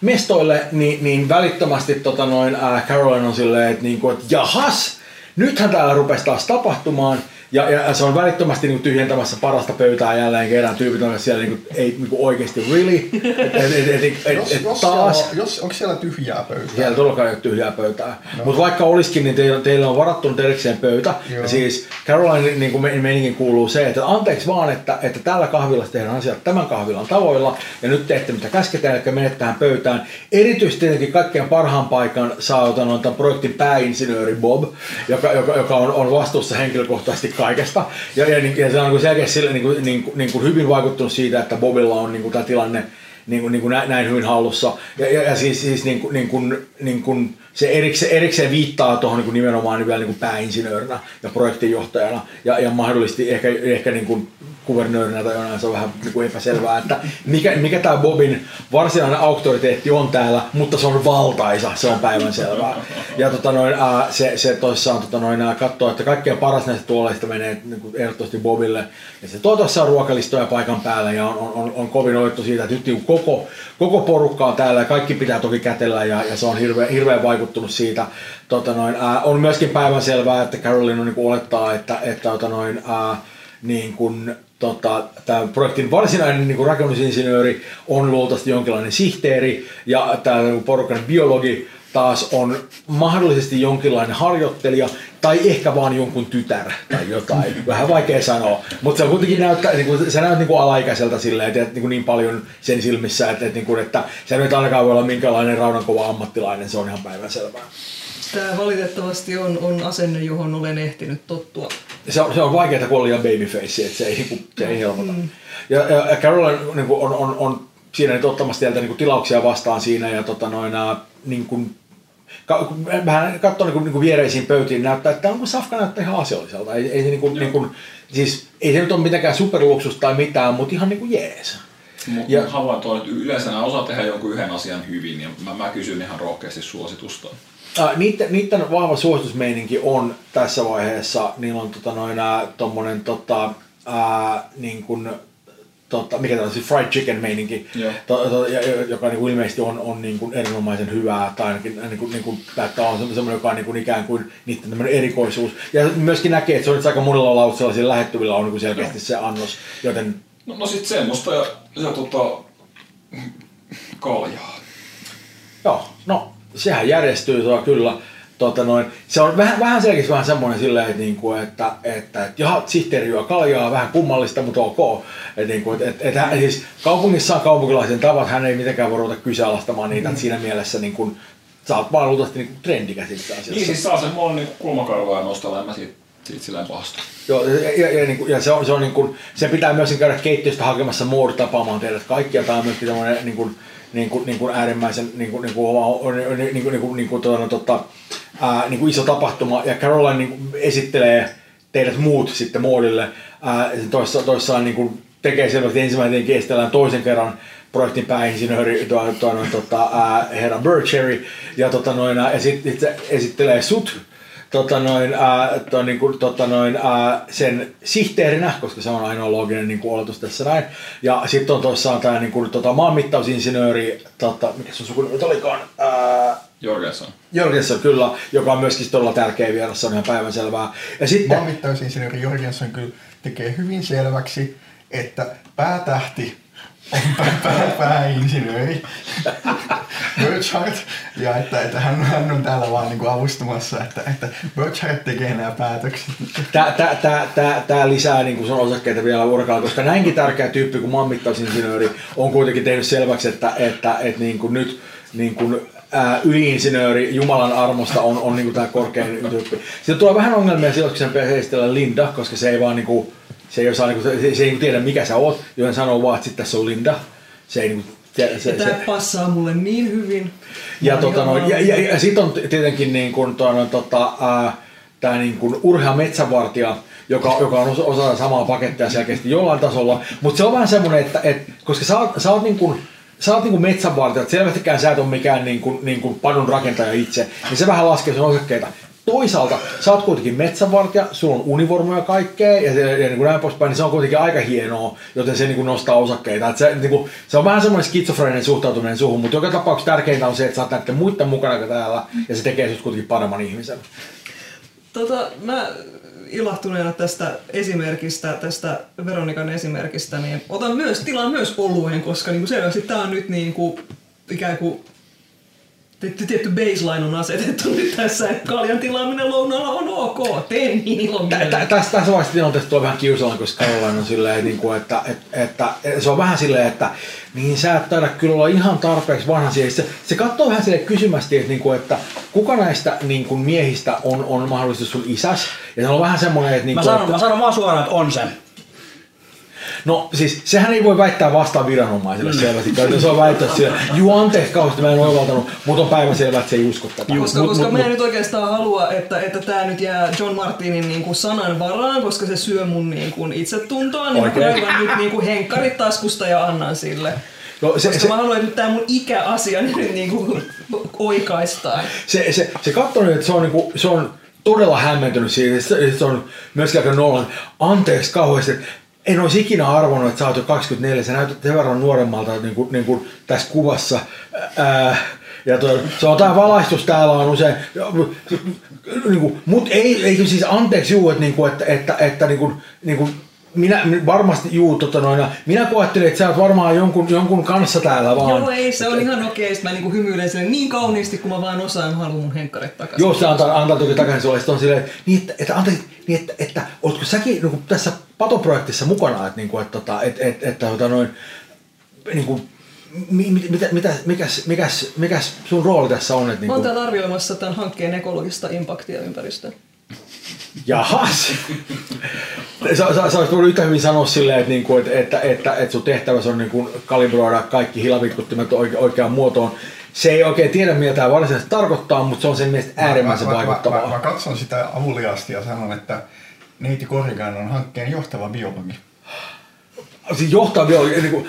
mestoille, niin, niin välittömästi tota noin, ää, Caroline on silleen, että, niin kuin, että jahas, nythän täällä rupesi taas tapahtumaan. Ja, ja se on välittömästi niin tyhjentämässä parasta pöytää jälleen kerran. Tyypit on siellä niin kuin, ei niin kuin oikeasti really. Et, et, et, et, et, Jos, jos, taas. Siellä, on- jos, onko siellä tyhjää pöytää? Siellä todellakaan ei ole tyhjää pöytää. No. Mutta vaikka olisikin, niin teillä, teillä on varattu nyt erikseen pöytä. Joo. Ja siis Caroline niin kuin me- meininkin kuuluu se, että anteeksi vaan, että, että tällä kahvilassa tehdään asiat tämän kahvilan tavoilla. Ja nyt teette mitä käsketään, eli menette tähän pöytään. Erityisesti tietenkin kaikkein parhaan paikan saa noin tämän projektin pääinsinööri Bob, joka joka, joka, joka on, on vastuussa henkilökohtaisesti kaikesta. Ja, ja, niin- ja se on niin selkeästi sille, niin kuin, niin niin hyvin vaikuttunut siitä, että Bobilla on niin kuin, tämä tilanne niin kuin, niin näin, näin hyvin hallussa. Ja, ja, ja siis, siis niin kuin, niin niin kuin, se erikseen, erikseen viittaa tuohon niin nimenomaan niin vielä niin kuin pääinsinöörinä ja projektinjohtajana ja, ja mahdollisesti ehkä, ehkä niin kuin kuvernöörinä tai jonain se on vähän niin kuin epäselvää, että mikä, mikä tämä Bobin varsinainen auktoriteetti on täällä, mutta se on valtaisa, se on päivänselvää. Ja tota noin, ää, se, se toissaan tota noin, ää, katsoo, että kaikkein paras näistä tuoleista menee niin kuin ehdottomasti Bobille. Ja se tuo tuossa ruokalistoja paikan päällä ja on, on, on, on kovin otettu siitä, että nyt niin koko, koko porukka on täällä ja kaikki pitää toki kätellä ja, ja se on hirveän, hirveän vaikuttunut siitä. Tota noin, ää, on myöskin päivänselvää, että Caroline on, niin kuin olettaa, että, että tota noin, ää, niin kuin, tota, tämä projektin varsinainen niin kuin rakennusinsinööri on luultavasti jonkinlainen sihteeri ja tämä niin porukan biologi taas on mahdollisesti jonkinlainen harjoittelija tai ehkä vaan jonkun tytär tai jotain. Vähän vaikea sanoa, mutta se kuitenkin näyttää, niin kuin, se näyttää niin kuin alaikäiseltä silleen, että, niin, kuin niin paljon sen silmissä, että, että, niin kuin, että se nyt ainakaan voi olla minkälainen raudankova ammattilainen, se on ihan päivänselvää. Tämä valitettavasti on, on asenne, johon olen ehtinyt tottua. se on, se on vaikeaa, kun on liian babyface, että se ei, se ei helpota. Mm. Ja, ja, ja Caroline niin kuin on, on, on, siinä nyt ottamassa teiltä niin kuin tilauksia vastaan siinä ja tota noin, niin kuin, vähän katsoo niin kuin, niin kuin viereisiin pöytiin, näyttää, että tämä safka näyttää ihan asialliselta. Ei, ei, se, niin kuin, niin kuin, siis, ei se nyt ole mitenkään superluksus tai mitään, mutta ihan niin kuin jees. Mutta Ja- havainto on, että yleensä nämä osaa tehdä jonkun yhden asian hyvin, ja mä, mä kysyn ihan rohkeasti suositusta. Niiden, niiden vahva suositusmeininki on tässä vaiheessa, niillä on tota noin, tommonen tota, ää, niin kuin, tota, mikä tämä on, siis fried chicken meininki, to, to, ja- joka niin kuin ilmeisesti on, on niin kuin erinomaisen hyvää, tai ainakin niin kuin, niin kuin, että on semmoinen, joka on niin kuin ikään kuin niiden tämmöinen erikoisuus. Ja myöskin näkee, että se on aika monella lautsella siinä lähettyvillä on niin kuin selkeästi se annos, joten No, no sit semmoista ja, ja tota, kaljaa. Joo, no sehän järjestyy tuo kyllä. Tota noin, se on vähän, vähän selkeästi vähän semmoinen silleen, että, niinku, että, että, että jaha, sihteeri juo kaljaa, vähän kummallista, mutta ok. Että, niinku, että, että, että, hän- siis kaupungissa on kaupunkilaisen tavat, hän ei mitenkään voi ruveta kyseenalaistamaan niitä, että siinä mielessä niin kuin, sä oot vaan luultavasti niin trendikäs itse asiassa. Niin siis saa on niinku kulmakarvoja nostella, en mä siitä, siitä silleen pahasta. Joo, ja, ja, ja, niin kuin, ja se, on, se, on niin kuin, se pitää myöskin käydä keittiöstä hakemassa Moore tapaamaan teidät kaikkia. Tämä on myöskin tämmöinen niin kuin, niin kuin, niin kuin äärimmäisen niin kuin, niin kuin, niin kuin, niin kuin, niin kuin, tuota, tota, ää, niin kuin iso tapahtuma. Ja Caroline niin kuin, esittelee teidät muut sitten Moodille. Ää, toissa, toissaan niin kuin, tekee selvästi ensimmäinen tietenkin esitellään toisen kerran projektin pääinsinööri tuo, tuo, noin, tota, ää, herra Burcherry. Ja, tota, noin, ää, ja sitten se esittelee sut tota noin, ää, to, niin kuin, tota noin, ää, sen sihteerinä, koska se on ainoa looginen niin kuin oletus tässä näin. Ja sitten on tuossa tämä niin kuin, tota, maanmittausinsinööri, tota, mikä se on sukunimi nyt olikaan, ää, Jorgensen. Jorgensen kyllä, joka on myöskin todella tärkeä vieras, se on ihan päivänselvää. Ja sitten, Maanmittausinsinööri Jorgensson kyllä tekee hyvin selväksi, että päätähti pääinsinööri Burchard, ja että, että hän, hän on täällä vaan niin kuin avustamassa, että, että Burchard tekee nämä päätökset. Tää, tää, tää, tää, tää lisää niin kuin osakkeita vielä urkaa, koska näinkin tärkeä tyyppi kuin maanmittausinsinööri on kuitenkin tehnyt selväksi, että, että, että niin kuin nyt niin kuin, ää, yliinsinööri Jumalan armosta on, on niin kuin tämä korkein tyyppi. Sitten tulee vähän ongelmia silloin, kun sen esitellä Linda, koska se ei vaan niin kuin, se ei, osaa, niin kuin, se, se ei niin kuin tiedä mikä sä oot, joten sanoo vaan, että tässä on Linda. Se ei niin kuin, se, se, tämä passaa mulle niin hyvin. ja, tota, no, ja, ja, ja sitten on tietenkin niin kuin, no, tota, tämä niin kuin urhea metsävartija, joka, joka on osa, osa samaa pakettia selkeästi jollain tasolla, mutta se on vähän semmoinen, että et, koska sä oot, sä oot niin kuin, sä oot niinku metsänvartija, että selvästikään sä et ole mikään niinku, niinku padun rakentaja itse, niin se vähän laskee sun osakkeita. Toisaalta sä oot kuitenkin metsänvartija, sulla on univormuja ja kaikkea ja, se, ja niin kuin näin poispäin, niin se on kuitenkin aika hienoa, joten se niin kuin nostaa osakkeita. Et se, niin kuin, se on vähän semmoinen skitsofreeninen suhtautuminen suhun, mutta joka tapauksessa tärkeintä on se, että sä oot näiden muiden mukana täällä ja se tekee sut kuitenkin paremman ihmisen. Tota, mä ilahtuneena tästä esimerkistä, tästä Veronikan esimerkistä, niin otan myös, tilaan myös oluen, koska niin selvästi tää on nyt niin kuin, ikään kuin Tietty, baseline on asetettu nyt tässä, että kaljan tilaaminen lounaalla on ok. Tee niin ilon Tä- tä- Tässä tässä vaiheessa tilanteessa tulee vähän kiusallinen, koska Caroline on silleen, niin kuin, että, että, että, se on vähän silleen, että niin sä et taida kyllä olla ihan tarpeeksi vanha siihen. Se, se katsoo vähän silleen kysymästi, että, niin kuin, että kuka näistä niin kuin miehistä on, on mahdollisesti sun isäs. Ja se on vähän semmoinen, että, niin Mä kuin, sanon, että mä sanon vaan suoraan, että on se. No siis sehän ei voi väittää vastaan viranomaisille mm. selvästi. Se on väittää sille, juu anteeksi kauheasti mä en oivaltanut, mutta on päivänselvää, että se ei usko tätä. Koska, Mut- koska mut- mä en mut- nyt oikeastaan halua, että, että tämä nyt jää John Martinin niin kuin sanan varaan, koska se syö mun niin kuin itsetuntoa, niin Oikein. mä kaivan nyt niin kuin henkkarit taskusta ja annan sille. No, se, Koska se, mä haluan, että nyt tää mun ikäasia nyt niin kuin oikaistaan. se, se, se katsoi että se on, niinku, se on todella hämmentynyt siitä. Se, se on myöskin aika nollan. Anteeksi kauheasti, että en olisi ikinä arvonnut, että sä oot jo 24, sä näytät sen verran nuoremmalta niin kuin, niin kuin tässä kuvassa. Ää, ja toi, se on tää valaistus täällä on usein, niin kuin, mut ei, ei siis anteeksi juu, että, niin kuin, että, että, että niin kuin, niin kuin, minä varmasti juu, tota noin, ja minä koettelin, että sä oot varmaan jonkun, jonkun kanssa täällä vaan. Joo, ei, se on ihan okei. Sitten mä niinku hymyilen sille niin kauniisti, kun mä vaan osaan, mä haluan mun henkkarit takaisin. Jos se antaa, antaa toki takaisin sulle, on silleen, että, niin, että, että, anteeksi, niin, että, että ootko säkin niin kuin tässä patoprojektissa mukana, että, niin kuin, että, että, että, että, että, että noin, niin kuin, mi, mi, mitä, mitä, mikäs, mikäs, mikäs sun rooli tässä on? Että, niin Mä oon kuin, täällä arvioimassa tämän hankkeen ekologista impaktia ympäristöön. Jahas! Sä, sä, sä olisit voinut yhtä hyvin sanoa silleen, että, niinku, että, että, että, että sun tehtävässä on niinku kalibroida kaikki hilavitkuttimet oike, oikeaan muotoon. Se ei oikein tiedä, mitä tämä varsinaisesti tarkoittaa, mutta se on sen mielestä äärimmäisen mä, mä, vaikuttavaa. Mä, mä, mä, katson sitä avuliaasti ja sanon, että Neiti Korrigan on hankkeen johtava biologi. Siis johtava biologi, niin kuin,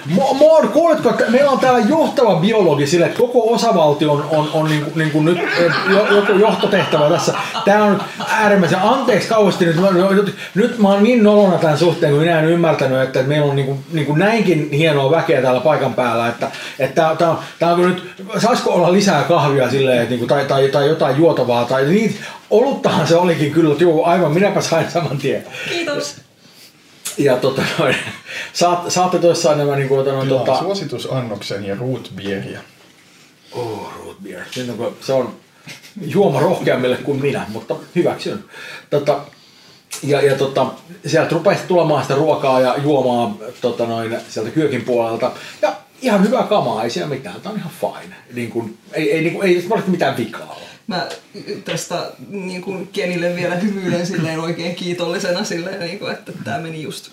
kuuletko, että meillä on täällä johtava biologi sille, että koko osavaltio on, on, on niin kuin, niin kuin nyt eh, jo, joku johtotehtävä tässä. Tämä on äärimmäisen, anteeksi kauheasti nyt, nyt, nyt mä oon niin nolona tämän suhteen, kun minä en ymmärtänyt, että, meillä on niin kuin, niin kuin näinkin hienoa väkeä täällä paikan päällä, että, että tämä on, tää on nyt, saisiko olla lisää kahvia silleen, että, niin kuin, tai, tai, tai jotain juotavaa, tai niin, oluttahan se olikin kyllä, joo, aivan, minäpä sain saman tien. Kiitos. Ja tota noin, saat, saatte tuossa nämä niin kuin, noin, Tilaa tota, suositusannoksen ja root beeria. Oh, root beer. Se on, se on juoma rohkeammille kuin minä, mutta hyväksyn. Tota, ja, ja tota, sieltä rupesi tulemaan sitä ruokaa ja juomaa tota noin, sieltä kyökin puolelta. Ja ihan hyvä kamaa, ei siellä mitään. Tämä on ihan fine. Niin kuin, ei, ei, niin kuin, ei varsinaisesti mitään vikaa. Mä tästä niin kuin Kenille vielä hymyilen silleen oikein kiitollisena silleen, niin kuin, että tää meni just,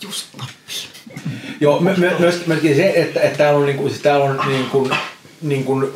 just nappiin. Joo, myöskin se, että, että täällä on, niin kuin, siis täällä on niin kuin, niin kuin,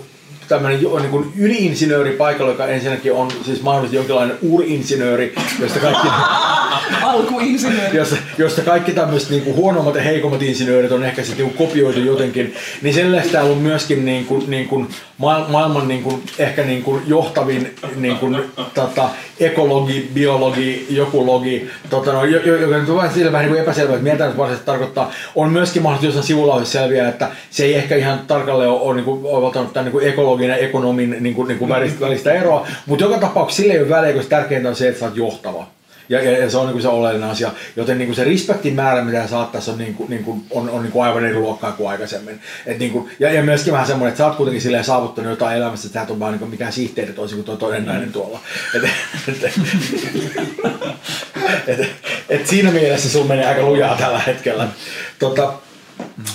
tämmöinen niin kuin yliinsinööri paikalla, joka ensinnäkin on siis mahdollisesti jonkinlainen uurinsinööri, josta kaikki, Alkuinsinööri. josta, josta kaikki tämmöiset niin kuin huonommat ja heikommat insinöörit on ehkä sitten niin kuin kopioitu jotenkin, niin sen lisäksi täällä on myöskin niin kuin, niin kuin maa- maailman niin kuin, ehkä niin kuin johtavin niin kuin, tota, ekologi, biologi, joku logi, tota, no, jo- jo- joka nyt on vähän sillä vähän niin kuin epäselvä, että mitä tämä nyt varsinaisesti tarkoittaa. On myöskin mahdollisesti jossain sivulauseessa selviää, että se ei ehkä ihan tarkalleen ole, ole niin kuin, oivaltanut tämän niin kuin ekologin ja ekonomin niin kuin, niin kuin välistä, välistä eroa, mutta joka tapauksessa sille ei ole väliä, koska tärkeintä on se, että sä oot johtava. Ja, ja, ja se on niin kuin se oleellinen asia. Joten niin kuin se respektin määrä, mitä sä saat tässä, on, niin kuin, niin kuin, on, on niin kuin aivan eri luokkaa kuin aikaisemmin. Et niin kuin, ja, ja myöskin vähän semmoinen, että sä oot kuitenkin silleen saavuttanut jotain elämässä, että sä et ole vaan niin mikään sihteeri toisin kuin tuo toinen nainen tuolla. Et, et, et, et, et siinä mielessä sun menee aika lujaa tällä hetkellä. Tota,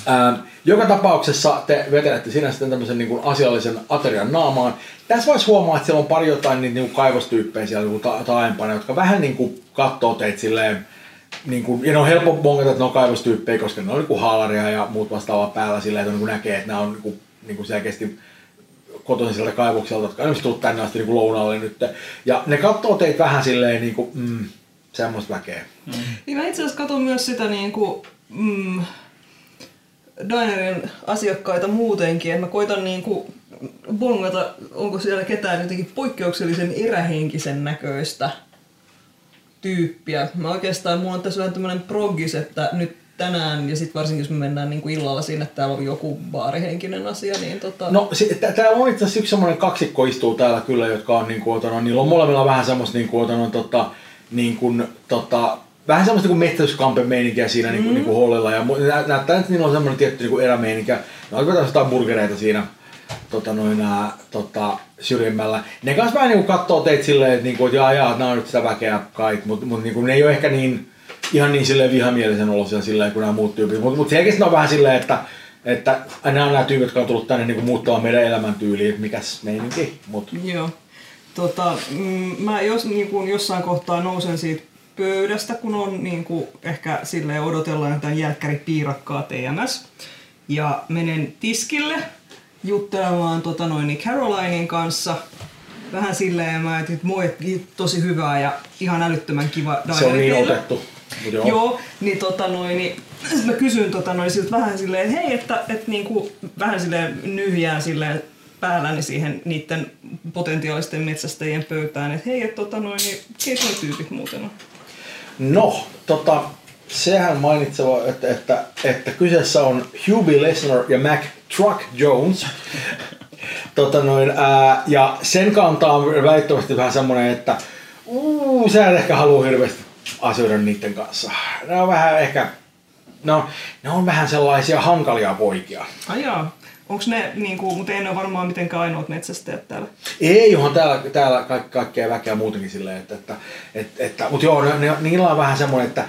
ää, joka tapauksessa te vetelette siinä sitten tämmöisen niin kuin asiallisen aterian naamaan. Tässä voisi huomaa, että siellä on pari jotain niitä niin kuin kaivostyyppejä siellä niin ta- taaempana, jotka vähän niin kuin katsoo teitä silleen, niin kuin, ja ne on helppo bongata, että ne on kaivostyyppejä, koska ne on niin kuin haalaria ja muut vastaavaa päällä silleen, että on, niin kuin näkee, että nämä on niin kuin, niin kuin selkeästi kotoisin sieltä kaivokselta, jotka on tullut tänne asti niin kuin lounaalle nyt. Ja ne katsoo teitä vähän silleen niin kuin, mm, semmoista väkeä. Niin mä itse asiassa katson myös sitä niin kuin, mm, Dinerin asiakkaita muutenkin, että mä koitan niin kuin bongata, onko siellä ketään jotenkin poikkeuksellisen erähenkisen näköistä tyyppiä. Mä oikeastaan, mulla on tässä vähän tämmönen proggis, että nyt tänään ja sitten varsinkin jos me mennään niin kuin illalla sinne, että täällä on joku baarihenkinen asia, niin tota... No täällä on itse asiassa yksi semmoinen kaksikko istuu täällä kyllä, jotka on niin kuin, ota, no, niillä on molemmilla vähän semmoista niin kuin, ota, no, tota, niin kuin, tota, vähän semmoista niin metsästyskampen meininkiä siinä mm. niin kuin, niin kuin hollilla ja näyttää, että niillä on semmoinen tietty niin kuin erämeininki. Ne on jotain burgereita siinä. tota noin, nää, tota, syrjimmällä. Ne kanssa vähän niinku kattoo teitä silleen, että niinku, et jaa, jaa, nää on nyt sitä väkeä kaikki, mutta mut, niinku, ne ei ole ehkä niin, ihan niin silleen vihamielisen olosia silleen kuin nämä muut tyypit. Mutta mut selkeästi on vähän silleen, että että nämä on nämä tyypit, jotka on tullut tänne niin muuttamaan meidän elämäntyyliin, että mikäs meininki. Mut. Joo. Tota, mm, mä jos, niin kuin jossain kohtaa nousen siitä pöydästä, kun on niin kuin, ehkä sille odotellaan jotain jälkkäripiirakkaa TMS. Ja menen tiskille juttelemaan tota noin, niin Carolinin kanssa. Vähän silleen, mä että moi, tosi hyvää ja ihan älyttömän kiva Se on niin otettu. Joo. Joo, niin, tota noin, niin mä kysyn tota noin, siltä vähän silleen, että hei, että, että niinku, vähän silleen nyhjää silleen päälläni siihen niiden potentiaalisten metsästäjien pöytään, että hei, että tota noin, niin keitä tyypit muuten on? No, tota, sehän mainitseva, että, että, että kyseessä on Hubie Lesnar ja Mac Truck Jones. tota noin, ää, ja sen kantaa väittämättä vähän semmoinen, että uu, sä et ehkä halua hirveästi asioida niiden kanssa. Ne on vähän ehkä, no, ne on vähän sellaisia hankalia poikia. Ajaa. Onko ne, niinku, mutta ei ne ole varmaan mitenkään ainoat metsästäjät täällä. Ei, onhan täällä, täällä ka- kaikkea väkeä muutenkin silleen, että, että, että, että mutta joo, ne, ne, niillä on vähän semmoinen, että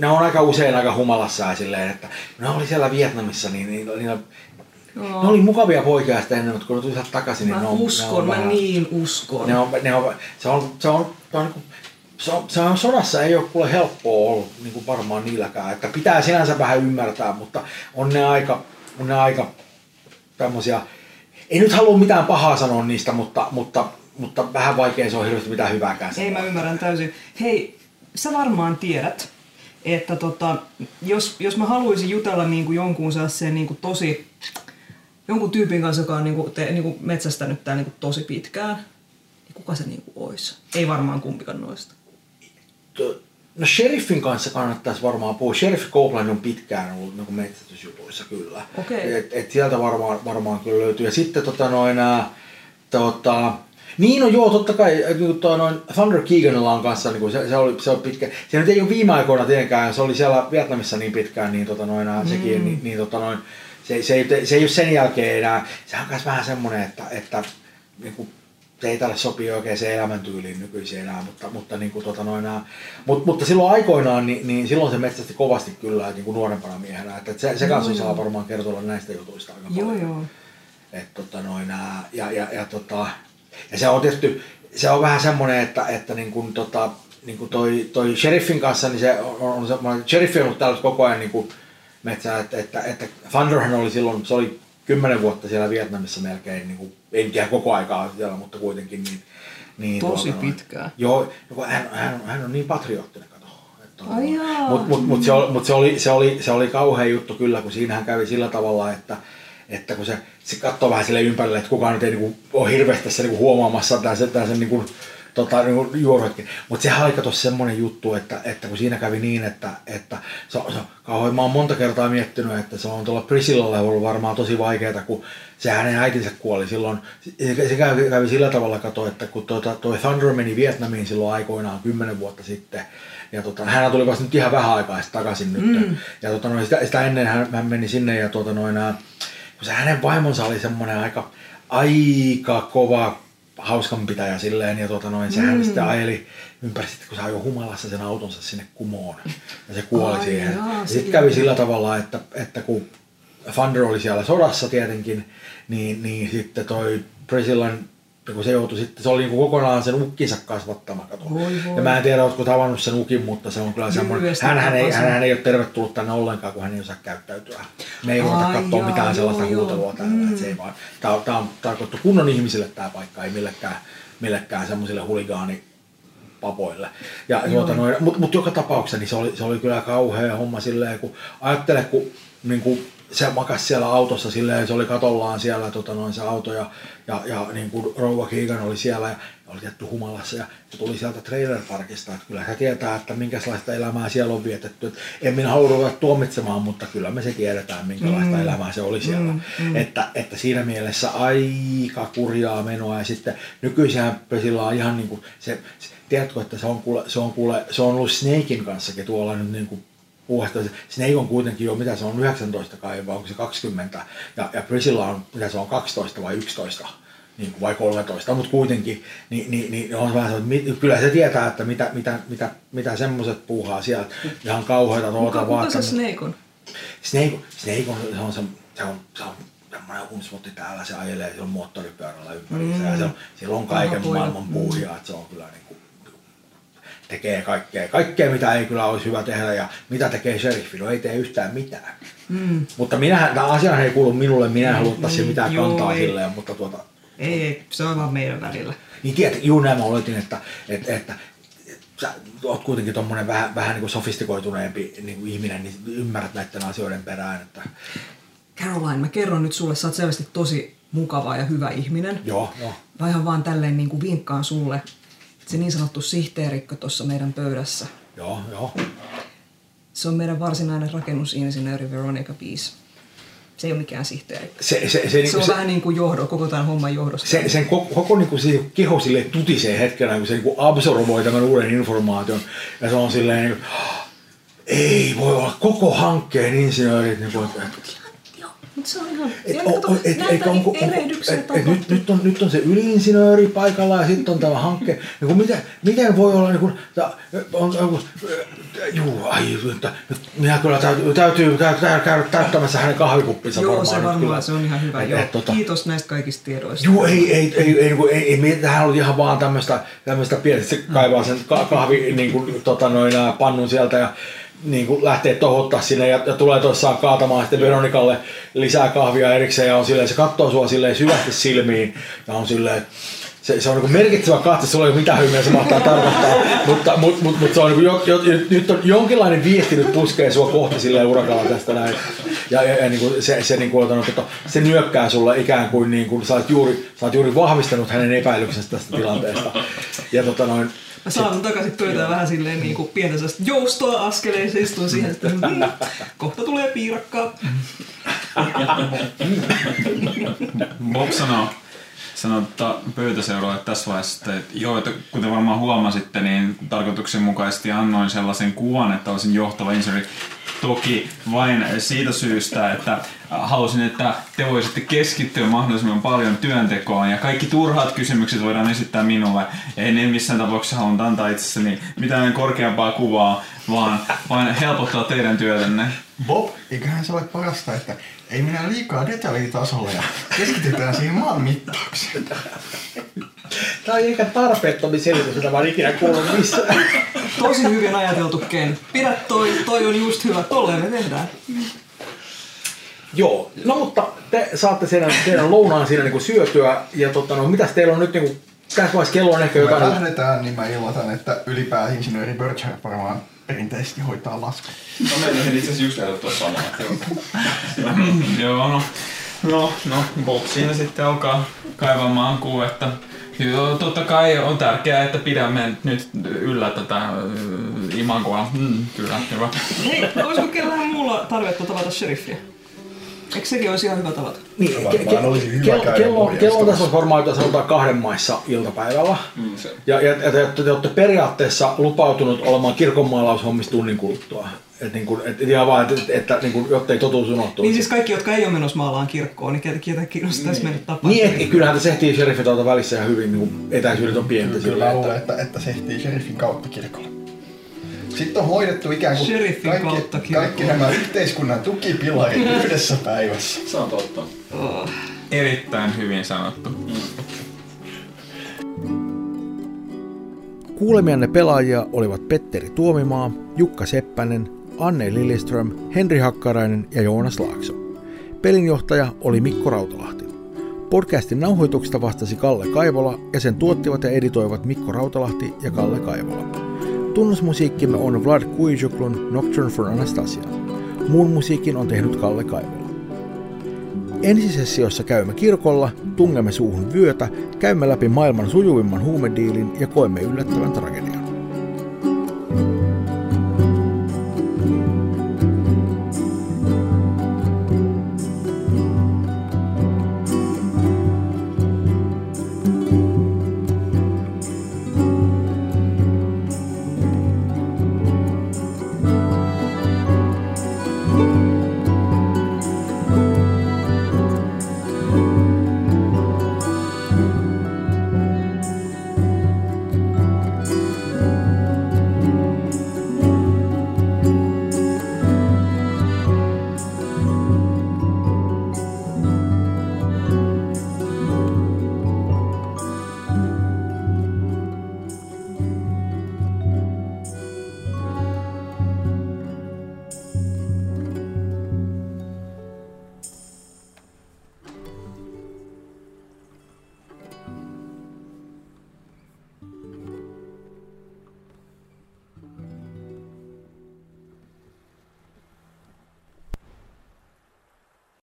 ne on aika usein aika humalassa ja silleen, että ne oli siellä Vietnamissa, niin niillä, niillä Joo. ne oli mukavia poikia sitä ennen, mutta kun ne tuli takaisin, niin Mä ne on, uskon, ne on mä vähän, niin uskon. ne on, ne on, se on, se on, se on, niinku- se on, se on sodassa ei ole kuule helppoa ollut niin kuin varmaan niilläkään, että pitää sinänsä vähän ymmärtää, mutta on ne aika, on ne aika tämmöisiä, ei nyt halua mitään pahaa sanoa niistä, mutta, mutta, mutta vähän vaikea se on hirveästi mitään hyvääkään Ei, mä ymmärrän täysin. Hei, sä varmaan tiedät, että tota, jos, jos mä haluaisin jutella niin kuin jonkun sellaisen niin kuin tosi, jonkun tyypin kanssa, joka on niin kuin, te, niin kuin metsästänyt tää niin kuin tosi pitkään, niin kuka se niin kuin olisi? Ei varmaan kumpikaan noista. No sheriffin kanssa kannattaisi varmaan puhua. Sheriff Copeland on pitkään ollut niin metsästysjutuissa kyllä. Okei. Et, et sieltä varmaan, varmaan kyllä löytyy. Ja sitten tota noin, tota, niin no joo, totta kai niin toi noin Thunder Keeganilla on kanssa, niin kuin se, se, oli, se on pitkä. Se nyt ei ole viime aikoina tietenkään, se oli siellä Vietnamissa niin pitkään, niin tota noin, mm. sekin, niin, niin tota noin, se, se, ei, se ei ole sen jälkeen enää, se on myös vähän semmoinen, että, että niin kuin, se ei tälle sopi oikein se elämäntyyliin nykyisin enää, mutta, mutta, niin kuin, tota noin, nää, mut, mutta silloin aikoinaan, niin, niin silloin se metsästi kovasti kyllä niin kuin nuorempana miehenä, että se, se kanssa saa varmaan kertoa näistä jutuista aika Joo, paljon. joo. Et, tota, noin, ja, ja, ja, tota, ja se on tietysti, se on vähän semmoinen, että, että niin kuin, tota, niin kuin toi, toi sheriffin kanssa, niin se on, on semmoinen, sheriffi on ollut täällä koko ajan niin kuin metsää, että, että, että Thunderhan oli silloin, se oli kymmenen vuotta siellä Vietnamissa melkein, niin kuin, nyt ihan koko aikaa siellä, mutta kuitenkin. Niin, niin, Tosi noin. pitkään. Joo, hän, hän, hän on niin patriottinen, kato. Mutta mut, mut se, oli, mut se, oli, se, oli, se oli kauhea juttu kyllä, kun siinähän kävi sillä tavalla, että, että kun se, se katsoo vähän sille ympärille, että kukaan nyt ei niinku, ole hirveästi tässä niinku huomaamassa tämän sen, tämän sen niinku, tota, niinku juoruhetki. Mutta sehän oli kato semmoinen juttu, että, että kun siinä kävi niin, että, että se, on- se, on kauhean, mä oon monta kertaa miettinyt, että se on tuolla Priscillalle ollut varmaan tosi vaikeaa, kun se hänen äitinsä kuoli silloin. Se, se kävi, kävi sillä tavalla kato, että kun tuota, toi Thunder meni Vietnamiin silloin aikoinaan kymmenen vuotta sitten, ja tota, hän tuli vasta nyt ihan vähän aikaa sitten takaisin nyt. Mm. Ja tota, noin, sitä, sitä, ennen hän, hän meni sinne ja tota, noin, kun se hänen vaimonsa oli semmoinen aika, aika kova hauskanpitäjä silleen ja tota noin, sehän mm. sitten ajeli ympäri sitten, kun se ajoi humalassa sen autonsa sinne kumoon ja se kuoli Ai siihen. ja sitten kävi sillä tavalla, että, että kun Thunder oli siellä sodassa tietenkin, niin, niin sitten toi Priscillan kun se joutui sitten, se oli niin kokonaan sen ukkinsa kasvattama. Kato. Voi voi. Ja mä en tiedä, oletko tavannut sen ukin, mutta se on kyllä semmoinen, hän, hän, ei, hän, hän ei ole tervetullut tänne ollenkaan, kun hän ei osaa käyttäytyä. Me ei Ai katsoa jaa, mitään joo, sellaista joo. huutelua täällä. Mm. Se ei vaan, tää, on, tää on tarkoittu kunnon ihmisille tämä paikka, ei millekään, millekään semmoisille huligaani papoille. Ja, tuota, noin, mutta mut joka tapauksessa niin se, oli, se oli kyllä kauhea homma silleen, kun ajattele, kun niin kuin, se makasi siellä autossa silleen, se oli katollaan siellä tota, noin, se auto ja, ja, ja niin kuin Rouva Keegan oli siellä ja oli tietty humalassa ja se tuli sieltä trailerparkista, että kyllä se tietää, että minkälaista elämää siellä on vietetty. Et en minä halua ruveta tuomitsemaan, mutta kyllä me se tiedetään, minkälaista mm. elämää se oli siellä. Mm, mm. Että, että siinä mielessä aika kurjaa menoa ja sitten nykyisenhän Pesillä on ihan niin kuin se, se tiedätkö, että se on kuule, se on, kuule, se on ollut Snakein kanssakin tuolla nyt niin kuin puuhasta. Snake on kuitenkin jo, mitä se on, 19 kai, vai onko se 20, ja, ja Priscilla on, mitä se on, 12 vai 11 niin kuin vai 13, mutta kuitenkin, niin, niin, niin on vähän että kyllä se tietää, että mitä, mitä, mitä, mitä semmoiset puuhaa sieltä, ihan kauheita tuota Kuka, kuka se Snake on? Snake, Snake on, se on, se, se on, se on semmoinen unismotti täällä, se ajelee sillä moottoripyörällä ympäriinsä. Mm. ja se on, siellä on kaiken maailman puuhia, että se on kyllä niin kuin, tekee kaikkea, kaikkea mitä ei kyllä olisi hyvä tehdä ja mitä tekee sheriffi, no ei tee yhtään mitään. Mm. Mutta minä, tämä asia ei kuulu minulle, minä en mm, mitään joo, kantaa ei. silleen, mutta tuota... Ei, ei, se on vaan meidän välillä. Niin tiedät, juu näin mä oletin, että, että, että sä oot kuitenkin tommonen vähän, vähän niin kuin sofistikoituneempi niin kuin ihminen, niin ymmärrät näiden asioiden perään. Että... Caroline, mä kerron nyt sulle, sä oot selvästi tosi mukava ja hyvä ihminen. Joo, joo. Mä ihan vaan tälleen niin kuin vinkkaan sulle, se niin sanottu sihteerikkö tuossa meidän pöydässä. Joo, joo. Se on meidän varsinainen rakennusinsinööri Veronica Peace. Se ei ole mikään sihteeri. Se, se, se, se niinku on se, vähän niin kuin johdo, koko tämän homman johdosta. se, sen koko, koko niinku se keho sille tutisee hetkenä, kun se niinku absorboi tämän uuden informaation. Ja se on silleen, niinku, ei voi olla koko hankkeen insinöörit, niinku, että Mutta se on ihan... Et, o, kato, et, et, et, nyt, nyt, on, nyt on se yliinsinööri paikalla ja sitten on tämä hankke. Niin kuin miten, miten voi olla, niin kuin, ta, on, on, juu, ai, että, minä kyllä täytyy, täytyy, käydä täyttämässä hänen kahvikuppinsa Joo, varmaan. se nyt varmaan, kyllä. se on ihan hyvä. Et, Joo. et, tota- Kiitos näistä kaikista tiedoista. Joo, ei, ei, ei, ei, ei, ei, ei tämähän oli ihan vaan tämmöistä, tämmöistä pientä, se kaivaa sen ka- kahvi, niin kuin, tota, noin, pannun sieltä ja niin kuin lähtee tohottaa sinne ja, ja tulee tuossaan kaatamaan sitten Veronikalle lisää kahvia erikseen ja on silleen, se katsoo sua silleen syvästi silmiin ja on silleen, se, se on niin merkitsevä katse, sulla ei ole mitään hymiä se mahtaa tarkoittaa, mutta mut, mut, mut se on niin jo, jo, nyt on jonkinlainen viesti nyt puskee sua kohti silleen urakalla tästä näin. Ja, ja, ja niin kuin se, se, niin kuin, että se nyökkää sulle ikään kuin, niin kuin sä, oot juuri, sä oot juuri vahvistanut hänen epäilyksestä tästä tilanteesta. Ja tota noin, Mä saan takaisin pöytään vähän silleen niin kuin pientä sellaista joustoa askeleen, se istun siihen, että mm, kohta tulee piirakkaa. Bob sanoo, sanoo tota pöytäseuraajalle tässä vaiheessa, että joo, että kuten varmaan huomasitte, niin tarkoituksenmukaisesti annoin sellaisen kuvan, että olisin johtava insinööri. Toki vain siitä syystä, että halusin, että te voisitte keskittyä mahdollisimman paljon työntekoon ja kaikki turhat kysymykset voidaan esittää minulle. Ei ne missään tapauksessa halunnut antaa itsessäni mitään korkeampaa kuvaa, vaan vain helpottaa teidän työtänne. Bob, eiköhän se ole parasta, että ei mennä liikaa detaljitasolle ja keskitytään siihen maan mittaukseen. Tämä on ehkä tarpeettomin selitys, jota mä oon ikinä kuullut missään. Tosi hyvin ajateltu Ken. Pidä toi, toi on just hyvä, tolleen me tehdään. Joo, no mutta te saatte teidän, teidän lounaan siinä niinku syötyä ja tota, no, mitäs teillä on nyt niinku, tässä vaiheessa kello on ehkä Kun me jotain... lähdetään, niin mä ilmoitan, että ylipääinsinööri Bircher varmaan perinteisesti hoitaa laskun. No meidän itse asiassa just ehdottaa samaa. Joo. Joo, no, no, no, Bob siinä sitten alkaa kaivamaan kuvetta. Joo, totta kai on tärkeää, että pidämme nyt yllä tätä äh, imagoa. Mm, kyllä, hyvä. Hei, olisiko kellään muulla tarvetta tavata sheriffiä? Eikö sekin olisi ihan hyvä tavata? Niin, ke, ke, olisi hyvä kello, käydä kello, tässä varmaan jotain sanotaan kahden maissa iltapäivällä. Mm, se. Ja, ja, ja te, te olette periaatteessa lupautunut olemaan kirkonmaalaushommissa tunnin kuluttua. Et niin kuin, et, ihan vaan, että, että niin kuin, jottei totuus unohtuisi. Niin siis kaikki, jotka ei ole menossa maalaan kirkkoon, niin ketä, ketä kiinnostaisi mennä tapaamaan. Niin, et, kyllähän te sehtii sheriffit tuolta välissä ihan hyvin, niin kuin etäisyydet on pientä. Kyllä luulen, että, että se ehtii sheriffin kautta kirkolle. Sitten on hoidettu ikään kuin Sheriffin kaikki, kaikki nämä yhteiskunnan tukipilarit yhdessä päivässä. Se on totta. Oh. Erittäin hyvin sanottu. Kuulemianne pelaajia olivat Petteri Tuomimaa, Jukka Seppänen, Anne Lilleström, Henri Hakkarainen ja Joonas Laakso. Pelinjohtaja oli Mikko Rautalahti. Podcastin nauhoituksesta vastasi Kalle Kaivola ja sen tuottivat ja editoivat Mikko Rautalahti ja Kalle Kaivola. Tunnusmusiikkimme on Vlad Kuijuklun Nocturne for Anastasia. Muun musiikin on tehnyt Kalle Kaivola. Ensisessiossa käymme kirkolla, tungemme suuhun vyötä, käymme läpi maailman sujuvimman huumediilin ja koemme yllättävän tragedian.